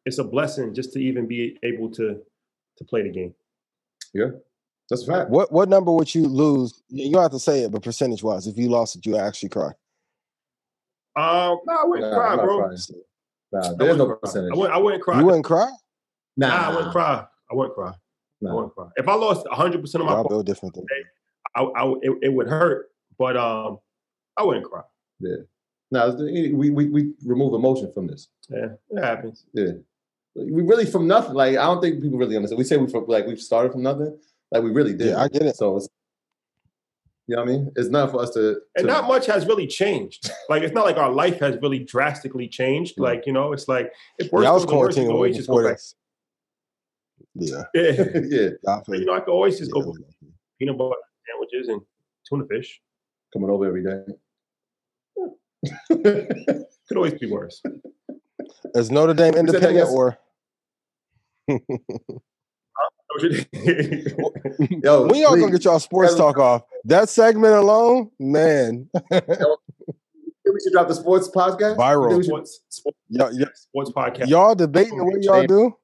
it's a blessing just to even be able to to play the game. Yeah. That's a fact. What what number would you lose? You don't have to say it, but percentage wise, if you lost it, you actually cry. Um, no, I wouldn't Nah, cry, I'm bro. crying. Nah, there's wouldn't no cry. percentage. I wouldn't, I wouldn't cry. You wouldn't cry? Nah, Nah, I wouldn't cry. I wouldn't cry. I Nah. wouldn't cry. If I lost 100 percent of my build different than I, I, it, it would hurt, but um, I wouldn't cry. Yeah. Now we, we we remove emotion from this. Yeah, it happens. Yeah. We really from nothing. Like I don't think people really understand. We say we from like we've started from nothing. Like we really did. Yeah, I get it. So it's you know what I mean? It's not for us to, And to- not much has really changed. Like it's not like our life has really drastically changed. Like you know, it's like if worse Yeah, I was comes to worse, you quarantining way before back. Yeah. Yeah, yeah, I you know, I could always just Yeah, go peanut butter sandwiches and tuna fish. coming over every day. Could always be worse. Is Notre Dame independent or Yo, when y'all gonna get y'all sports talk off? That segment alone, man. we should drop the sports podcast. Viral. Should- sports, sports, y'all, sports podcast. y'all debating the way y'all do.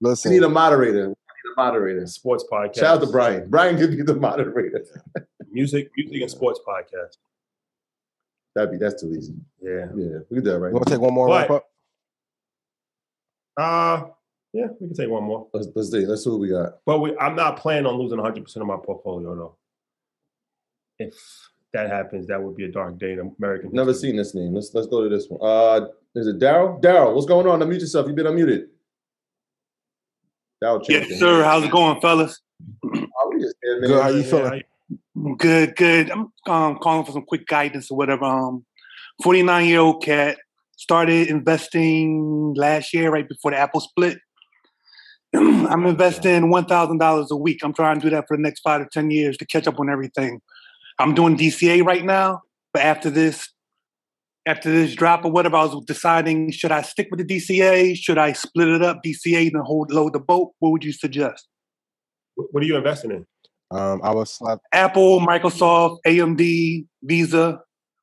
We Listen, need a moderator. We need a moderator. Sports podcast. Shout out to Brian. Brian could be the moderator. Music, music and sports podcast. That'd be that's too easy. Yeah. Yeah. We can do that right. You want to take one more But- wrap up? Uh yeah, we can take one more. Let's let's see. Let's see what we got. But we, I'm not planning on losing 100 percent of my portfolio though. If that happens, that would be a dark day in American. Never seen this name. Let's let's go to this one. Uh is it Daryl? Daryl, what's going on? Unmute yourself. You've been unmuted. Daryl Yes, Champion. sir. How's it going, fellas? Oh, we just. Good. How you feeling? Good, good. I'm um, calling for some quick guidance or whatever. Um, 49 year old cat started investing last year, right before the Apple split. I'm investing one thousand dollars a week. I'm trying to do that for the next five to ten years to catch up on everything. I'm doing DCA right now, but after this, after this drop or whatever, I was deciding should I stick with the DCA? Should I split it up, DCA, and hold load the boat? What would you suggest? What are you investing in? Um, I was slap. Apple, Microsoft, AMD, Visa,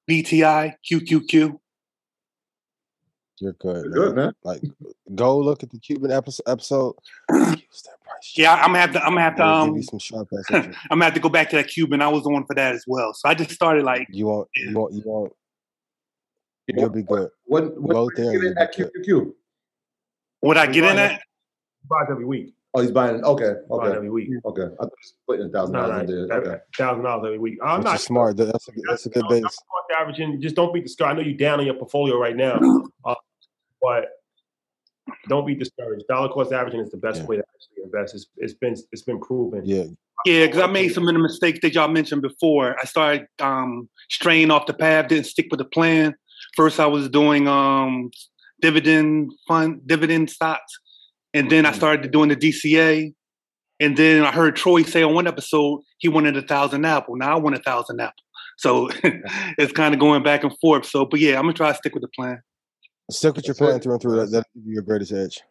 VTI, QQQ. You're good. You're good, man. Like, go look at the Cuban episode. episode. Yeah, I'm gonna have to. I'm gonna have to. It'll give Um, you some sharp. I'm gonna have to go back to that Cuban. I was the one for that as well. So I just started like You want. You want. You want. You'll be good. What what Go there. you get you'll at. QQQ? what I get in at. Buys every week. Oh, he's buying. Okay, Buys okay, every week. okay. I thought he's putting a thousand No, dollars no, in there. Okay. thousand dollars every week. I'm Which not is smart. That- That's a, that's a good base. cost averaging. Just don't beat the score. I know you're down on your portfolio right now, uh, but don't be discouraged. Dollar cost averaging is the best way to actually invest. It's, it's been it's been proven. Yeah. Yeah, because I made some of the mistakes that y'all mentioned before. I started um, straying off the path, didn't stick with the plan. First, I was doing um, dividend fund, dividend stocks, and then I started doing the DCA. And then I heard Troy say on one episode he wanted a thousand apple. Now I want a thousand apple. So it's kind of going back and forth. So, but yeah, I'm gonna try to stick with the plan. Stick with your plan through and through. That, that'll give you your greatest edge.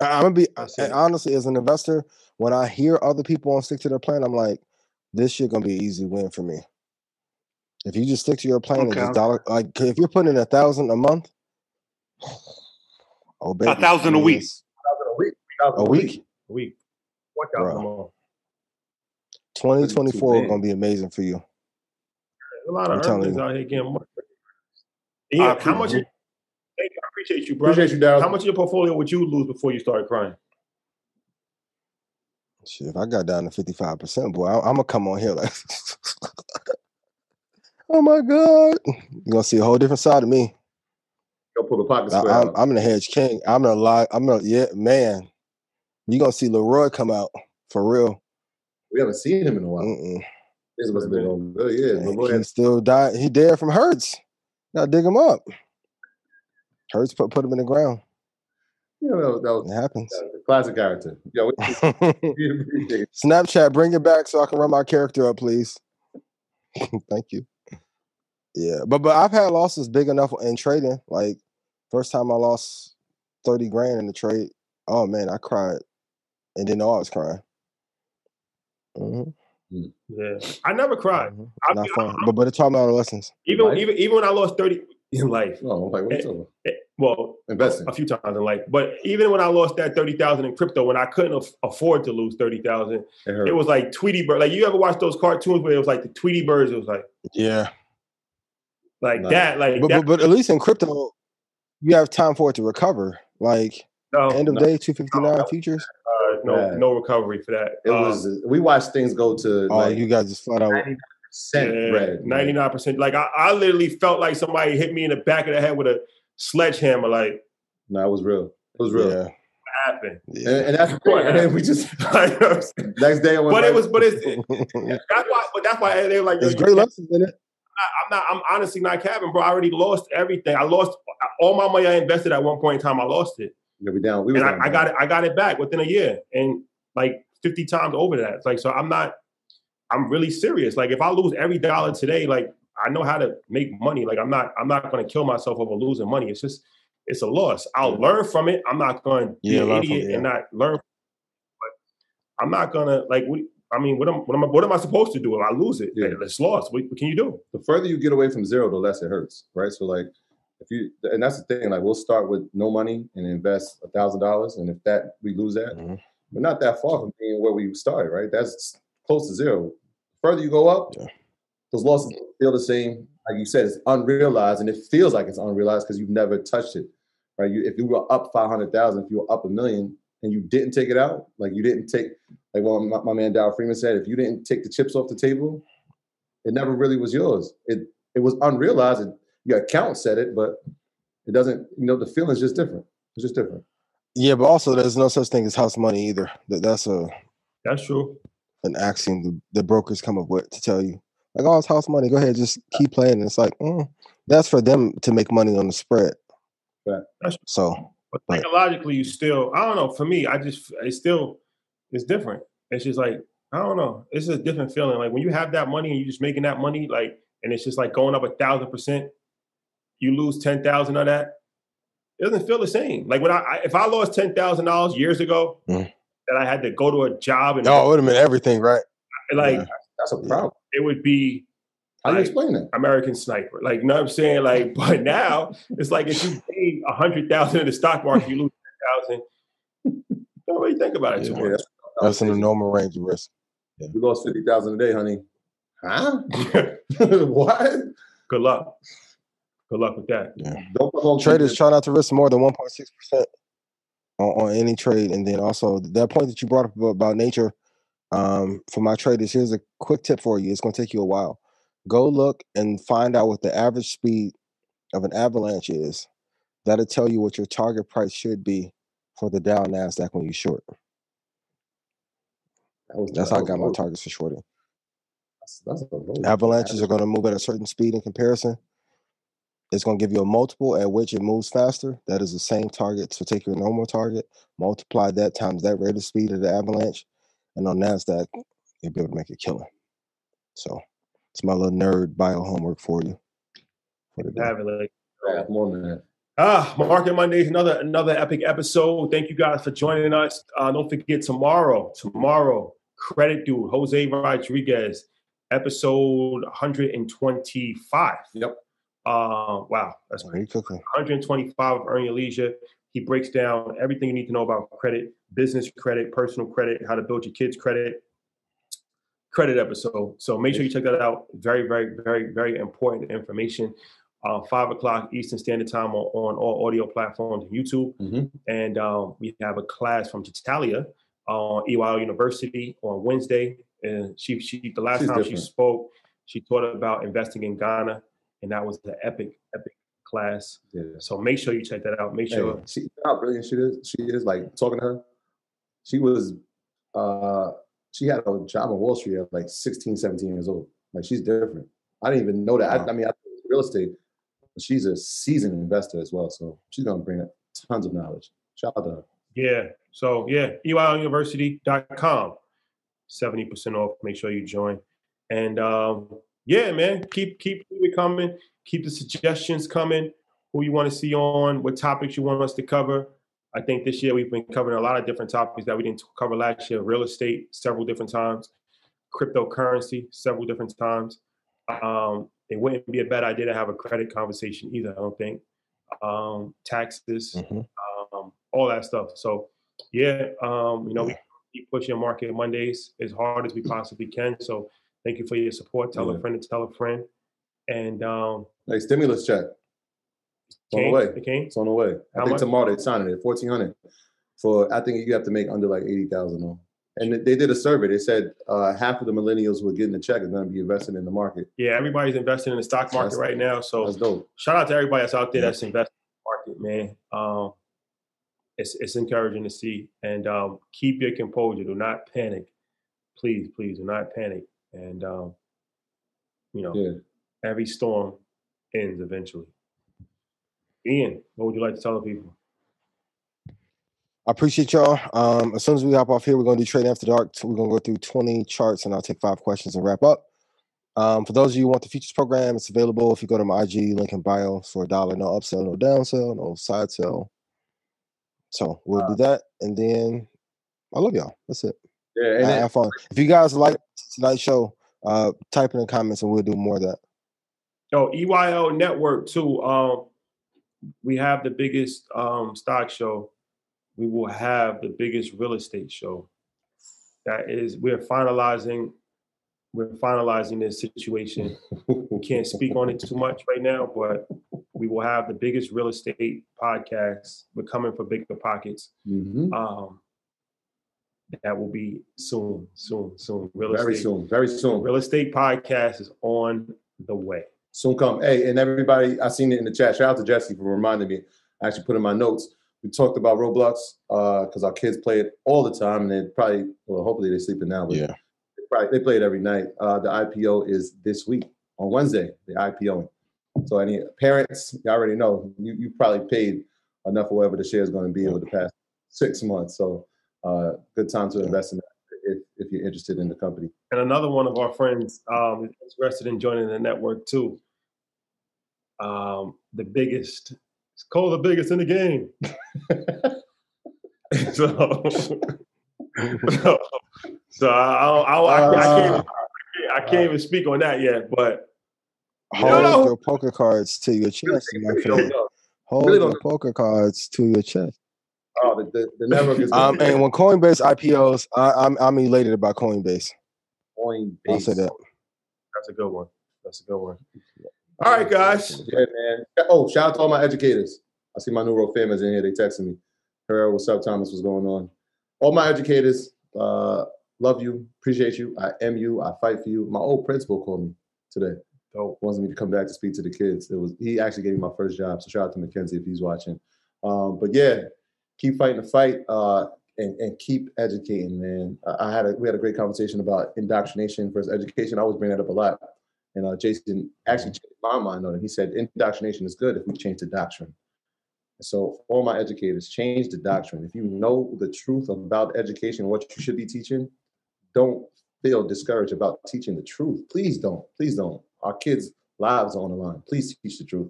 I- I'm gonna be honestly as an investor. When I hear other people on stick to their plan, I'm like, this shit gonna be an easy win for me. If you just stick to your plan and just dollar, like if you're putting in a thousand a month, oh baby, A thousand a week. yes. A week. a week. A week. Thousand Bruh. more? 2024 is gonna be amazing for you. A lot I'm of telling earners you. out here getting money. Yeah, how much? appreciate Thank you. I appreciate you, bro. Appreciate you, Daryl. How much of your portfolio would you lose before you started crying? Shit, if I got down to 55 percent, boy, I, I'm gonna come on here like, oh my god, you're gonna see a whole different side of me. Go pull the pocket I, square I'm, out. I'm the hedge king. I'm gonna lie. I'm gonna yeah, man. You are gonna see Leroy come out for real. We haven't seen him in a while. Mm-mm. This must have been going good. Yeah, Man, Leroy had- still died. He dead from Hurts. Gotta dig him up. Hurts put put him in the ground. you know, that was It happens. that was classic character. Yeah, we, we appreciate it. Snapchat, bring it back so I can run my character up, please. Thank you. Yeah, but but I've had losses big enough in trading. Like first time I lost thirty grand in the trade. Oh man, I cried and didn't know I was crying. Mhm, Yeah, I never cried. mhm. I, Not fun, but but it taught me all the lessons. even Life? even even when I lost thirty in life. No, I'm like, what you talking eh, Well, Investing. a few times in life, but even when I lost that thirty thousand in crypto, when I couldn't af- afford to lose thirty thousand, It it was like Tweety Bird. Like you ever watch those cartoons where it was like the Tweety Birds? It was like Yeah, like Nah. that. Like but, that. but but at least in crypto, you have time for it to recover. Like no, end of no. day, two fifty nine futures. uh, no, Bad. no recovery for that. It Um, was. We watched things go to Oh, like you guys just flat out. percent ninety nine percent. Like I, I literally felt like somebody hit me in the back of the head with a sledgehammer. Like No, it was real. It was real. Yeah, what happened? yeah. And, and that's the point. And then we just Like, next day I went but back- it was, but it's that's why. But that's why they were like, There's great lessons in it. I'm not. I'm honestly not capping, bro. I already lost everything. I lost all my money I invested at one point in time. I lost it, Yeah, we down. We and down I, I got it. I got it back within a year, and like 50 times over that. It's like so. I'm not. I'm really serious. Like if I lose every dollar today, like I know how to make money. Like I'm not. I'm not going to kill myself over losing money. It's just. It's a loss. I'll learn from it. I'm not going to be Yeah, an idiot it, and not learn. But I'm not gonna like. What, I mean, what am, what am I? What am I supposed to do if I lose it? Yeah. It's lost. What, what can you do? the further you get away from zero, the less it hurts, right? So like, if you and that's the thing, like we'll start with no money and invest a thousand dollars, and if that we lose that, Mhm. we're not that far from being where we started, right? That's close to zero. further you go up, those losses feel the same. Like you said, it's unrealized, and it feels like it's unrealized because you've never touched it, right? You, if you were up five hundred thousand, if you were up a million, and you didn't take it out, like you didn't take, like well, my, my man Dow Freeman said, if you didn't take the chips off the table, it never really was yours. It it was unrealized. It, your account said it, but it doesn't. You know, the feeling's just different. It's just different. Yeah, but also there's no such thing as house money either. That that's a that's true. An axiom the, the brokers come up with to tell you like, oh, it's house money. Go ahead, just keep playing. And it's like mm, that's for them to make money on the spread. Right. So, but psychologically, you still. I don't know. For me, I just it's still it's different. It's just like I don't know. It's a different feeling. Like when you have that money and you're just making that money, like, and it's just like going up a thousand percent. You lose ten thousand of that it doesn't feel the same. Like when I, if I lost ten thousand dollars years ago, mm. that I had to go to a job and oh, it would have been everything, right? Like yeah. that's a problem. It would be. How do you explain that? American Sniper, like you know what I'm saying, like, but now it's like if you pay a hundred thousand in the stock market, you lose ten thousand. Don't really think about it too yeah, much. That's in the normal range of risk. Yeah. You lost fifty thousand a day, honey. Huh? what? Good luck. Good luck with that. Yeah. Traders try not to risk more than 1.6% on, on any trade. And then also that point that you brought up about nature, um, for my traders, here's a quick tip for you. It's going to take you a while. Go look and find out what the average speed of an avalanche is. That'll tell you what your target price should be for the Dow Nasdaq when you short. That was, that's how I got my targets for shorting. That's, that's Avalanches are going to move at a certain speed in comparison. It's going to give you a multiple at which it moves faster. That is the same target. So take your normal target, multiply that times that rate of speed of the avalanche, and on NASDAQ, you'll be able to make a killing. So it's my little nerd bio homework for you. For the day. Yeah, more than that. Ah, Market Mondays, another another epic episode. Thank you guys for joining us. Uh, don't forget tomorrow, tomorrow, Credit Dude, Jose Rodriguez, episode 125. Yep. Uh, wow, that's great. 125 of Earn Your Leisure. He breaks down everything you need to know about credit, business credit, personal credit, how to build your kids' credit. Credit episode. So make sure you check that out. Very, very, very, very important information. Uh, five o'clock Eastern Standard Time on, on all audio platforms and YouTube. Mm-hmm. And um, we have a class from Titalia on uh, EYL University on Wednesday. And she, she the last She's time different. she spoke, she taught about investing in Ghana and that was the epic, epic class. Yeah. So make sure you check that out. Make sure. Hey, she how brilliant she is. She is like talking to her. She was, uh, she had a job on Wall Street at like 16, 17 years old. Like she's different. I didn't even know that. I, I mean, I real estate. But she's a seasoned investor as well, so she's gonna bring tons of knowledge. Shout out to her. Yeah. So yeah, EYLUniversity.com. 70% off. Make sure you join. And um, yeah, man, keep keep it coming. Keep the suggestions coming. Who you want to see on? What topics you want us to cover? I think this year we've been covering a lot of different topics that we didn't cover last year. Real estate, several different times. Cryptocurrency, several different times. Um, it wouldn't be a bad idea to have a credit conversation either. I don't think. Um, taxes, Mm-hmm. um, all that stuff. So, yeah, um, you know, we keep pushing Market Mondays as hard as we possibly can. So, thank you for your support. Tell Yeah. a friend to tell a friend. And um, Like stimulus check. It's on the way. It came? It's on the way. I How think much? tomorrow they're signing it. Fourteen hundred. For I think you have to make under like eighty thousand though. And they did a survey. They said uh, half of the millennials who are getting the check are going to be investing in the market. yeah, everybody's investing in the stock market That's- right now. So That's dope. shout out to everybody that's out there Yeah. that's investing in the market, man. Um, it's it's encouraging to see. And um, keep your composure. Do not panic. Please, please do not panic. And um, you know, Yeah. every storm ends eventually. Ian, what would you like to tell the people? I appreciate y'all. Um, as soon as we hop off here, we're gonna do trading after dark. We're gonna go through 20 charts and I'll take five questions and wrap up. Um, for those of you who want the futures program, it's available if you go to my IG link in bio for a dollar, no upsell, no downsell, no side sell. So we'll do that, and then I love y'all. That's it. Yeah, and Ha- have fun. If you guys like tonight's show, uh, type in the comments and we'll do more of that. Oh, EYL Network too. Um, we have the biggest um, stock show we will have the biggest real estate show. That is, we're finalizing. We're finalizing this situation. we can't speak on it too much right now, but we will have the biggest real estate podcast. We're coming for BiggerPockets. Mm-hmm. Um, that will be soon, soon, soon. Real Very estate, soon, very soon. Real estate podcast is on the way. Soon come. Hey, and everybody, I seen it in the chat. Shout out to Jesse for reminding me. I actually put in my notes. We talked about Roblox because our kids play it all the time, and they probably, well, hopefully they're sleeping now. But Yeah. they, probably, they play it every night. Uh, the IPO is this week on Wednesday. The IPO. So any parents, you already know you you probably paid enough for whatever the share is going to be over the past six months. So uh, good time to invest in that if, if you're interested in the company. And another one of our friends um, is interested in joining the network too. Um, the biggest, it's called the biggest in the game. so, so, so I, I, I, I, can't, I can't even speak on that yet. But Hold No. your poker cards to your chest, my friend. Hold Really your poker cards to your chest. Oh, the, the, the network is Um, and when Coinbase IPOs, I, I'm I'm elated about Coinbase. Coinbase. I'll say that. that's a good one. That's a good one. All right, guys. Yeah, man. Oh, shout out to all my educators. I see my new road famous in here. They texting me. Her, what's up, Thomas? What's going on? All my educators, uh, love you, appreciate you. I am you. I fight for you. My old principal called me today. Dope. Wants me to come back to speak to the kids. It was he actually gave me my first job. So shout out to Mackenzie if he's watching. Um, but yeah, keep fighting the fight uh, and, and keep educating, man. I, I had a we had a great conversation about indoctrination versus education. I always bring that up a lot. And uh, Jason actually changed my mind on it. He said indoctrination is good if we change the doctrine. So all my educators, change the doctrine. If you know the truth about education, what you should be teaching, don't feel discouraged about teaching the truth. Please don't. Please don't. Our kids' lives are on the line. Please teach the truth.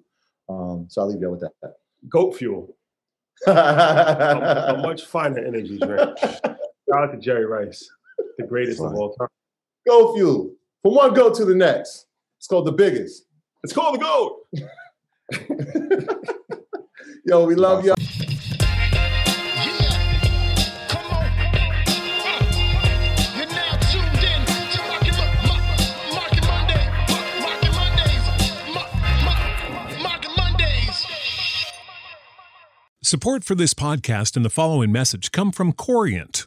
Um, so I'll leave you with that. Goat fuel. a, a much finer energy drink. Shout out to Jerry Rice, the greatest of all time. Goat fuel. From one goat to the next. It's called the biggest. It's called the goat. Yo, we love y'all. Support for this podcast and the following message come from Corient.